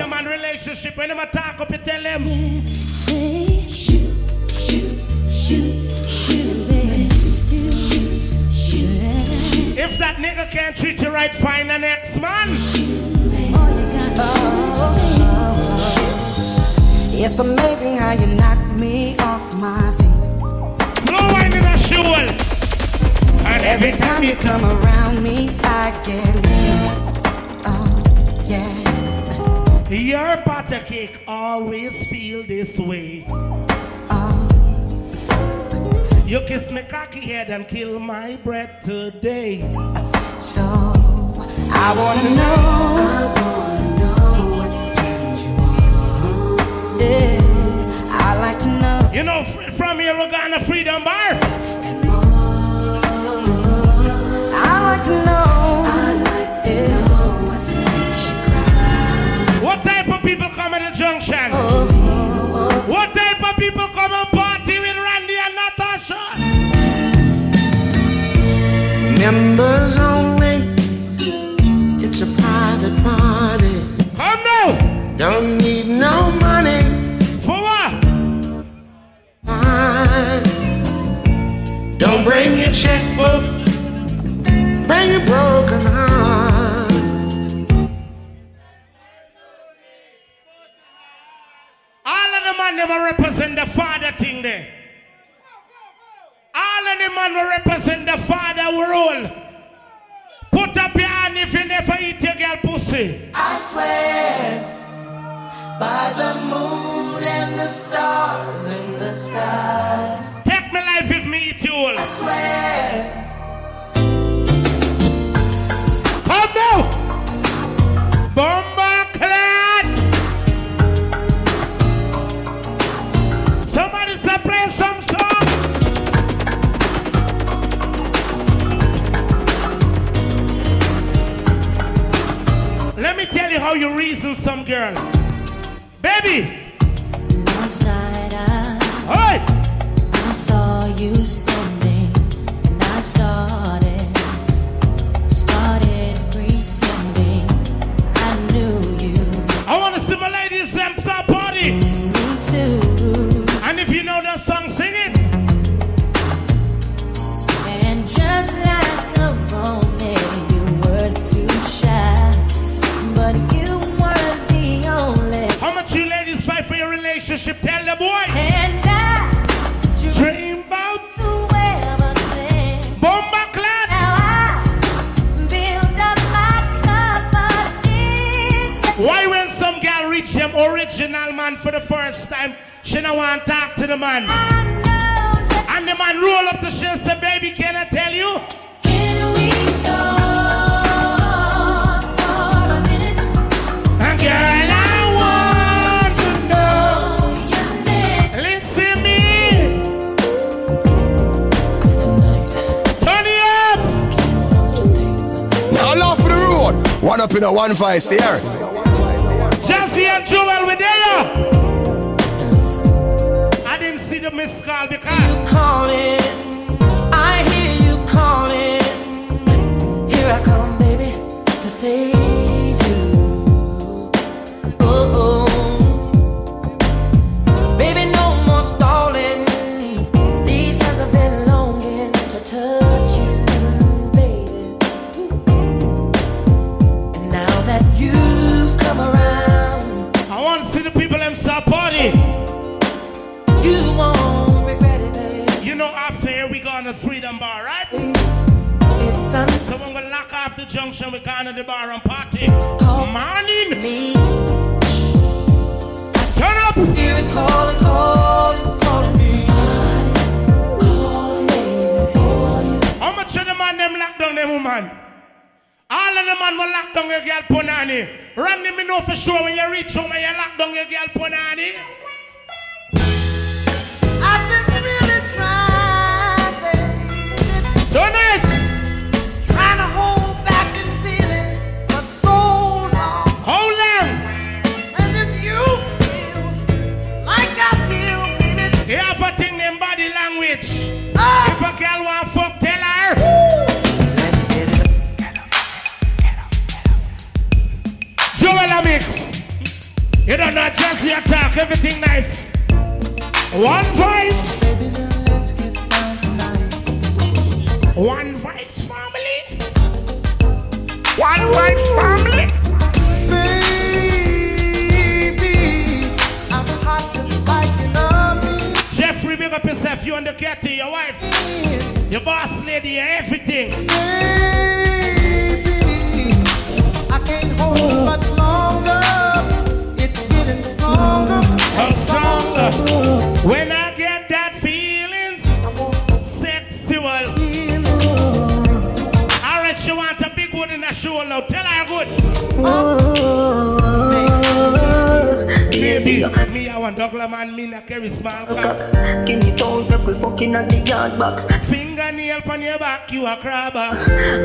your man relationship. When talk up, you tell If that nigga can't treat you right, find the next man. It's amazing how you knock me off my feet. Slow winding as she. And every time you come around me, I get weak. Your butter cake always feel this way. You kiss me cocky head and kill my breath today. So I wanna know. I wanna know what you. Yeah, I like to know. You know, from here we're going to Freedom Bar. I like to know. Colonial Junction. What type of people come and party with Randy and Natasha? Members only. It's a private party. Come now. Don't need no money. For what? Fine. Don't bring your checkbook. Bring your bro. man will represent the father rule. Put up your hand if you never eat your girl pussy. I swear by the moon and the stars in the skies. Take my life if me eat you all. I swear. Come now. Bomba clap. Dancing some girl. Baby! Last night I, Hey! I saw you standing and I started, started pretending I knew you. I want to see my ladies start party. Me too. And if you know that The boy. And I Dream about whoever said. Bomba clad. Now I build up my confidence. Why when some girl reach them original man for the first time, she don't want to talk to the man. And the man roll up the shit and say, baby, can I tell you? Can we talk One up in a one vice here. Jesse and Joel, we there. I didn't see the missed call because you calling. I hear you calling. Here I come, baby, to save here we go on the freedom bar, right? So when we lock off the junction, we go on to the bar and party. Morning. me. Turn up. Hear it calling, calling, calling me. How much of the man them lock down them woman? All of the man will lock down your girl punani. Randy me know for sure when you reach home and you lock down your girl punani. Tonight. Trying to hold back this feeling for so long. Long? And if you feel like I feel, baby. You have a thing body language. Ah! If a girl want fuck, tell her. Joel mix. You don't know just your talk, everything nice. One voice. One voice family. One voice family. Baby, I'm hot as fire. Jeffrey, big up yourself. You and the cat, your wife, your boss lady, everything. I can't hold much longer. It's getting stronger. I'm stronger. When I want Douglas man, me not carry small cock. Skinny tone, make we fucking at the yard back. Fingernail on your back, you a crabber.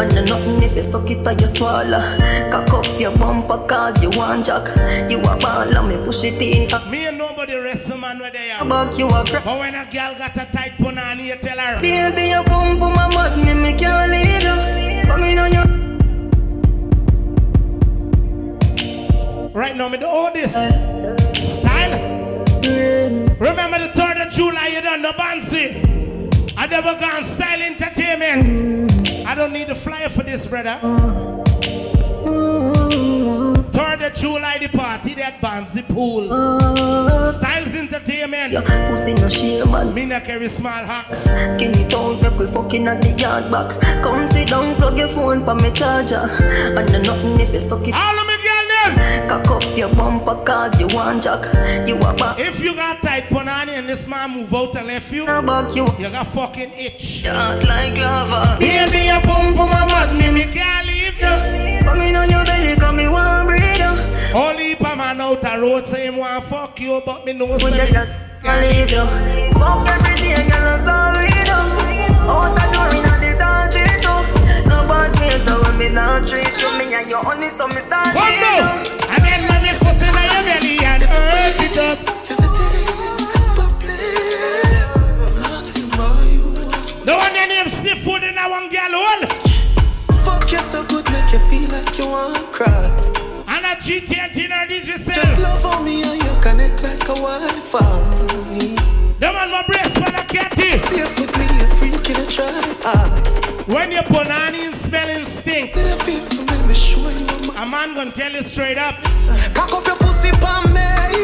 And you nothing if you suck it or you swallow. Cock up your bumper cause you want jack. You a ball and me push it in. Me and nobody rest a man where they are. Back you a grab. But when a girl got a tight punani, you tell her. Baby, you pump on my butt, me, me can't leave you. Come in on your Right now, me do all this. Style. Remember the 3rd of July, you done the Bansi. I never gone style entertainment. I don't need a flyer for this, brother. 3rd of July, the party, that bands, the pool. Styles Entertainment. pussy no shame, man. Me not carry small hacks. Skinny tone, make we fucking at the yard back. Come sit down, plug your phone for me charger. And nothing if you suck it. All of me your bumper cause you want jack. You a back. If you got tight punani and this man move out and left you, back you. you got fucking itch. Shot like lava. Baby, you pump on my butt, me, me can't leave you. Come in on your belly, come me want breathe you. Only if a man out a road say him want fuck you, but me know got can't leave you. Fuck every day, girl, that's all we do. Out the door, inna the tall tree too. No bad ways, so when me not treat you, me and you honey, so me start One treat more. you. And then when me focus in your belly and earth it up. No one name sniff food in that one girl hole. Fuck you so good, make you feel like you want to cry. And a GTNT or DJ Just love on me and you connect like a Wi-Fi. The man my brace for the catty. Safe with me, a freak in a try. When you put smelling stink. A man gonna tell you straight up. Cock up your pussy pan me,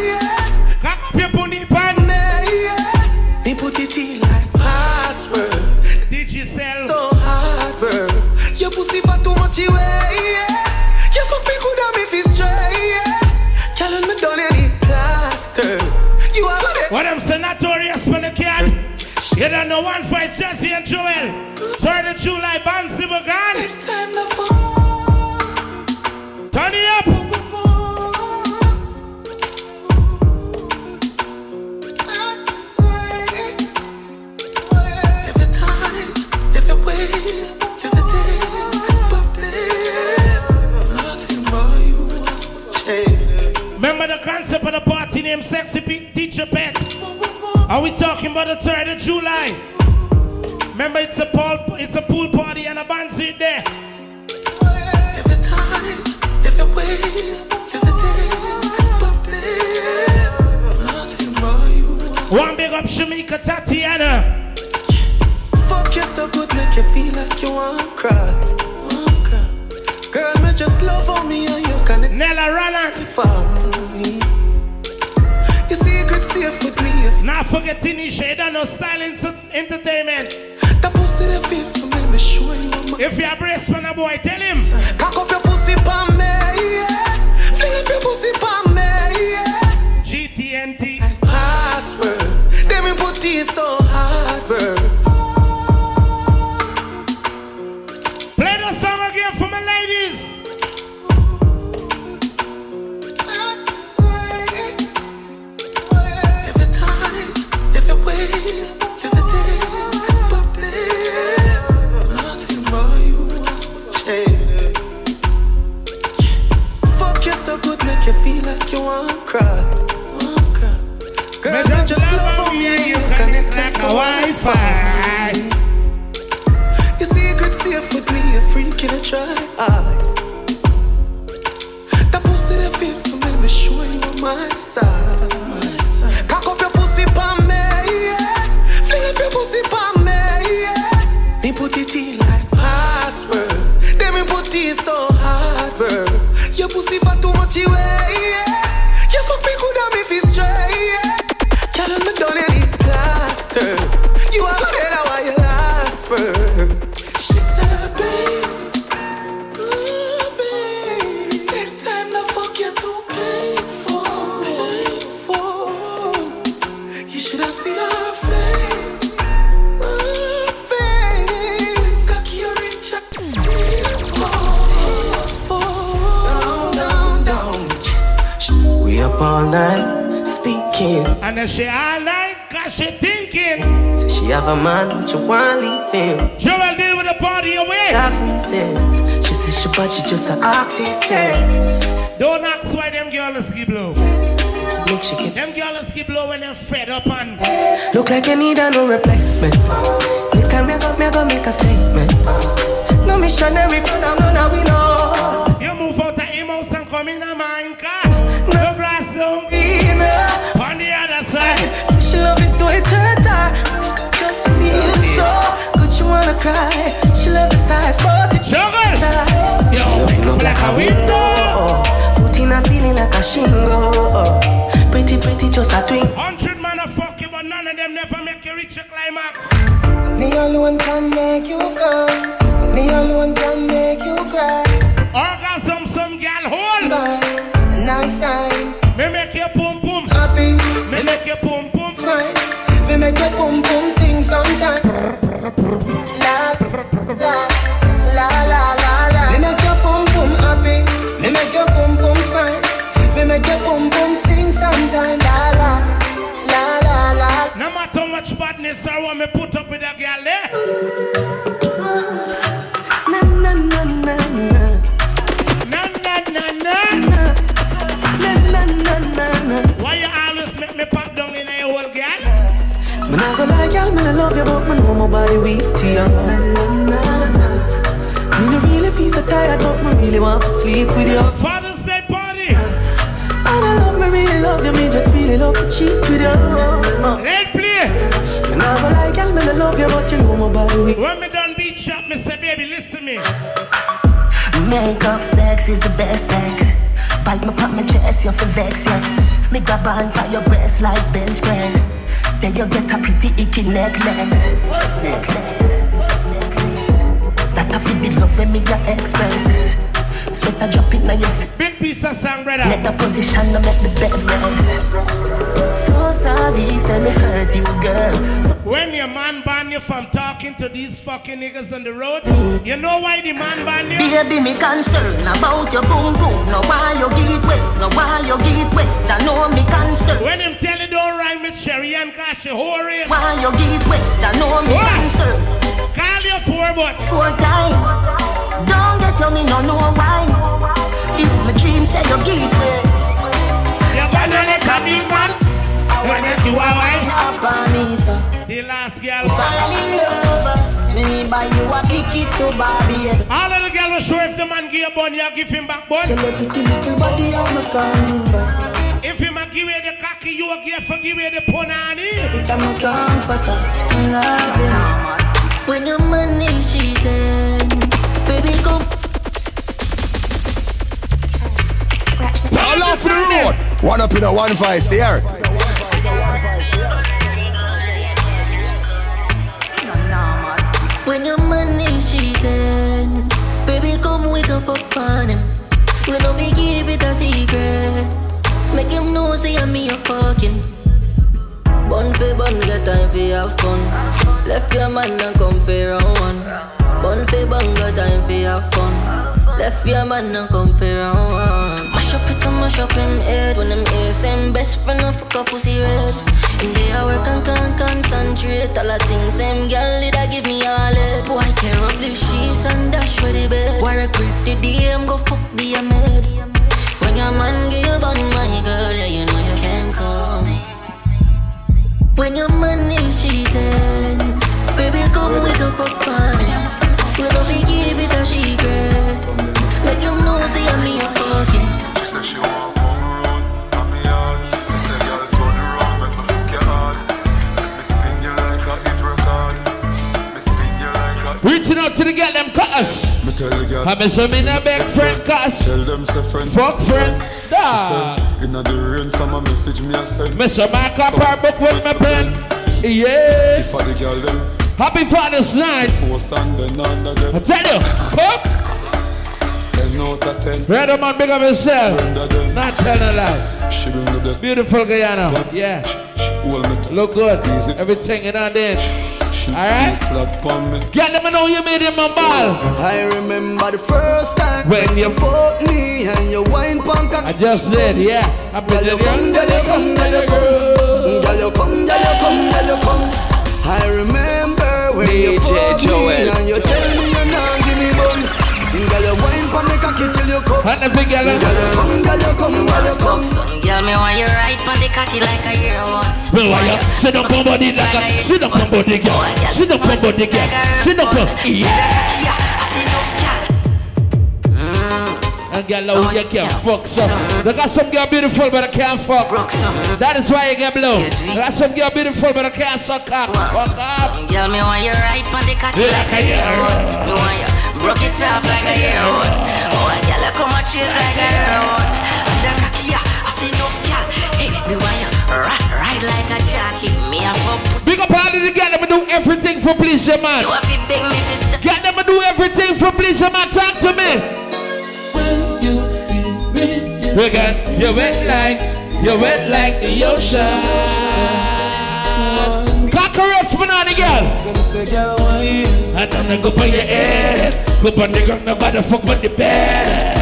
yeah. Cock up your bunny pan. me, yeah. Me put it in like password. Digicel. So hard, bro. Your pussy for too much away, yeah. You fuck me good and me feel straight, yeah. Girl, me done any plaster. You are it. What I'm notorious for the cat. You don't know one fight, Jesse and Joel. Turn the July band, Silver Gun. Remember the concept of the party named Sexy Pete Teacher Pet? Are we talking about the 3rd of July? Remember it's a pool, it's a pool party and a band seat there. One big up Shamika Tatiana. Fuck you so good, make you feel like you want to cry. Girl, me just love on me and you connect. Nella Roland. You secret safe with me Not forget Tanisha, you don't know style entertainment. the pussy they feel for me, me show you my If you're brace for a boy, tell him. Cock up your pussy pan me, yeah. Fling up your pussy pan me, yeah. GTNT. Password. They me put it so hard, bro. You feel like you want to cry. Girl, me just love on me and you connect like a Wi-Fi. Your secret safe with me, a freak in a try. The pussy that feel for me, me show you on my side. But you want. Joel deal with the party away. She says she but she just a artist. Don't ask why them girls skip low. Make she get Them girls skip low when they're fed up and Look like you need a no replacement. Next time me go, me go make a statement. No missionary, but I'm not we know. Cry. She love the size, but it Sugar. size. It look like a window. Foot in a ceiling like a shingle. Pretty, pretty, just a twink. Hundred man a fuck you, but none of them never make you reach a climax. Me alone can make you come. Me alone can make you cry. Orgasm, some gal hold. Nice time. Me make you boom boom. Happy. Me make you boom boom. Smile. Me make your boom boom sing sometime. La la la la la. Me make your boom boom happy. Me make your boom boom smile. Me make your boom boom sing sometime. La la la la la. No matter much badness I want me put up with girl, me I love you, but me know my body weak to you. Na, na, na, na. Me no really feel so tired, but me really want to sleep with you. Father's Day party. And I love me, really love you, me just really love to cheat with you. Let play. Me not go lie, girl, me I love you, but you know my body weak. When me done beat shop, me say, baby, listen to me. Makeup sex is the best sex. Bite me pop my chest, you for vex, yes. Me grab on by your breast like bench press. Then you get a pretty icky necklace. Necklace. Necklace That a fit the love when me your express. Sweat a drop in your feet. Big piece of song, brother. Make the position to make the bed rest. So sorry, say me hurt you, girl. When your man ban you from talking to these fucking niggas on the road, you know why the man ban you? Baby, me concern about your boom boom. No why you get wet, no why you get wet. I know me concern. When him tell you don't rhyme with Sherry and Cash, you hurry. Why you get wet, I know me What? concern. Call your four but Four time. Don't get on me, no no why. If my dream say you get wet, you gonna let a big man. When you do a wine. up on me, so. The last girl. Fall in love. Me buy you a ticket to Barbie. All of the girls will show if the man give you bun, you give him back bun. Tell your pretty little body how me coming back. If him a give you the cocky, you a give for give you the punani. It a me comforter, me loving. When your money cheating, baby come. Now laugh the road. One up in a one vice here. When your money cheating, baby come we can fuck on him. We know we keep it a secret. Make him know say I'm me a fucking. Bun for bun, get time for have fun. Left your man and come for round one. Bun bun, got time for have fun. Left your man and come for round one. Mash up it and mash up him head. When them ears same best friend of a pussy red. In the hour can can concentrate. All the things same girl did I give me all it. Boy tear up the sheets and dash for the bed. Why regret the DM go fuck be a maid. When your man give you bun my girl, yeah you know you can come. When your money cheating, baby come with a fuck party. We don't be keep it a secret. Make him know say I'm me a fucking. Reaching out to the girl them cutters. Me tell the girl. Some in a big friend cutters. Tell them say friend. Fuck friend. She Da. said, inna the rain from a message me a send. Mr. Mark up her book with my pen. Yeah. If I the girl them Happy Father's Night. force and under them. I tell you. Come. Ten out of. Red man, big up yourself. Not telling a lie. The best. Beautiful Guyana. Yeah. Hold me tight. Look good. Everything in on there. Alright? feel flat pon me. Get them know you made him a ball. I remember the first time When you fuck me and you wine punk I just did, yeah. I've been Girl, you come, girl, you come, girl, you come. Girl, you come, girl, you come, girl, you come. I remember when you DJ fuck Joel. me and you tell me you're not give me bun. Girl, you wine pon me cocky till you come. And the big girl. Girl, you come, girl, you come, girl, you come. Girl, me want you right on the cocky like a hero. Well, why you sit up on body like a sit up on body girl. Sit up on body girl. Sit up on yeah. And girl, now you can't oh, fuck some. They got some girl beautiful but I can't fuck. That is why you get blow. They got some girl beautiful but I can't suck cock. Fuck up. Girl, me want you right on the cocky Yeah, like a yeah. hero. Me want you broke it off like a hero. Oh, girl, you come and chase like a hero. And the cocky, yeah, I feel enough, girl. Hey, me want you ride, ride like a jockey. Me a fuck. Big up all of the girl, them do everything for please your man. You have to beg me stop. Girl, them do everything for please your man. Talk to me. When you see me, We got you wet like, you wet like the ocean. Cockroach banana girl. I don't know, go on your head. Go on the ground, nobody fuck on the bed.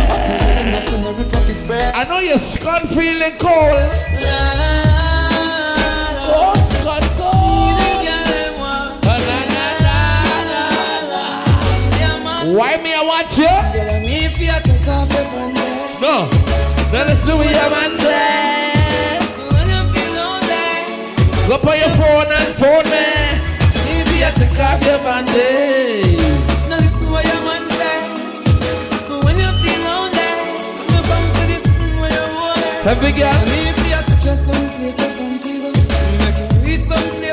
I know you're skull feeling cold. Oh, skull cold. Why me I watch you? No. Now let's do what your man say. When you feel lonely, Go on your phone and phone me. Maybe you take off your bandage. Now listen what your man say. When you feel lonely, you come to this where you want it. Every girl. Maybe you touch you someplace up on Tigo. Make you someplace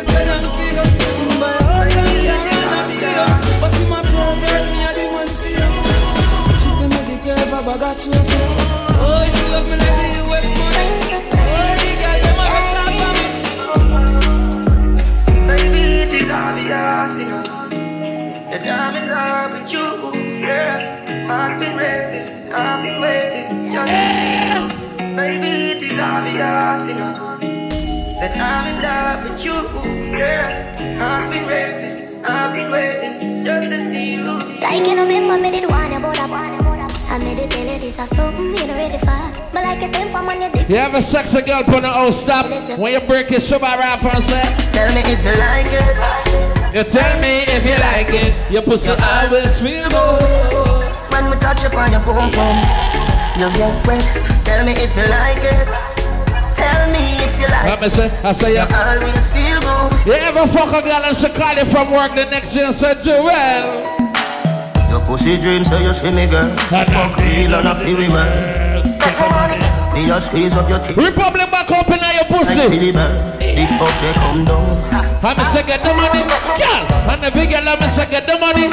this got you. Oh, she love me like the US money. Oh, girl rush. Baby, it is obvious, That I'm in love with you, girl I've been racing, I've been waiting just to see you Baby, it is obvious, you That I'm in love with you, girl I've been racing, I've been waiting just to see you Like you remember me did want about a I made it tell you this is something you know ready for. But like a temper man, you different. You have a sexy girl put the house stop. When you break it, show my rap and say, Tell me if you like it You tell me if you like it. Your pussy always feel good. When we touch upon your boom boom You get wet Tell me if you like it Tell me if you like Let me say, I say, You yeah. always feel good You ever fuck a girl and she call you from work the next day and say, Joel. Your pussy dream so you see me girl. Fuck real and I feel me man Me just squeeze up your teeth Republic back up in your pussy. Like Billy Bird The fuck they come down I'm say get the money, girl. And the big girl, I'm say get the money.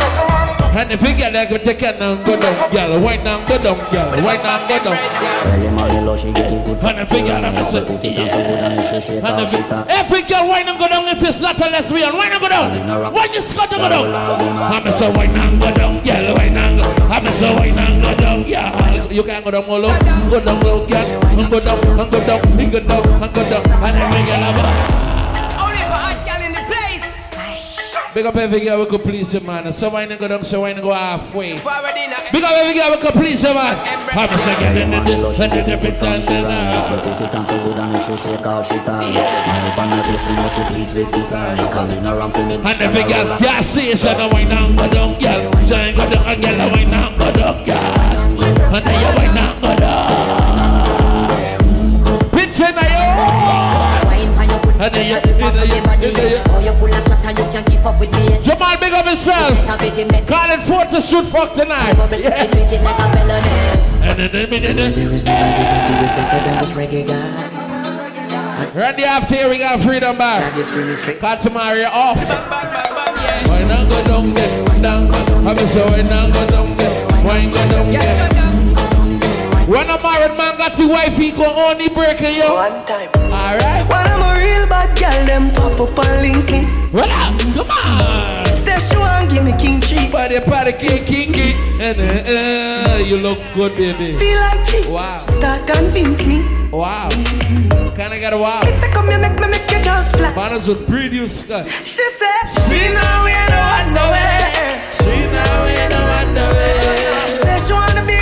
And the big girl, like to take it and go down, girl. Why now go down, girl? Why now go down? And the big girl, I'm say. And the big, every girl, why not go down if it's not a lesbian? Why not go down? Why you to go down? I'm not go down, girl? Why not go? I'm not go down, girl? You can't go down. Go down, little girl. And go down, go down, go down, go down. And the big girl, I'm Big up every girl we could please you, man. So why not go down, so why not go halfway? Forward Big up every girl we could please you, man. Have a second in the day, and then you pretend to now. Put it on so good and make she shake she ties Smile upon her face, me know she pleased with this eyes Calling around to me And every girl, yeah, see you, so no why not go down, girl. So ain't go down, girl, why not go down, girl. And then you why not go down. Picture now, yo. Oh, you're full of chatter, you can't keep up with me. Jamal, big up himself. Call it forth to shoot fuck tonight. Yeah. Ready after here, we got freedom bar. Call tomorrow you're off. Why not go down there? Down, I'm so why not go down there? Why go down there? When a married man got his wife, he go only breaking you. One time. Alright. When I'm a real bad girl, them pop up and leave me. Well, come on. Say she want give me king cheek. Party, party, king, king, king. Uh, you look good, baby. Feel like cheap. Wow. Start convince me. Wow. Mm-hmm. Kinda got a wow. Me say come here, make me make you just fly. Manners with previous guys. She said, she know we ain't no one nowhere. She know we ain't no one nowhere. Say she wanna be